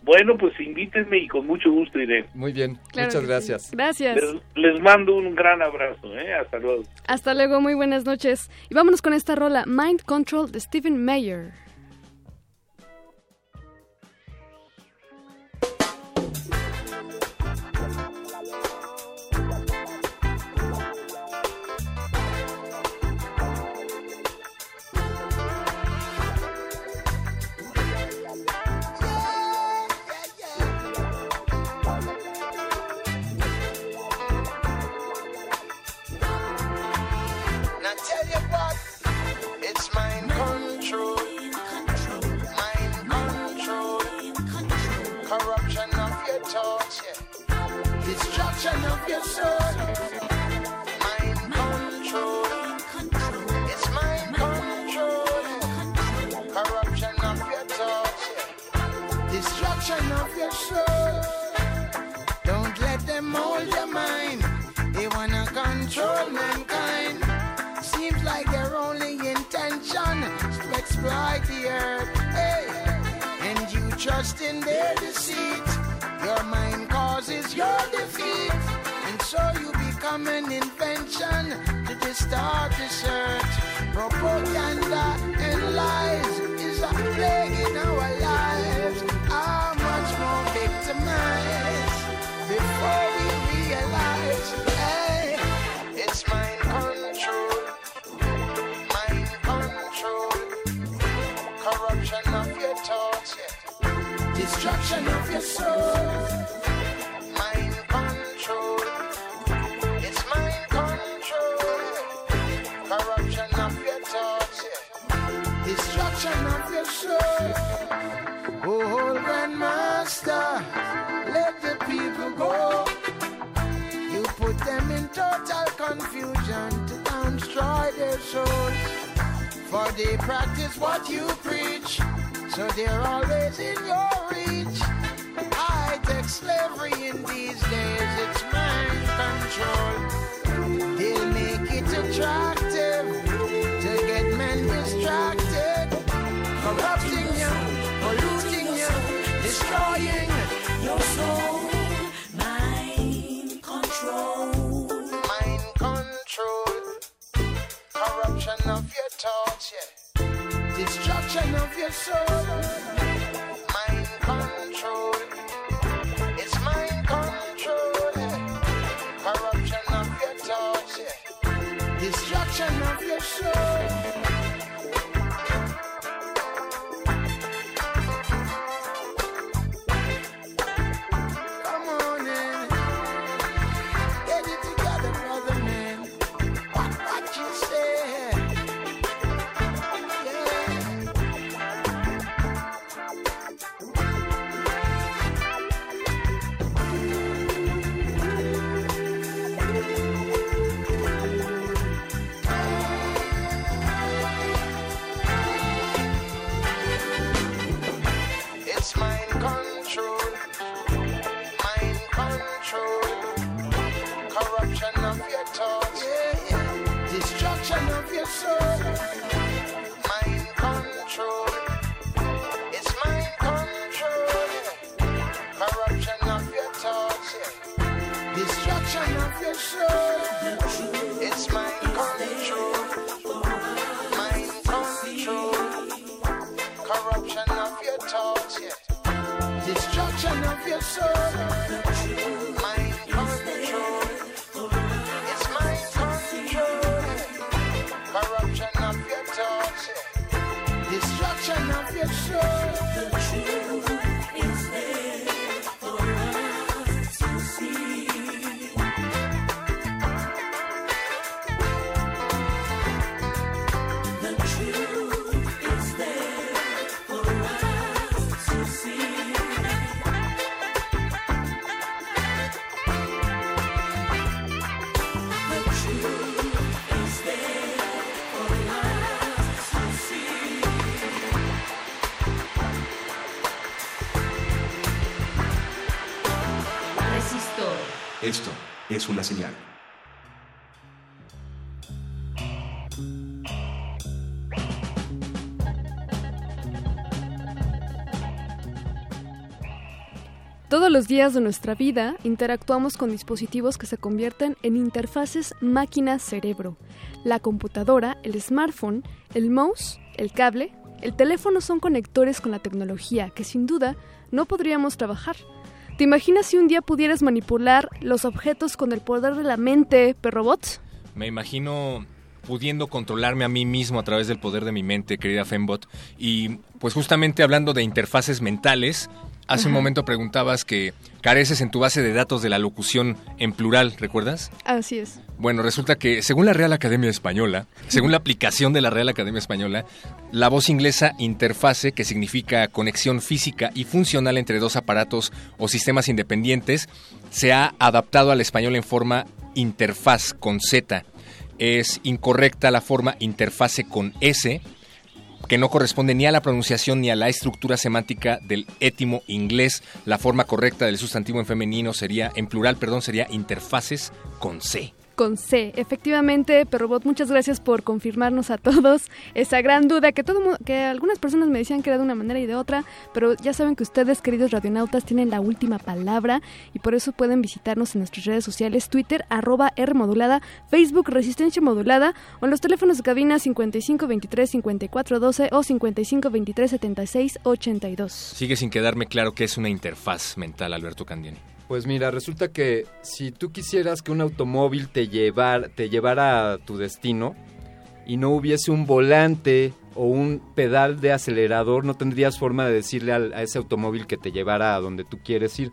Bueno, pues invítenme y con mucho gusto iré. Muy bien, Claro muchas sí. gracias. Gracias. Les, les mando un gran abrazo. ¿eh? Hasta luego. Hasta luego, muy buenas noches. Y vámonos con esta rola, Mind Control de Stephen Mayer. Una señal. Todos los días de nuestra vida interactuamos con dispositivos que se convierten en interfaces máquina-cerebro. La computadora, el smartphone, el mouse, el cable, el teléfono son conectores con la tecnología que sin duda no podríamos trabajar. ¿Te imaginas si un día pudieras manipular los objetos con el poder de la mente, perrobot? Me imagino pudiendo controlarme a mí mismo a través del poder de mi mente, querida Fembot. Y pues justamente hablando de interfaces mentales, hace un momento preguntabas que careces en tu base de datos de la locución en plural, ¿recuerdas? Así es. Bueno, resulta que según la Real Academia Española, según la aplicación de la Real Academia Española, la voz inglesa interfase, que significa conexión física y funcional entre dos aparatos o sistemas independientes, se ha adaptado al español en forma interfaz con Z. Es incorrecta la forma interfase con S, que no corresponde ni a la pronunciación ni a la estructura semántica del étimo inglés. La forma correcta del sustantivo en femenino sería, en plural, perdón, sería interfaces con C. Con C, efectivamente, Perrobot, muchas gracias por confirmarnos a todos esa gran duda que todo que algunas personas me decían que era de una manera y de otra, pero ya saben que ustedes, queridos radionautas, tienen la última palabra y por eso pueden visitarnos en nuestras redes sociales, Twitter, arroba R modulada, Facebook, Resistencia Modulada, o en los teléfonos de cabina 5523 5412 o 5523 76 82. Sigue sin quedarme claro que es una interfaz mental, Alberto Candiani. Pues mira, resulta que si tú quisieras que un automóvil te, llevar, te llevara a tu destino y no hubiese un volante o un pedal de acelerador, no tendrías forma de decirle a ese automóvil que te llevara a donde tú quieres ir.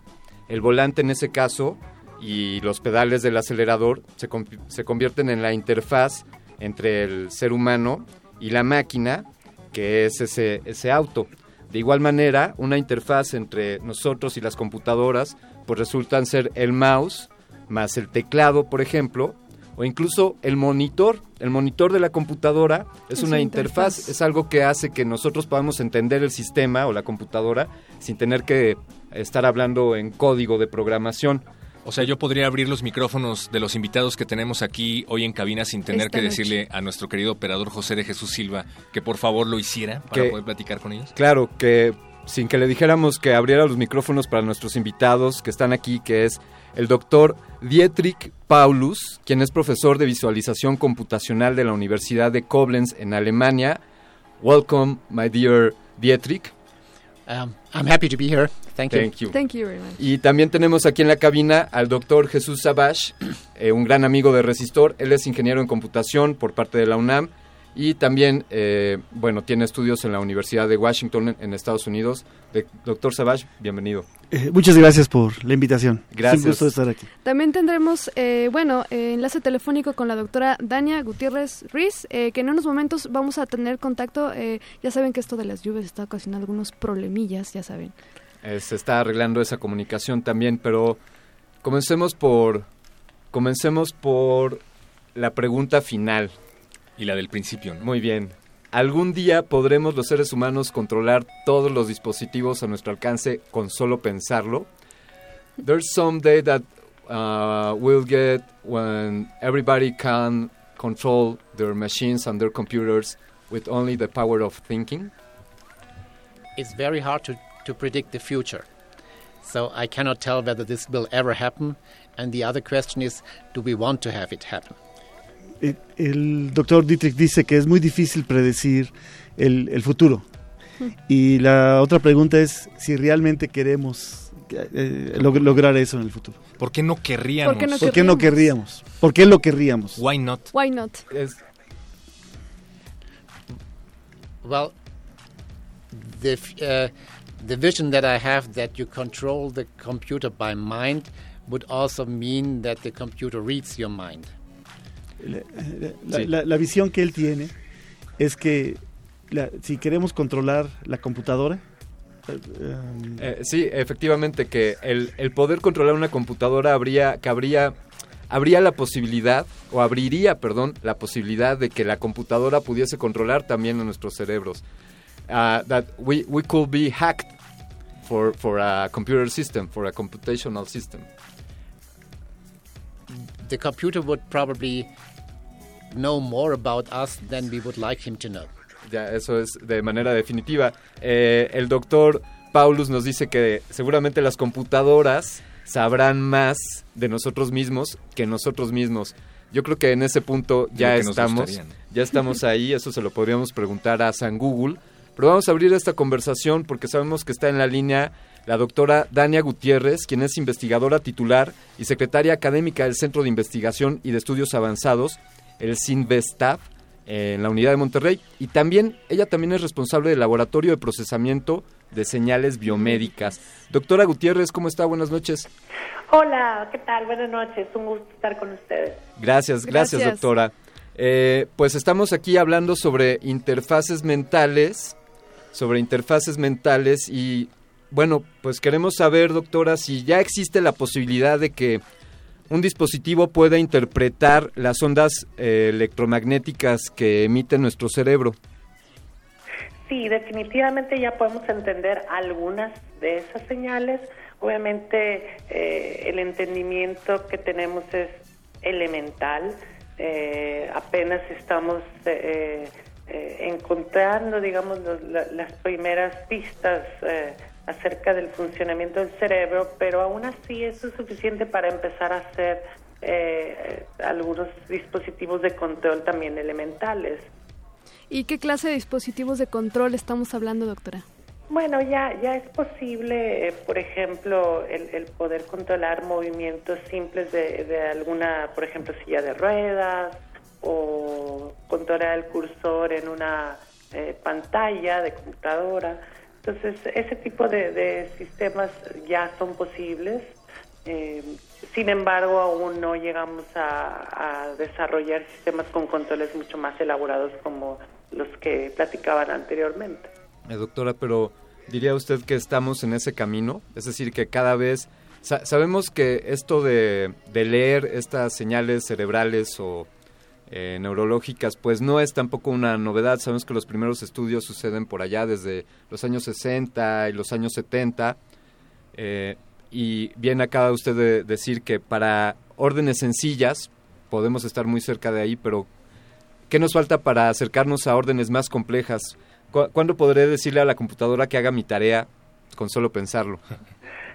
El volante en ese caso y los pedales del acelerador se, se convierten en la interfaz entre el ser humano y la máquina, que es ese, ese auto. De igual manera, una interfaz entre nosotros y las computadoras, pues resultan ser el mouse más el teclado, por ejemplo, o incluso el monitor. El monitor de la computadora es, Es una interfaz, interfaz. es algo que hace que nosotros podamos entender el sistema o la computadora sin tener que estar hablando en código de programación. O sea, yo podría abrir los micrófonos de los invitados que tenemos aquí hoy en cabina sin tener Esta que noche. decirle a nuestro querido operador José de Jesús Silva que por favor lo hiciera para Que- poder platicar con ellos. Claro, que sin que le dijéramos que abriera los micrófonos para nuestros invitados que están aquí, que es el doctor Dietrich Paulus, quien es profesor de visualización computacional de la Universidad de Koblenz en Alemania. Welcome, my dear Dietrich. Um, I'm happy to be here. Thank you. Thank you. Thank you very much. Y también tenemos aquí en la cabina al doctor Jesús Sabash, eh, un gran amigo de Resistor. Él es ingeniero en computación por parte de la UNAM y también, eh, bueno, tiene estudios en la Universidad de Washington en, Estados Unidos. De- doctor Sabash, bienvenido. Eh, muchas gracias por la invitación. Gracias. Es un gusto estar aquí. También tendremos, eh, bueno, eh, enlace telefónico con la doctora Dania Gutiérrez Ruiz, eh, que en unos momentos vamos a tener contacto. eh, ya saben que esto de las lluvias está ocasionando algunos problemillas, ya saben. Eh, se está arreglando esa comunicación también, pero comencemos por, comencemos por la pregunta final. Y la del principio, ¿no? Muy bien. ¿Algún día podremos los seres humanos controlar todos los dispositivos a nuestro alcance con solo pensarlo? There's some day that uh, we'll get when everybody can control their machines and their computers with only the power of thinking. It's very hard to, to predict the future. So I cannot tell whether this will ever happen. And the other question is do we want to have it happen? Eh, El doctor Dietrich dice que es muy difícil predecir el, el futuro. Y la otra pregunta es si realmente queremos eh, log- lograr eso en el futuro. ¿Por qué no querríamos? ¿Por qué no ¿Por qué no querríamos? ¿Por qué lo querríamos? Why not? Why not? Well, the, uh, the vision that I have that you control the computer by mind would also mean that the computer reads your mind. La, la- la- la visión que él tiene es que la- si queremos controlar la computadora, eh, um, Eh, sí, efectivamente que el, el poder controlar una computadora habría que habría habría la posibilidad o abriría, perdón, la posibilidad de que la computadora pudiese controlar también a nuestros cerebros. Uh, that we we could be hacked for for a computer system, for a computational system. The computer would probably know more about us than we would like him to know. Ya, eso es de manera definitiva. Eh, el doctor Paulus nos dice que seguramente las computadoras sabrán más de nosotros mismos que nosotros mismos. Yo creo que en ese punto ya estamos, ya estamos ahí, eso se lo podríamos preguntar a San Google. Pero vamos a abrir esta conversación porque sabemos que está en la línea la doctora Dania Gutiérrez, quien es investigadora titular y secretaria académica del Centro de Investigación y de Estudios Avanzados, el CINVESTAF, en la unidad de Monterrey. Y también, ella también es responsable del Laboratorio de Procesamiento de Señales Biomédicas. Doctora Gutiérrez, ¿cómo está? Buenas noches. Hola, ¿qué tal? Buenas noches, un gusto estar con ustedes. Gracias, gracias, Gracias. doctora. Eh, pues estamos aquí hablando sobre interfaces mentales, sobre interfaces mentales y bueno, pues queremos saber, doctora, si ya existe la posibilidad de que un dispositivo pueda interpretar las ondas eh, electromagnéticas que emite nuestro cerebro. Sí, definitivamente ya podemos entender algunas de esas señales. Obviamente eh, el entendimiento que tenemos es elemental. Eh, apenas estamos encontrando, digamos, los- la- las primeras pistas acerca del funcionamiento del cerebro, pero aún así eso es suficiente para empezar a hacer eh, algunos dispositivos de control también elementales. ¿Y qué clase de dispositivos de control estamos hablando, doctora? Bueno, ya, ya es posible, eh, por ejemplo, el, el poder controlar movimientos simples de, de alguna, por ejemplo, silla de ruedas o controlar el cursor en una eh, pantalla, de computadora. Entonces, ese tipo de, de sistemas ya son posibles. Eh, sin embargo, aún no llegamos a, desarrollar sistemas con controles mucho más elaborados como los que platicaban anteriormente. Eh, doctora, pero diría usted que estamos en ese camino, es decir, que cada vez sa- sabemos que esto de leer estas señales cerebrales o eh, neurológicas, pues no es tampoco una novedad. Sabemos que los primeros estudios suceden por allá desde los años 60 y los años 70. eh, y bien acaba usted de decir que para órdenes sencillas podemos estar muy cerca de ahí, pero ¿qué nos falta para acercarnos a órdenes más complejas? ¿Cu- ¿Cuándo podré decirle a la computadora que haga mi tarea con solo pensarlo?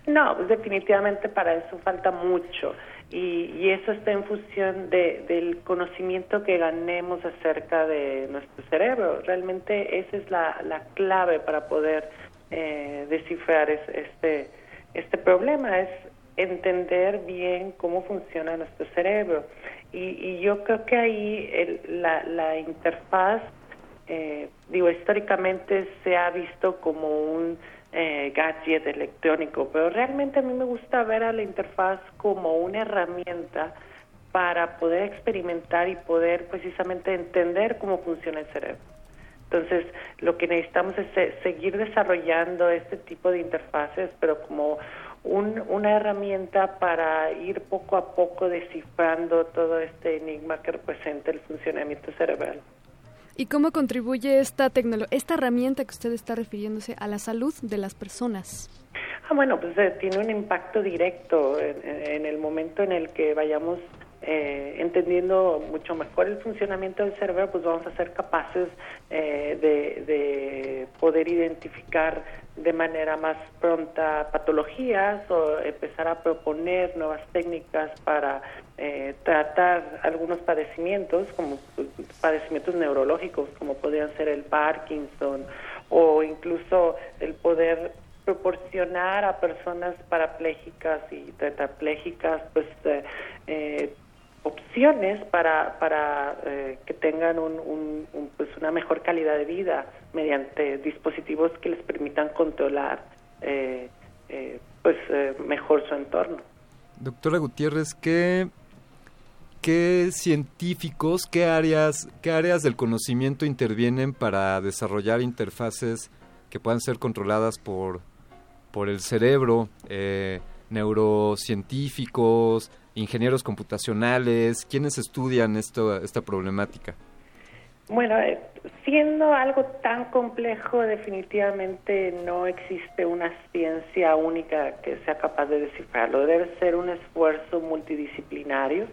No, definitivamente para eso falta mucho y, y eso está en función de, del conocimiento que ganemos acerca de nuestro cerebro. Realmente esa es la, la clave para poder eh, descifrar es- este, este problema, es entender bien cómo funciona nuestro cerebro. Y, y yo creo que ahí el- la, la interfaz eh, digo, históricamente se ha visto como un eh, gadget electrónico, pero realmente a mí me gusta ver a la interfaz como una herramienta para poder experimentar y poder precisamente entender cómo funciona el cerebro. Entonces, lo que necesitamos es se- seguir desarrollando este tipo de interfaces, pero como un- una herramienta para ir poco a poco descifrando todo este enigma que representa el funcionamiento cerebral. ¿Y cómo contribuye esta tecnolo esta herramienta que usted está refiriéndose a la salud de las personas? Ah, bueno, pues eh, tiene un impacto directo en el momento en el que vayamos eh, entendiendo mucho mejor el funcionamiento del cerebro, pues vamos a ser capaces eh, de, de poder identificar de manera más pronta patologías o empezar a proponer nuevas técnicas para eh, tratar algunos padecimientos, como padecimientos neurológicos, como podrían ser el Parkinson o incluso el poder proporcionar a personas parapléjicas y tetraplégicas pues eh, eh, opciones para para eh, que tengan un, pues una mejor calidad de vida mediante dispositivos que les permitan controlar eh, eh, pues mejor su entorno Doctora Gutiérrez, ¿qué, qué científicos, qué áreas, qué áreas del conocimiento intervienen para desarrollar interfaces que puedan ser controladas por, por el cerebro? Neurocientíficos, ingenieros computacionales, ¿quiénes estudian esto, esta problemática? Bueno, eh, siendo algo tan complejo, definitivamente no existe una ciencia única que sea capaz de descifrarlo. Debe ser un esfuerzo multidisciplinario.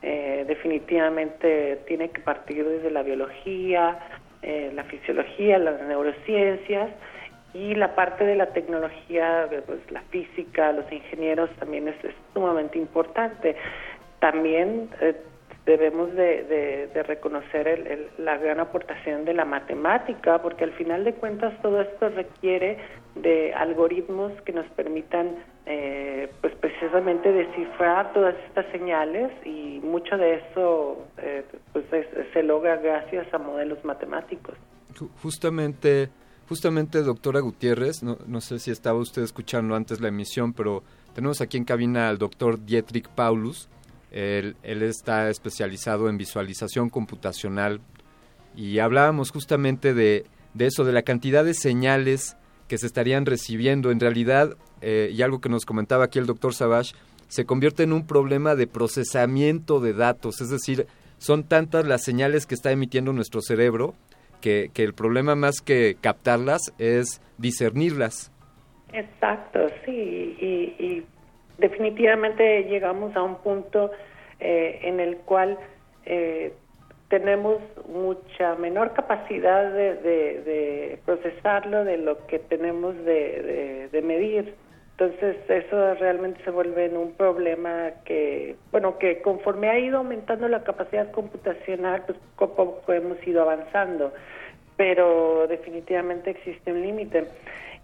Eh, definitivamente tiene que partir desde la biología, eh, la fisiología, las neurociencias y la parte de la tecnología, pues, la física, los ingenieros también es, sumamente importante. También eh, debemos de, de- de reconocer el- la gran aportación de la matemática, porque al final de cuentas todo esto requiere de algoritmos que nos permitan, eh, pues precisamente descifrar todas estas señales y mucho de eso, eh, pues es- se logra gracias a modelos matemáticos. Ju- Justamente, justamente, doctora Gutiérrez, no, no sé si estaba usted escuchando antes la emisión, pero tenemos aquí en cabina al doctor Dietrich Paulus. Él, está especializado en visualización computacional y hablábamos justamente de, de eso, de la cantidad de señales que se estarían recibiendo. En realidad, eh, y algo que nos comentaba aquí el doctor Savage, se convierte en un problema de procesamiento de datos, es decir, son tantas las señales que está emitiendo nuestro cerebro que, que el problema más que captarlas es discernirlas. Exacto, sí, y, y definitivamente llegamos a un punto eh, en el cual eh, tenemos mucha menor capacidad de, de- procesarlo de lo que tenemos de- de medir. Entonces eso realmente se vuelve en un problema que, bueno, que conforme ha ido aumentando la capacidad computacional, pues poco a poco hemos ido avanzando, pero definitivamente existe un límite.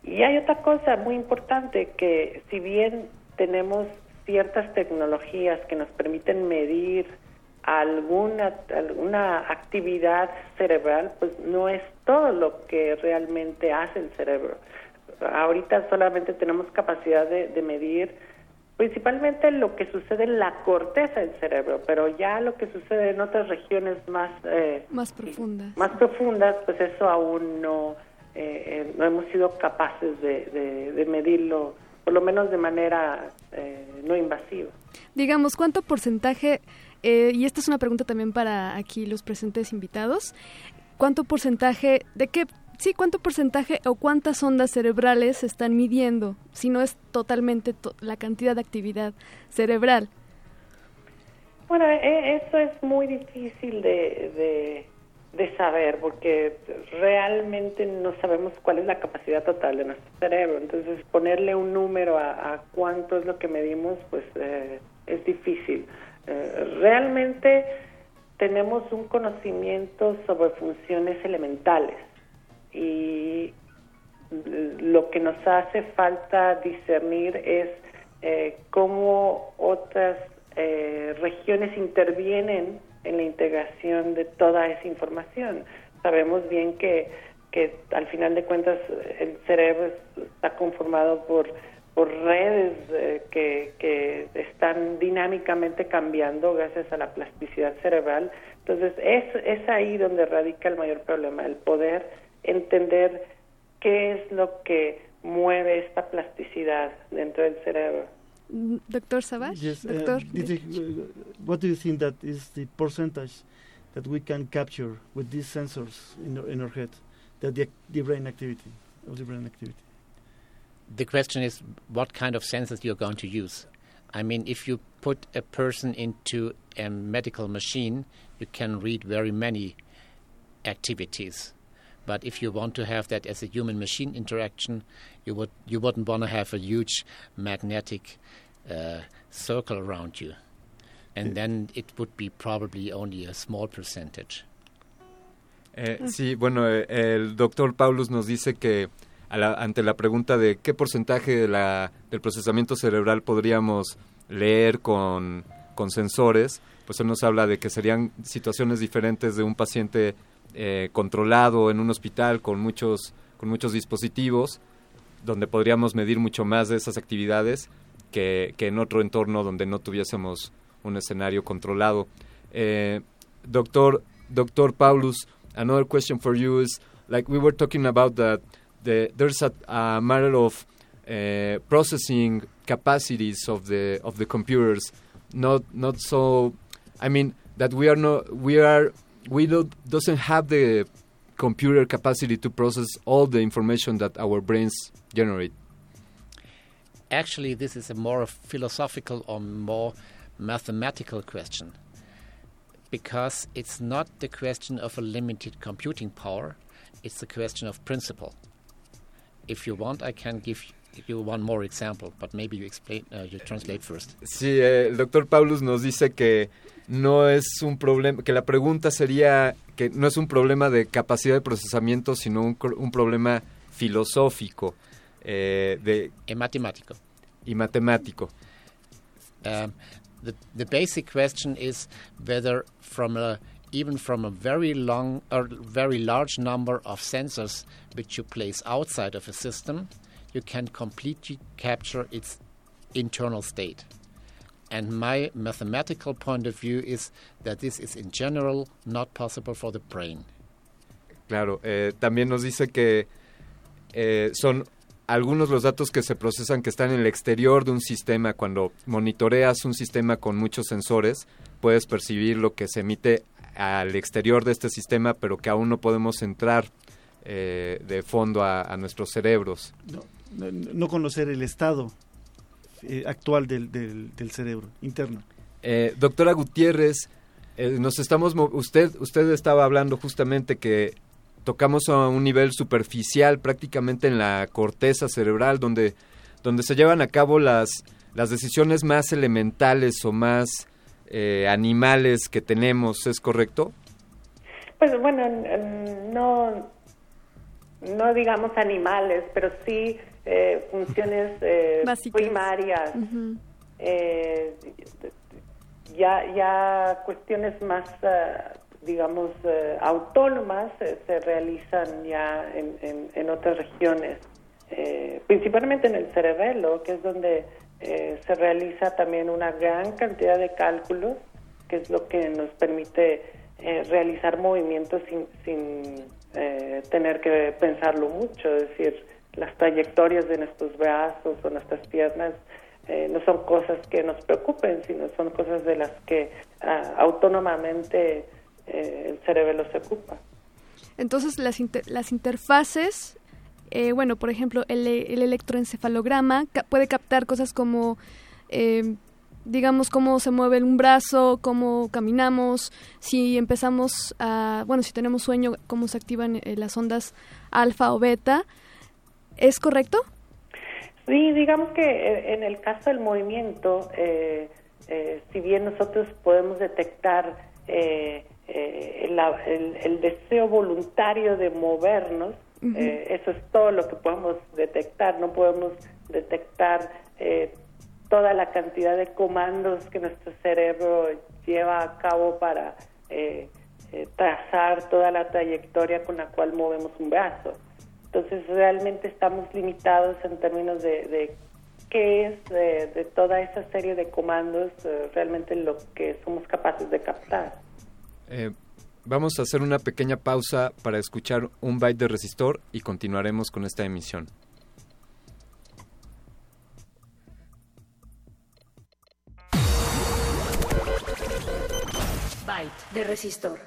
Y hay otra cosa muy importante, que si bien tenemos ciertas tecnologías que nos permiten medir alguna alguna actividad cerebral, pues no es todo lo que realmente hace el cerebro. Ahorita solamente tenemos capacidad de, de medir principalmente lo que sucede en la corteza del cerebro, pero ya lo que sucede en otras regiones más eh, Más profunda. más profundas, pues eso aún no eh, eh, no hemos sido capaces de, de- de medirlo, por lo menos de manera eh, no invasiva. Digamos, ¿cuánto porcentaje, eh, y esta es una pregunta también para aquí los presentes invitados, cuánto porcentaje, de qué, sí, cuánto porcentaje o cuántas ondas cerebrales se están midiendo, si no es totalmente to- la cantidad de actividad cerebral? Bueno, e- eso es muy difícil de, de, saber porque realmente no sabemos cuál es la capacidad total de nuestro cerebro. Entonces, ponerle un número a, a cuánto es lo que medimos, pues eh, es difícil. Eh, realmente tenemos un conocimiento sobre funciones elementales y lo que nos hace falta discernir es eh, cómo otras eh, regiones intervienen en la integración de toda esa información. Sabemos bien que, que al final de cuentas el cerebro es- está conformado por, por redes eh, que, que están dinámicamente cambiando gracias a la plasticidad cerebral. Entonces es, es ahí donde radica el mayor problema, el poder entender qué es lo que mueve esta plasticidad dentro del cerebro. Mm, Doctor Savage, Yes, uh, doctor. Dietrich, uh, what do you think that is the percentage that we can capture with these sensors in our, in our head, that the, the brain activity of the brain activity? The question is what kind of sensors you're going to use. I mean, if you put a person into a medical machine, you can read very many activities. But if you want to have that as a human-machine interaction, you would you wouldn't want to have a huge magnetic uh, circle around you, and then it would be probably only a small percentage. Eh, sí, bueno, eh, el doctor Paulus nos dice que a la- ante la pregunta de qué porcentaje de la, del procesamiento cerebral podríamos leer con, con sensores, pues él nos habla de que serían situaciones diferentes de un paciente eh, controlado en un hospital con muchos, con muchos dispositivos, donde podríamos medir mucho más de esas actividades que, que en otro entorno donde no tuviésemos un escenario controlado. Eh, doctor, Doctor Paulus, another question for you is like we were talking about that the, there's a, a matter of uh, processing capacities of the of the computers, not not so. I mean that we are not we are we don't doesn't have the computer capacity to process all the information that our brains generate. Actually, this is a more philosophical or more mathematical question because it's not the question of a limited computing power, it's the question of principle. If you want, I can give you one more example, but maybe you explain, uh, you translate first. Sí, eh, el doctor Paulus nos dice que no es un problema, que la pregunta sería que no es un problema de capacidad de procesamiento, sino un, un problema filosófico eh, de y matemático. Y matemático. Um, the, the basic question is whether from a even from a very long or very large number of sensors which you place outside of a system, you can completely capture its internal state. And my mathematical point of view is that this is in general not possible for the brain. Claro, eh, también nos dice que eh, son algunos los datos que se procesan que están en el exterior de un sistema. Cuando monitoreas un sistema con muchos sensores, puedes percibir lo que se emite al exterior de este sistema, pero que aún no podemos entrar eh, de fondo a, a nuestros cerebros. No, no, no conocer el estado eh, actual del, del, del cerebro interno. Eh, doctora Gutiérrez, eh, nos estamos mo- usted usted estaba hablando justamente que tocamos a un nivel superficial prácticamente en la corteza cerebral donde donde se llevan a cabo las las decisiones más elementales o más eh, animales que tenemos, ¿es correcto? Pues bueno, no, no digamos animales, pero sí eh, funciones eh, primarias. Eh, ya, ya cuestiones más, eh, digamos, eh, autónomas eh, se realizan ya en, en- en otras regiones, eh, principalmente en el cerebelo, que es donde eh, se realiza también una gran cantidad de cálculos, que es lo que nos permite eh, realizar movimientos sin, sin eh, tener que pensarlo mucho, es decir, las trayectorias de nuestros brazos o nuestras piernas eh, no son cosas que nos preocupen, sino son cosas de las que ah, autónomamente eh, el cerebelo se ocupa. Entonces las, las interfaces, eh, bueno, por ejemplo, el, el electroencefalograma puede captar cosas como, eh, digamos, cómo se mueve un brazo, cómo caminamos, si empezamos a, bueno, si tenemos sueño, cómo se activan las ondas alfa o beta. ¿Es correcto? Sí, digamos que eh, en el caso del movimiento, eh, eh, si bien nosotros podemos detectar eh, eh, la- el, el deseo voluntario de movernos, eso es todo lo que podemos detectar, no podemos detectar eh, toda la cantidad de comandos que nuestro cerebro lleva a cabo para trazar toda la trayectoria con la cual movemos un brazo. Entonces realmente estamos limitados en términos de, de qué es de, de toda esa serie de comandos eh, realmente lo que somos capaces de captar. Eh, vamos a hacer una pequeña pausa para escuchar un byte de resistor y continuaremos con esta emisión. Byte de resistor.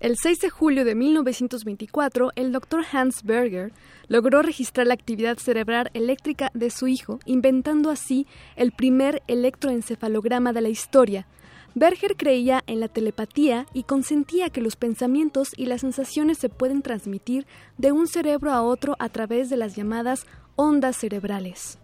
El 6 de julio de 1924, el doctor Hans Berger logró registrar la actividad cerebral eléctrica de su hijo, inventando así el primer electroencefalograma de la historia. Berger creía en la telepatía y consentía que los pensamientos y las sensaciones se pueden transmitir de un cerebro a otro a través de las llamadas ondas cerebrales.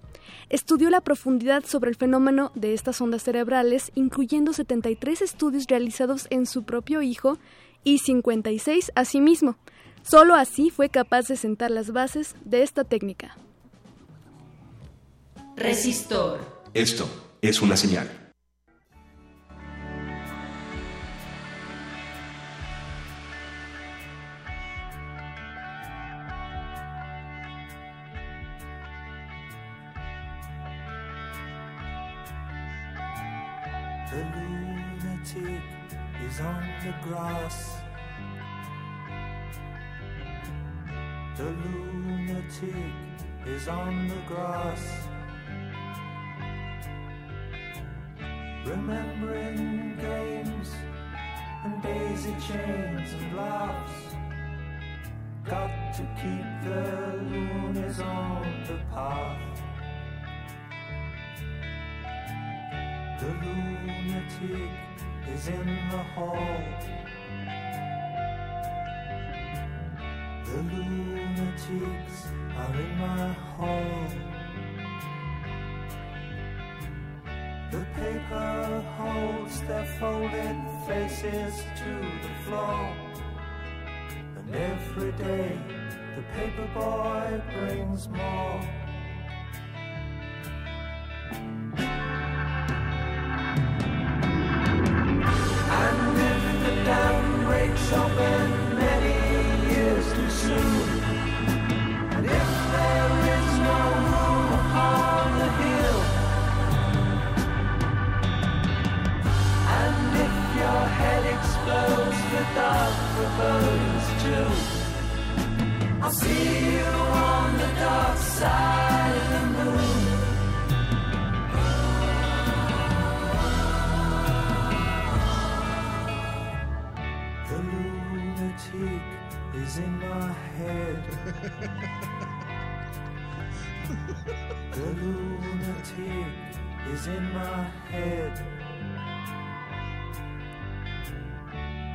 Estudió la profundidad sobre el fenómeno de estas ondas cerebrales, incluyendo 73 estudios realizados en su propio hijo y 56 a sí mismo. Solo así fue capaz de sentar las bases de esta técnica. Resistor. Esto es una señal. Remembering games and daisy chains and laughs. Got to keep the loonies on the path. The lunatic is in the hall. The lunatics are in my hall. The paper holds their folded faces to the floor. And every day the paper boy brings more.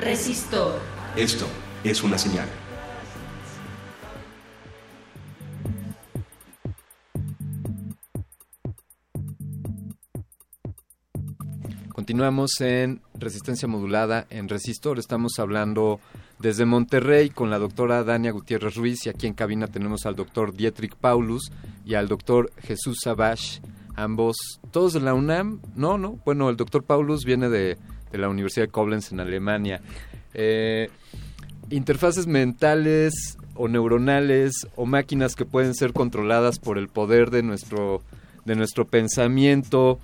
Resistor. Esto es una señal. Continuamos en Resistencia Modulada en Resistor. Estamos hablando desde Monterrey con la doctora Dania Gutiérrez Ruiz y aquí en cabina tenemos al doctor Dietrich Paulus y al doctor Jesús Sabash, ambos, todos de la UNAM. No, no, bueno, el doctor Paulus viene de, de la Universidad de Koblenz en Alemania. Eh, interfaces mentales o neuronales o máquinas que pueden ser controladas por el poder de nuestro, de nuestro pensamiento.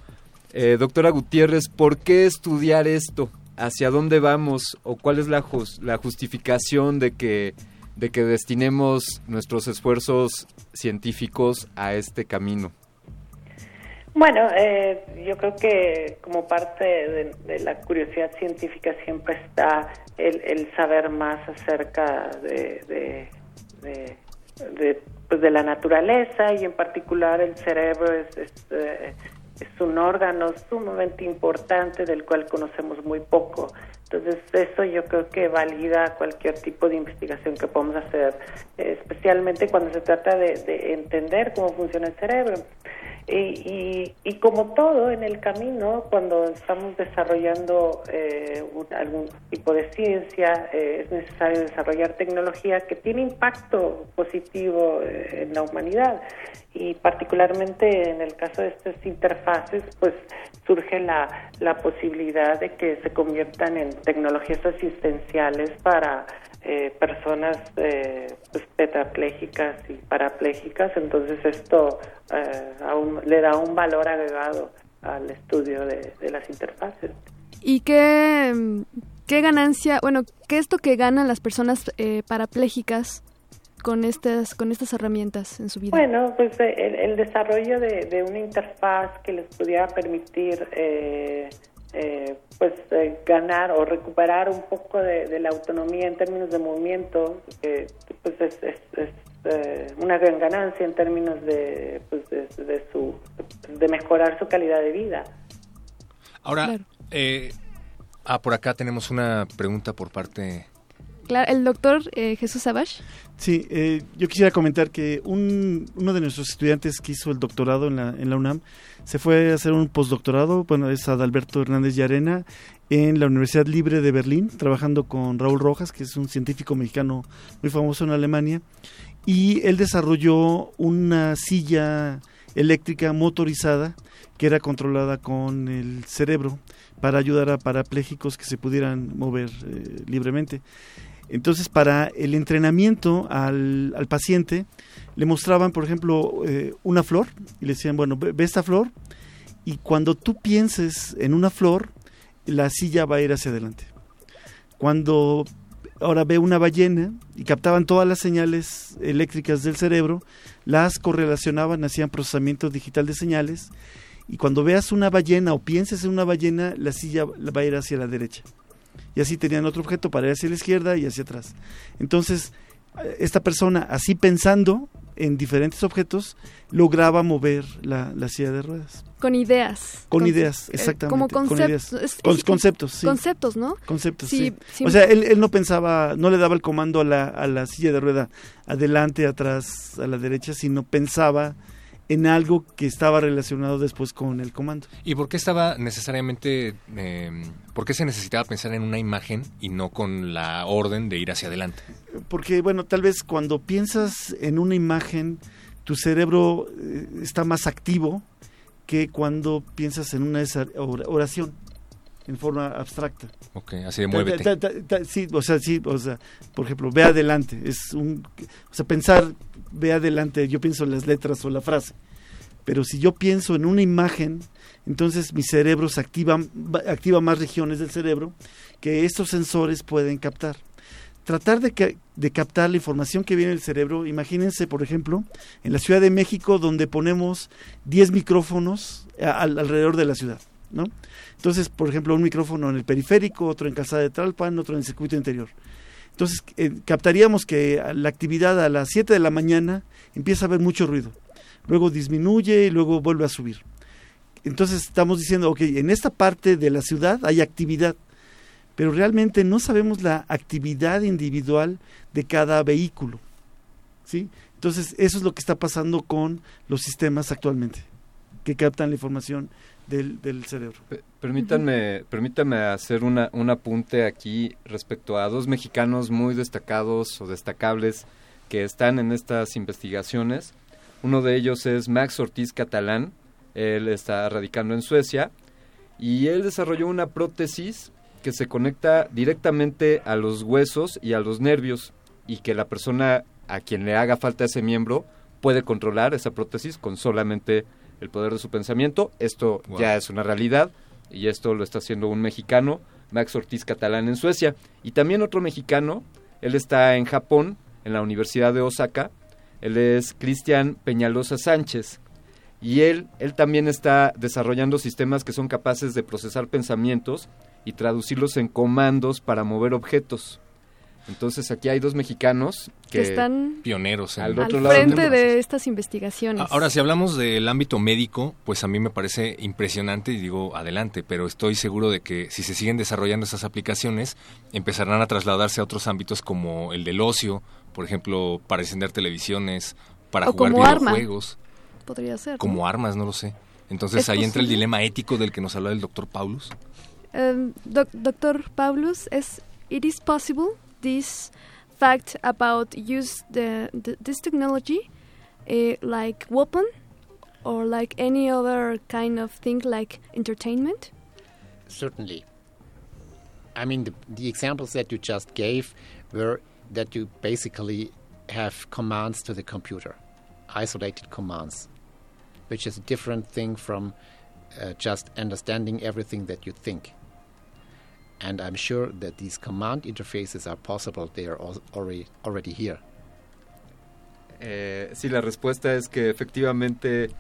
Eh, doctora Gutiérrez, ¿por qué estudiar esto? ¿Hacia dónde vamos? ¿O cuál es la, la justificación de que, de que destinemos nuestros esfuerzos científicos a este camino? Bueno, eh, yo creo que como parte de, la curiosidad científica siempre está el, saber más acerca de, de, de, pues, de la naturaleza y en particular el cerebro es, es, eh, es un órgano sumamente importante del cual conocemos muy poco. Entonces eso yo creo que valida cualquier tipo de investigación que podamos hacer, eh, especialmente cuando se trata de entender cómo funciona el cerebro. Y, y, y como todo en el camino, cuando estamos desarrollando eh, algún tipo de ciencia, eh, es necesario desarrollar tecnología que tiene impacto positivo eh, en la humanidad. Y particularmente en el caso de estas interfaces, pues surge la, la posibilidad de que se conviertan en tecnologías asistenciales para eh, personas eh, pues, tetrapléjicas y parapléjicas, entonces esto eh, aún le da un valor agregado al estudio de, de las interfaces. ¿Y qué, qué ganancia, bueno, qué es lo que ganan las personas eh, parapléjicas con estas, con estas herramientas en su vida? Bueno, pues eh, el, el desarrollo de, de una interfaz que les pudiera permitir eh, pues eh, ganar o recuperar un poco de, de la autonomía en términos de movimiento, que pues es, es, es, eh, una gran ganancia en términos de, pues, de, de su de mejorar su calidad de vida. Ahora, eh, ah, por acá tenemos una pregunta por parte... Claro, el doctor eh, Jesús Sabash. Sí, eh, yo quisiera comentar que un, uno de nuestros estudiantes que hizo el doctorado en la, en la UNAM se fue a hacer un postdoctorado, bueno, es Adalberto Hernández Llarena, en la Universidad Libre de Berlín, trabajando con Raúl Rojas, que es un científico mexicano muy famoso en Alemania, y él desarrolló una silla eléctrica motorizada que era controlada con el cerebro para ayudar a parapléjicos que se pudieran mover eh, libremente. Entonces, para el entrenamiento al, paciente, le mostraban, por ejemplo, eh, una flor y le decían, bueno, ve, ve esta flor y cuando tú pienses en una flor, la silla va a ir hacia adelante. Cuando ahora ve una ballena y captaban todas las señales eléctricas del cerebro, las correlacionaban, hacían procesamiento digital de señales y cuando veas una ballena o pienses en una ballena, la silla va a ir hacia la derecha. Y así tenían otro objeto para ir hacia la izquierda y hacia atrás. Entonces, esta persona, así pensando en diferentes objetos, lograba mover la, la silla de ruedas. Con ideas. Con ideas, eh, exactamente. Como con conceptos. ideas. es- Con- es- conceptos, sí. Conceptos, ¿no? Conceptos, sí. O sea, él, él no pensaba, no le daba el comando a la, a la silla de rueda adelante, atrás, a la derecha, sino pensaba en algo que estaba relacionado después con el comando. ¿Y por qué estaba necesariamente, eh, por qué se necesitaba pensar en una imagen y no con la orden de ir hacia adelante? Porque, bueno, tal vez cuando piensas en una imagen, tu cerebro eh, está más activo que cuando piensas en una oración en forma abstracta. Ok, así de muévete. ta- ta- ta- sí, o sea, sí, o sea, por ejemplo, ve adelante, es un, o sea, pensar, ve adelante, yo pienso en las letras o la frase, pero si yo pienso en una imagen, entonces mi cerebro se activa, va- activa más regiones del cerebro que estos sensores pueden captar. Tratar de, de captar la información que viene del cerebro, imagínense, por ejemplo, en la Ciudad de México, donde ponemos 10 micrófonos a- al- alrededor de la ciudad, ¿no? Entonces, por ejemplo, un micrófono en el periférico, otro en Calzada de Tralpan, otro en el circuito interior. Entonces, eh, captaríamos que la actividad a las 7 de la mañana empieza a haber mucho ruido. luego disminuye y luego vuelve a subir. Entonces estamos diciendo, ok, en esta parte de la ciudad hay actividad, pero realmente no sabemos la actividad individual de cada vehículo. ¿sí? Entonces eso es lo que está pasando con los sistemas actualmente, que captan la información del, del cerebro. Permítanme, permítame hacer una, un apunte aquí respecto a dos mexicanos muy destacados o destacables que están en estas investigaciones. Uno de ellos es Max Ortiz Catalán, él está radicando en Suecia y él desarrolló una prótesis que se conecta directamente a los huesos y a los nervios y que la persona a quien le haga falta ese miembro puede controlar esa prótesis con solamente el poder de su pensamiento. Esto Wow. ya es una realidad y esto lo está haciendo un mexicano, Max Ortiz Catalán en Suecia. Y también otro mexicano, él está en Japón, en la Universidad de Osaka, él es Cristian Peñalosa Sánchez. Y él, él también está desarrollando sistemas que son capaces de procesar pensamientos y traducirlos en comandos para mover objetos. Entonces aquí hay dos mexicanos que, Que están pioneros. en- al Al otro lado frente de estas investigaciones. Ahora, si hablamos del ámbito médico, pues a mí me parece impresionante y digo adelante, pero estoy seguro de que si se siguen desarrollando esas aplicaciones, empezarán a trasladarse a otros ámbitos como el del ocio, por ejemplo, para encender televisiones, para O jugar como arma. videojuegos, Podría ser. ¿no? como armas, no lo sé. Entonces ¿Es ahí entra el dilema ético del que nos habla el doctor Paulus. Um, doc- Dr. Paulus, is it is possible this fact about use the, the this technology uh, like weapon or like any other kind of thing like entertainment? Certainly. I mean, the, the examples that you just gave were that you basically have commands to the computer, isolated commands, which is a different thing from uh, just understanding everything that you think. And I'm sure that these command interfaces are possible. They are al- already already here. Eh, sí, la respuesta es que efectivamente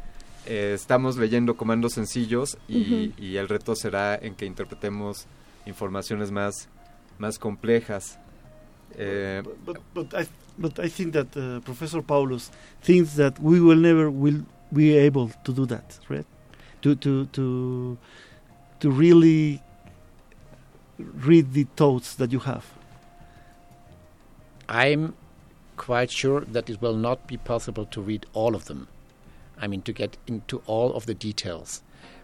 eh, estamos leyendo comandos sencillos y, el reto será en que interpretemos informaciones más, más complejas. Eh, But, but, I, but I think that uh, Professor Paulus thinks that we will never will be able to do that, right? To to to to really read the thoughts that you have. I'm quite sure that it will not be possible to read all of them. I mean, to get into all of the details.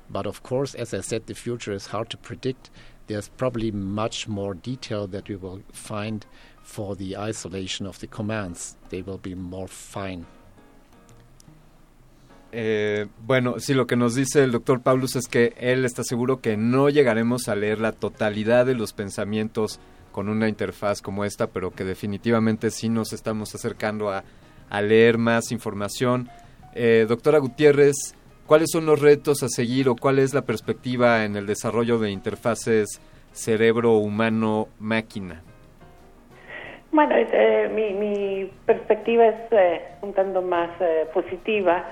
But of course, as I said, the future is hard to predict. There's probably much more detail that we will find for the isolation of the commands. They will be more fine. Eh, bueno, sí, lo que nos dice el doctor Paulus es que él está seguro que no llegaremos a leer la totalidad de los pensamientos con una interfaz como esta, pero que definitivamente sí nos estamos acercando a, leer más información. Eh, doctora Gutiérrez, ¿cuáles son los retos a seguir o cuál es la perspectiva en el desarrollo de interfaces cerebro humano-máquina? Bueno, eh, mi, mi perspectiva es eh, un tanto más eh, positiva.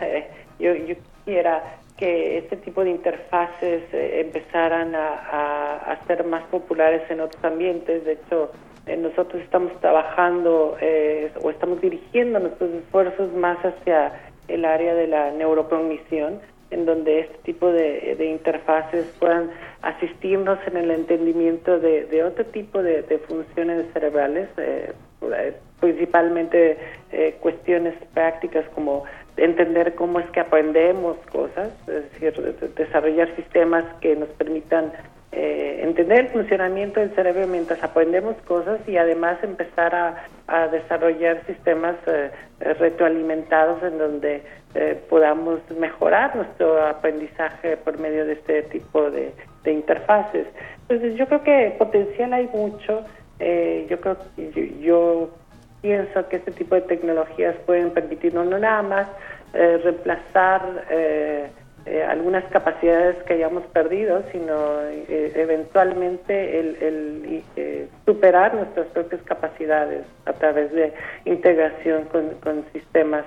Yo, yo quisiera que este tipo de interfaces eh, empezaran a, ser más populares en otros ambientes. De hecho, eh, nosotros estamos trabajando eh, o estamos dirigiendo nuestros esfuerzos más hacia el área de la neurocognición, en donde este tipo de, interfaces puedan asistirnos en el entendimiento de, otro tipo de, de funciones cerebrales, eh, principalmente cuestiones prácticas como entender cómo es que aprendemos cosas, es decir, de- de- desarrollar sistemas que nos permitan eh, entender el funcionamiento del cerebro mientras aprendemos cosas y además empezar a, desarrollar sistemas eh, eh, retroalimentados en donde eh, podamos mejorar nuestro aprendizaje por medio de este tipo de, de interfaces. Entonces yo creo que potencial hay mucho. Eh, yo creo que yo, yo pienso que este tipo de tecnologías pueden permitirnos no nada más eh, reemplazar eh, eh, algunas capacidades que hayamos perdido, sino eh, eventualmente el, superar nuestras propias capacidades a través de integración con, sistemas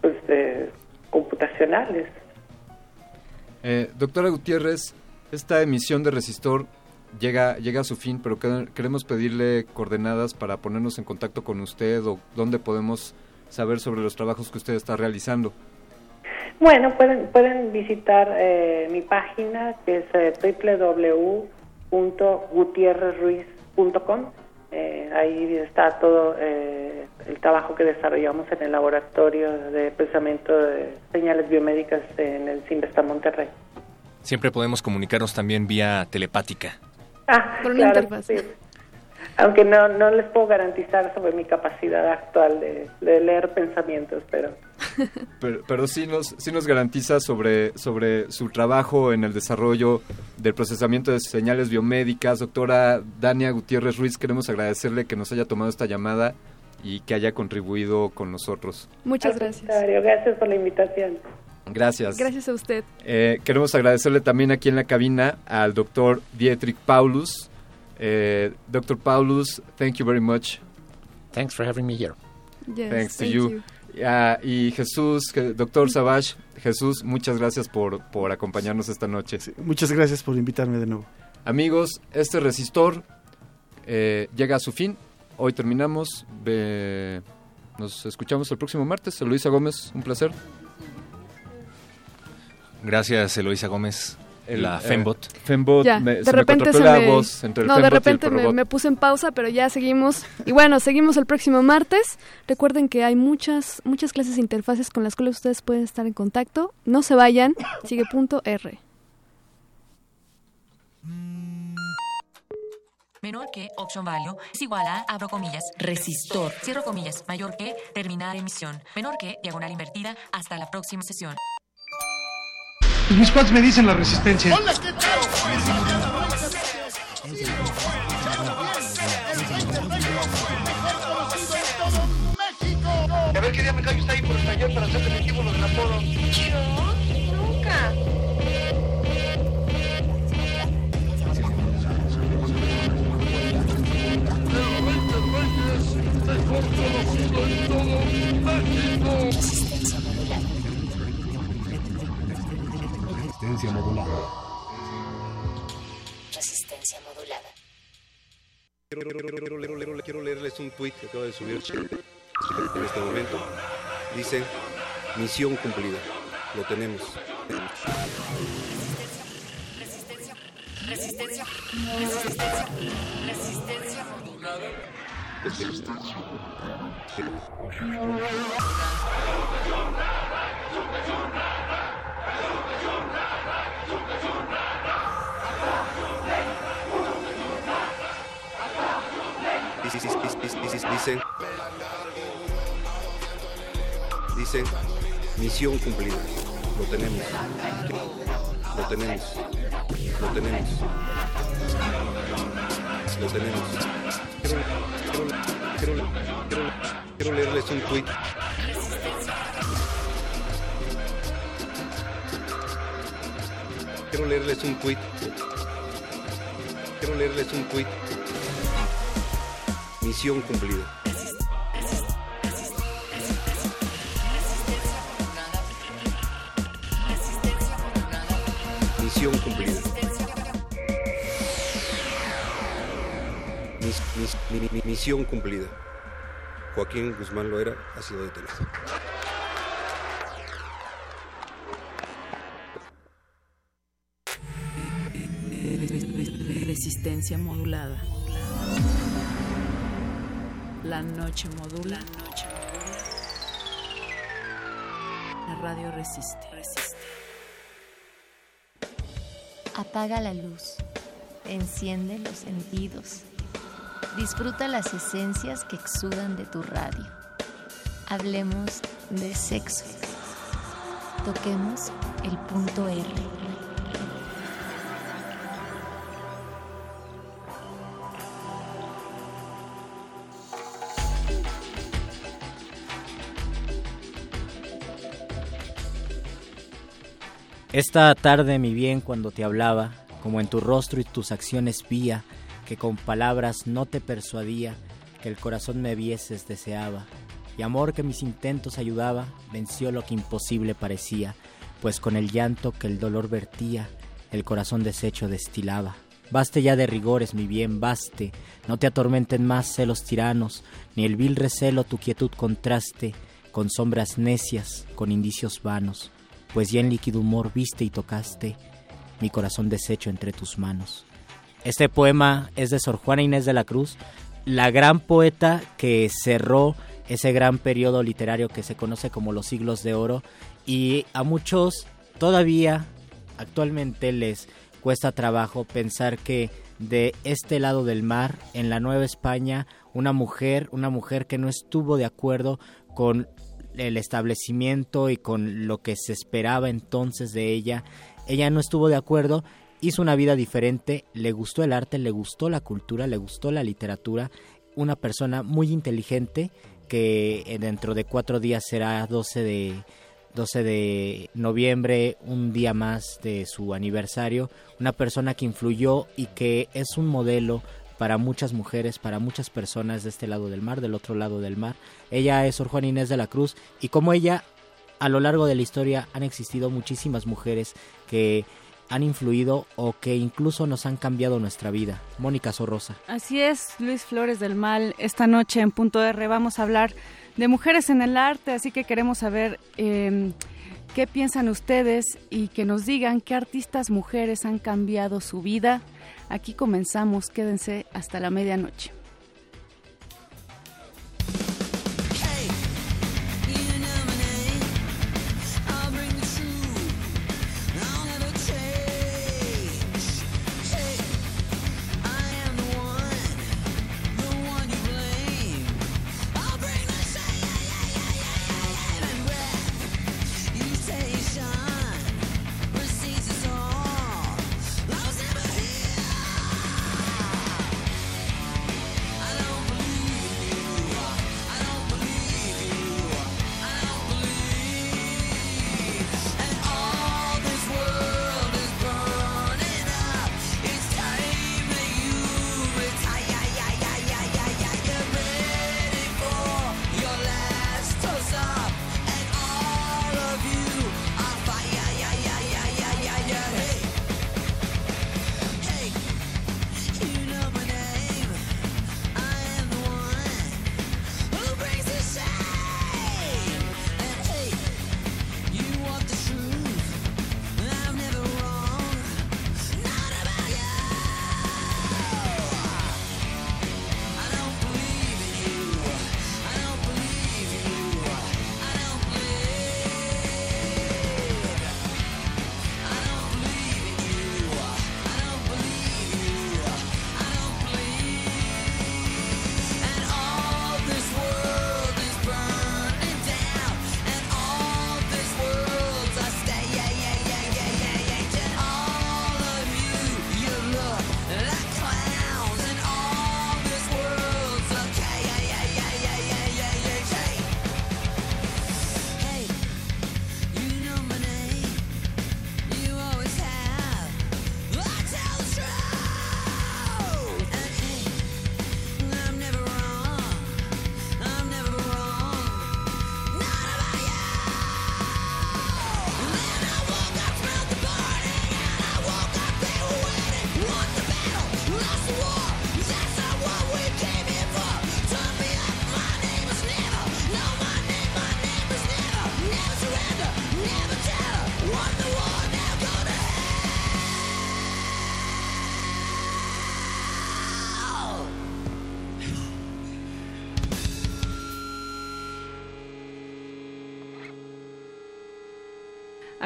pues, computacionales. Doctora Gutiérrez, esta emisión de Resistor llega, llega a su fin, pero que- queremos pedirle coordenadas para ponernos en contacto con usted o dónde podemos saber sobre los trabajos que usted está realizando? Bueno, pueden, pueden visitar eh, mi página que es eh, www.gutierrezruiz.com. Eh, ahí está todo eh, el trabajo que desarrollamos en el laboratorio de procesamiento de señales biomédicas en el Cinvesta Monterrey. Siempre podemos comunicarnos también vía telepática. Ah, Por una claro, interfaz. sí. Aunque no, no les puedo garantizar sobre mi capacidad actual de, de leer pensamientos, pero Pero, pero sí, nos, sí nos garantiza sobre, sobre su trabajo en el desarrollo del procesamiento de señales biomédicas. Doctora Dania Gutiérrez Ruiz, queremos agradecerle que nos haya tomado esta llamada y que haya contribuido con nosotros. Muchas gracias. gracias por la invitación. Gracias. Gracias a usted. Eh, queremos agradecerle también aquí en la cabina al doctor Dietrich Paulus. Eh, Dr. Paulus, thank you very much. Thanks for having me here. Yes, Thanks to thank you. Ah, y Jesús, doctor Savage, Jesús, muchas gracias por, por acompañarnos esta noche. Muchas gracias por invitarme de nuevo. Amigos, este resistor eh, llega a su fin. Hoy terminamos. Ve- nos escuchamos el próximo martes. Eloisa Gómez, un placer. Gracias, Eloisa Gómez, El, la eh, Fembot. Fembot, Ya, me- de se me repente se me... voz entre el no, de Fembot y el repente me, me puse en pausa, pero ya seguimos. Y bueno, seguimos el próximo martes. Recuerden que hay muchas muchas clases de interfaces con las cuales ustedes pueden estar en contacto. No se vayan. Sigue punto R. Menor que option value es igual a, abro comillas, resistor, cierro comillas, mayor que, terminar emisión, menor que, diagonal invertida, hasta la próxima sesión. Pues mis cuates me dicen la resistencia. A ver qué día me callo está ahí por el taller para hacer los apodos. Yo nunca. Resistencia modulada. Resistencia modulada. Quiero, quiero- quiero- quiero- quiero- quiero leerles un tweet que acaba de subir en este momento. Dice, misión cumplida. Lo tenemos. Resistencia, resistencia, resistencia, resistencia modulada. Dice, dice, dice, dice, dice, misión cumplida. Lo tenemos. Lo tenemos. Lo tenemos. Lo tenemos. Quiero, quiero, quiero- quiero leerles un tweet. Quiero leerles un tweet. Quiero leerles un tweet. Misión cumplida. Misión cumplida. Mis- mis- mi- mi- misión cumplida. Joaquín Guzmán Loera ha sido detenido. Resistencia modulada. La noche modula. La radio resiste. Apaga la luz. Enciende los sentidos. Disfruta las esencias que exudan de tu radio. Hablemos de sexo. Toquemos el punto R. Esta tarde, mi bien, cuando te hablaba, como en tu rostro y tus acciones vía, que con palabras no te persuadía, que el corazón me vieses deseaba, y amor que mis intentos ayudaba, venció lo que imposible parecía, pues con el llanto que el dolor vertía, el corazón deshecho destilaba. Baste ya de rigores, mi bien, baste, no te atormenten más celos tiranos, ni el vil recelo tu quietud contraste, con sombras necias, con indicios vanos, pues ya en líquido humor viste y tocaste mi corazón deshecho entre tus manos. Este poema es de Sor Juana Inés de la Cruz, la gran poeta que cerró ese gran periodo literario que se conoce como los siglos de oro y a muchos todavía actualmente les cuesta trabajo pensar que de este lado del mar, en la Nueva España, una mujer, una mujer que no estuvo de acuerdo con el establecimiento y con lo que se esperaba entonces de ella, ella no estuvo de acuerdo, hizo una vida diferente, le gustó el arte, le gustó la cultura, le gustó la literatura, una persona muy inteligente que dentro de cuatro días será 12 de 12 de noviembre, un día más de su aniversario, una persona que influyó y que es un modelo para muchas mujeres, para muchas personas de este lado del mar, del otro lado del mar. Ella es Sor Juana Inés de la Cruz y como ella, a lo largo de la historia han existido muchísimas mujeres que han influido o que incluso nos han cambiado nuestra vida. Mónica Sorrosa. Así es, Luis Flores del Mal. Esta noche en Punto R vamos a hablar de mujeres en el arte, así que queremos saber eh, qué piensan ustedes y que nos digan qué artistas mujeres han cambiado su vida. Aquí comenzamos, quédense hasta la medianoche.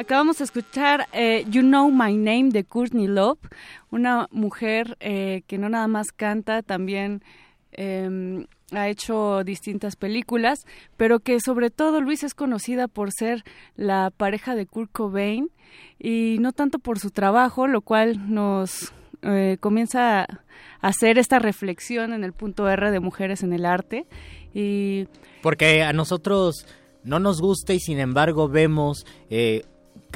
Acabamos de escuchar eh, You Know My Name de Courtney Love, una mujer eh, que no nada más canta, también eh, ha hecho distintas películas, pero que sobre todo Luis es conocida por ser la pareja de Kurt Cobain y no tanto por su trabajo, lo cual nos eh, comienza a hacer esta reflexión en el punto R de mujeres en el arte. Y Porque a nosotros no nos gusta y sin embargo vemos eh,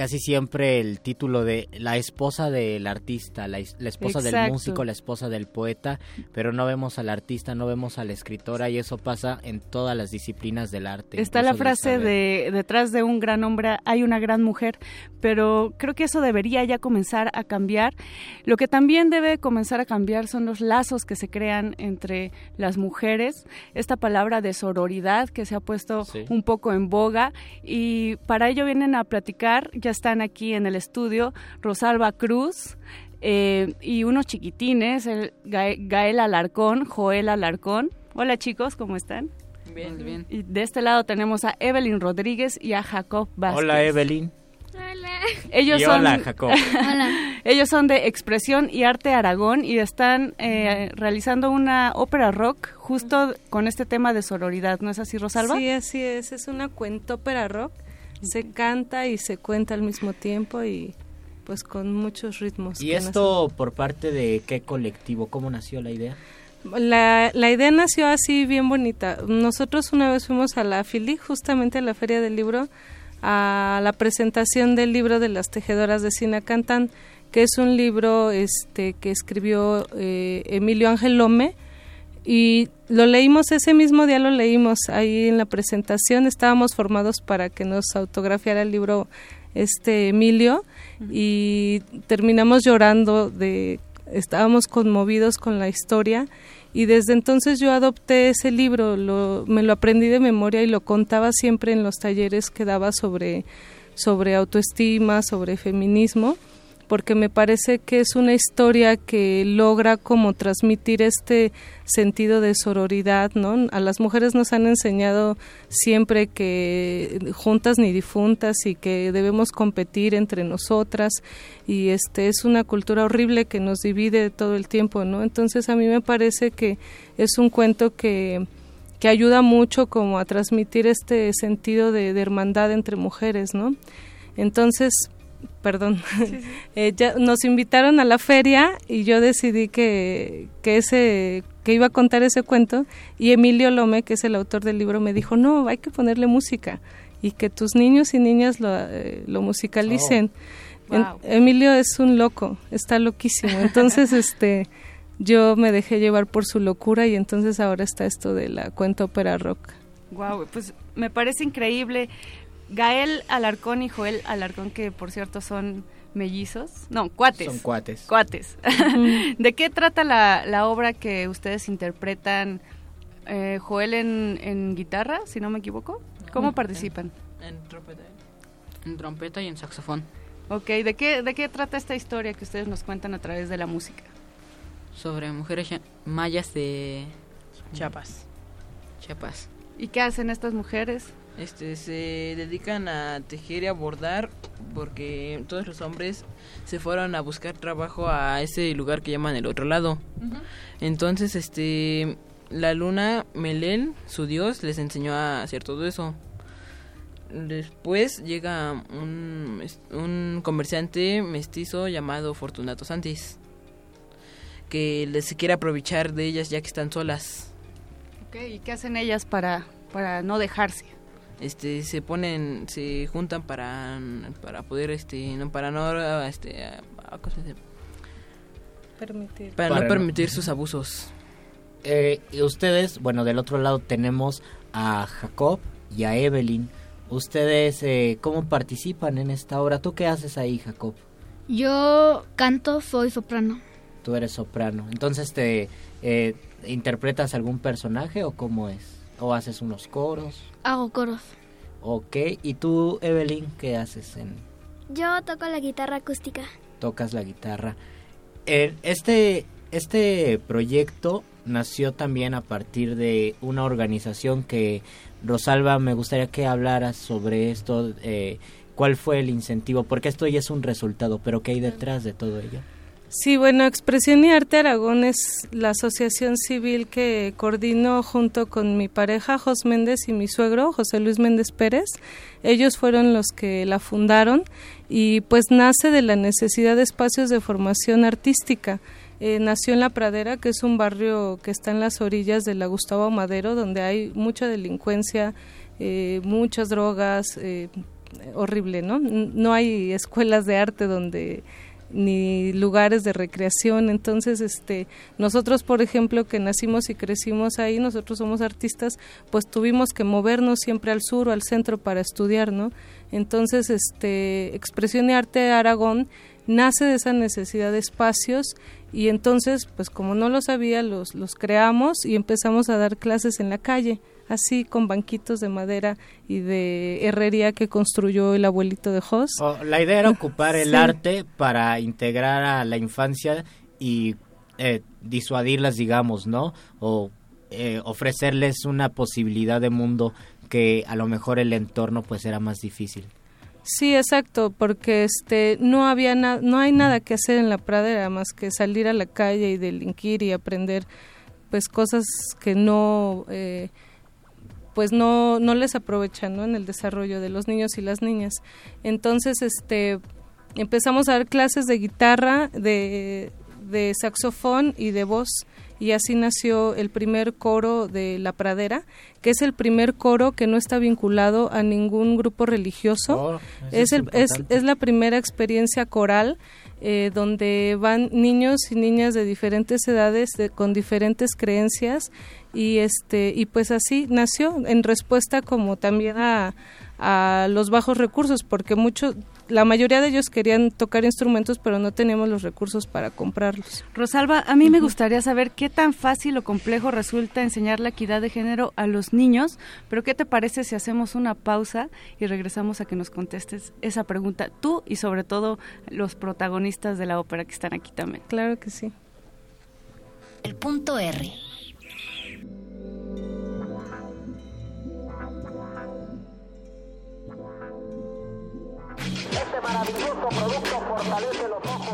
casi siempre el título de la esposa del artista, la, la esposa del músico, la esposa del poeta, pero no vemos al artista, no vemos a la escritora y eso pasa en todas las disciplinas del arte. Está la frase de detrás de un gran hombre hay una gran mujer, pero creo que eso debería ya comenzar a cambiar. Lo que también debe comenzar a cambiar son los lazos que se crean entre las mujeres, esta palabra de sororidad que se ha puesto Sí. un poco en boga y para ello vienen a platicar, ya están aquí en el estudio Rosalba Cruz, eh, y unos chiquitines, el Gae- Gael Alarcón, Joel Alarcón. Hola chicos, ¿cómo están? Bien, bien. Y de este lado tenemos a Evelyn Rodríguez y a Jacob Vázquez. Hola Evelyn. Ellos Y son, hola, Jacob. Ellos son de Expresión y Arte Aragón y están eh, realizando una ópera rock justo con este tema de sororidad, ¿no es así, Rosalba? Sí, así es. Es una cuentópera rock. Se canta y se cuenta al mismo tiempo y pues con muchos ritmos. ¿Y esto por parte de qué colectivo? ¿Cómo nació la idea? La, la idea nació así bien bonita. Nosotros una vez fuimos a la FILI, justamente a la Feria del Libro, a la presentación del libro de las tejedoras de Sinacantán, que es un libro este que escribió eh, Emilio Ángel Lome y lo leímos ese mismo día lo leímos ahí en la presentación. Estábamos formados para que nos autografiara el libro este Emilio y terminamos llorando de estábamos conmovidos con la historia y desde entonces yo adopté ese libro, lo, me lo aprendí de memoria y lo contaba siempre en los talleres que daba sobre, sobre autoestima, sobre feminismo, porque me parece que es una historia que logra como transmitir este sentido de sororidad, ¿no? A las mujeres nos han enseñado siempre que juntas ni difuntas y que debemos competir entre nosotras y este es una cultura horrible que nos divide todo el tiempo, ¿no? Entonces a mí me parece que es un cuento que que ayuda mucho como a transmitir este sentido de, de hermandad entre mujeres, ¿no? Entonces, perdón, eh, ya nos invitaron a la feria y yo decidí que, que ese que iba a contar ese cuento y Emilio Lome, que es el autor del libro, me dijo, no, hay que ponerle música y que tus niños y niñas lo, eh, lo musicalicen. Oh. En-. Emilio es un loco, está loquísimo. Entonces, este, yo me dejé llevar por su locura y entonces ahora está esto de la cuenta ópera rock. Wow, pues me parece increíble. Gael Alarcón y Joel Alarcón, que por cierto son mellizos, no, cuates. Son cuates. Cuates. ¿De qué trata la, la obra que ustedes interpretan? Eh, Joel en, en guitarra, si no me equivoco. ¿Cómo participan? En trompeta. En trompeta y en saxofón. Ok, ¿de qué, ¿de qué trata esta historia que ustedes nos cuentan a través de la música? Sobre mujeres ya- mayas de Chiapas. Chiapas. ¿Y qué hacen estas mujeres? Este, se dedican a tejer y a bordar porque todos los hombres se fueron a buscar trabajo a ese lugar que llaman el otro lado. Entonces, este, la luna Melel, su dios, les enseñó a hacer todo eso. Después llega un, un comerciante mestizo llamado Fortunato Santis, que les quiere aprovechar de ellas ya que están solas. Ok, ¿y qué hacen ellas para, para no dejarse? Este se ponen se juntan para para poder este no para no este a- a- ¿cómo se dice? Permitir. para, Para no no- permitir sus abusos Eh, y ustedes, bueno, del otro lado tenemos a Jacob y a Evelyn. Ustedes, eh, ¿cómo participan en esta obra? ¿Tú qué haces ahí, Jacob? Yo canto, soy soprano. Tú eres soprano. Entonces, ¿te eh, interpretas algún personaje o cómo es? ¿O haces unos coros? Hago coros. Ok. ¿Y tú, Evelyn, qué haces? En, Yo toco la guitarra acústica. tocas la guitarra. Eh, este, este proyecto nació también a partir de una organización que, Rosalba, me gustaría que hablaras sobre esto. eh, ¿Cuál fue el incentivo? Porque esto ya es un resultado, pero ¿qué hay detrás de todo ello? Sí, bueno, Expresión y Arte Aragón es la asociación civil que coordino junto con mi pareja Jos Méndez y mi suegro José Luis Méndez Pérez. Ellos fueron los que la fundaron y pues nace de la necesidad de espacios de formación artística. Eh, nació en La Pradera, que es un barrio que está en las orillas de la Gustavo Madero, donde hay mucha delincuencia, eh, muchas drogas, eh, horrible, ¿no? No hay escuelas de arte donde ni lugares de recreación, entonces este nosotros por ejemplo que nacimos y crecimos ahí, nosotros somos artistas, pues tuvimos que movernos siempre al sur o al centro para estudiar, ¿no? Entonces este Expresión y Arte de Aragón nace de esa necesidad de espacios y entonces pues como no lo sabía los los creamos y empezamos a dar clases en la calle así con banquitos de madera y de herrería que construyó el abuelito de Jos. O la idea era ocupar el Sí. arte para integrar a la infancia y eh, disuadirlas, digamos, ¿no? O eh, ofrecerles una posibilidad de mundo que a lo mejor el entorno pues era más difícil. Sí, exacto, porque este no había na- no hay nada que hacer en la pradera más que salir a la calle y delinquir y aprender pues cosas que no eh, pues no no les aprovechan ¿no? en el desarrollo de los niños y las niñas. Entonces, este empezamos a dar clases de guitarra, de de saxofón y de voz y así nació el primer coro de La Pradera, que es el primer coro que no está vinculado a ningún grupo religioso. Oh, es, el- es, es la primera experiencia coral eh, donde van niños y niñas de diferentes edades, de- con diferentes creencias y este y pues así nació en respuesta como también a, a los bajos recursos porque mucho la mayoría de ellos querían tocar instrumentos pero no teníamos los recursos para comprarlos. Rosalba, a mí me gustaría saber qué tan fácil o complejo resulta enseñar la equidad de género a los niños, pero ¿qué te parece si hacemos una pausa y regresamos a que nos contestes esa pregunta tú y sobre todo los protagonistas de la ópera que están aquí también? Claro que sí. El punto R.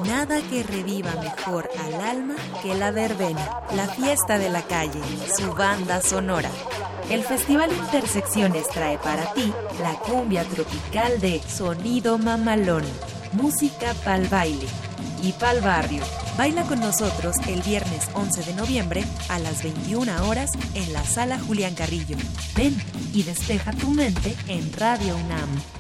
Nada que reviva mejor al alma que la verbena, la fiesta de la calle, su banda sonora. El Festival Intersecciones trae para ti la cumbia tropical de Sonido Mamalón, música pa'l baile y pa'l barrio. Baila con nosotros el viernes 11 de noviembre a las 21 horas en la sala Julián Carrillo. Ven y despeja tu mente en Radio UNAM.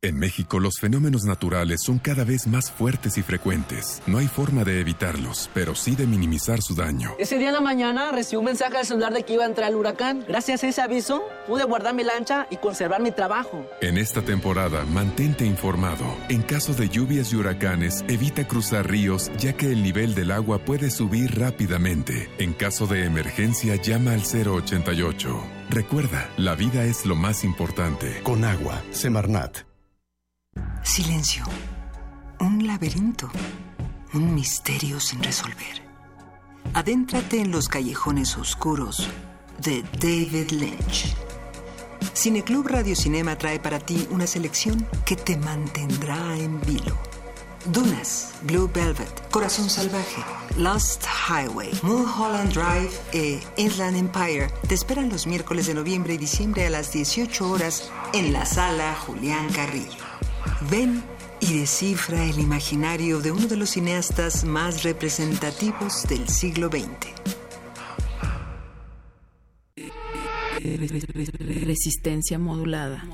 En México los fenómenos naturales son cada vez más fuertes y frecuentes. No hay forma de evitarlos, pero sí de minimizar su daño. Ese día en la mañana recibí un mensaje al celular de que iba a entrar el huracán. Gracias a ese aviso pude guardar mi lancha y conservar mi trabajo. En esta temporada, mantente informado. En caso de lluvias y huracanes, evita cruzar ríos ya que el nivel del agua puede subir rápidamente. En caso de emergencia, llama al 088. Recuerda, la vida es lo más importante. Con agua, Semarnat. Silencio. Un laberinto. Un misterio sin resolver. Adéntrate en los callejones oscuros de David Lynch. Cineclub Radio Cinema trae para ti una selección que te mantendrá en vilo. Dunas, Blue Velvet, Corazón Salvaje, Lost Highway, Mulholland Drive e Inland Empire te esperan los miércoles de noviembre y diciembre a las 18 horas en la sala Julián Carrillo. Ven y descifra el imaginario de uno de los cineastas más representativos del siglo XX. Resistencia modulada.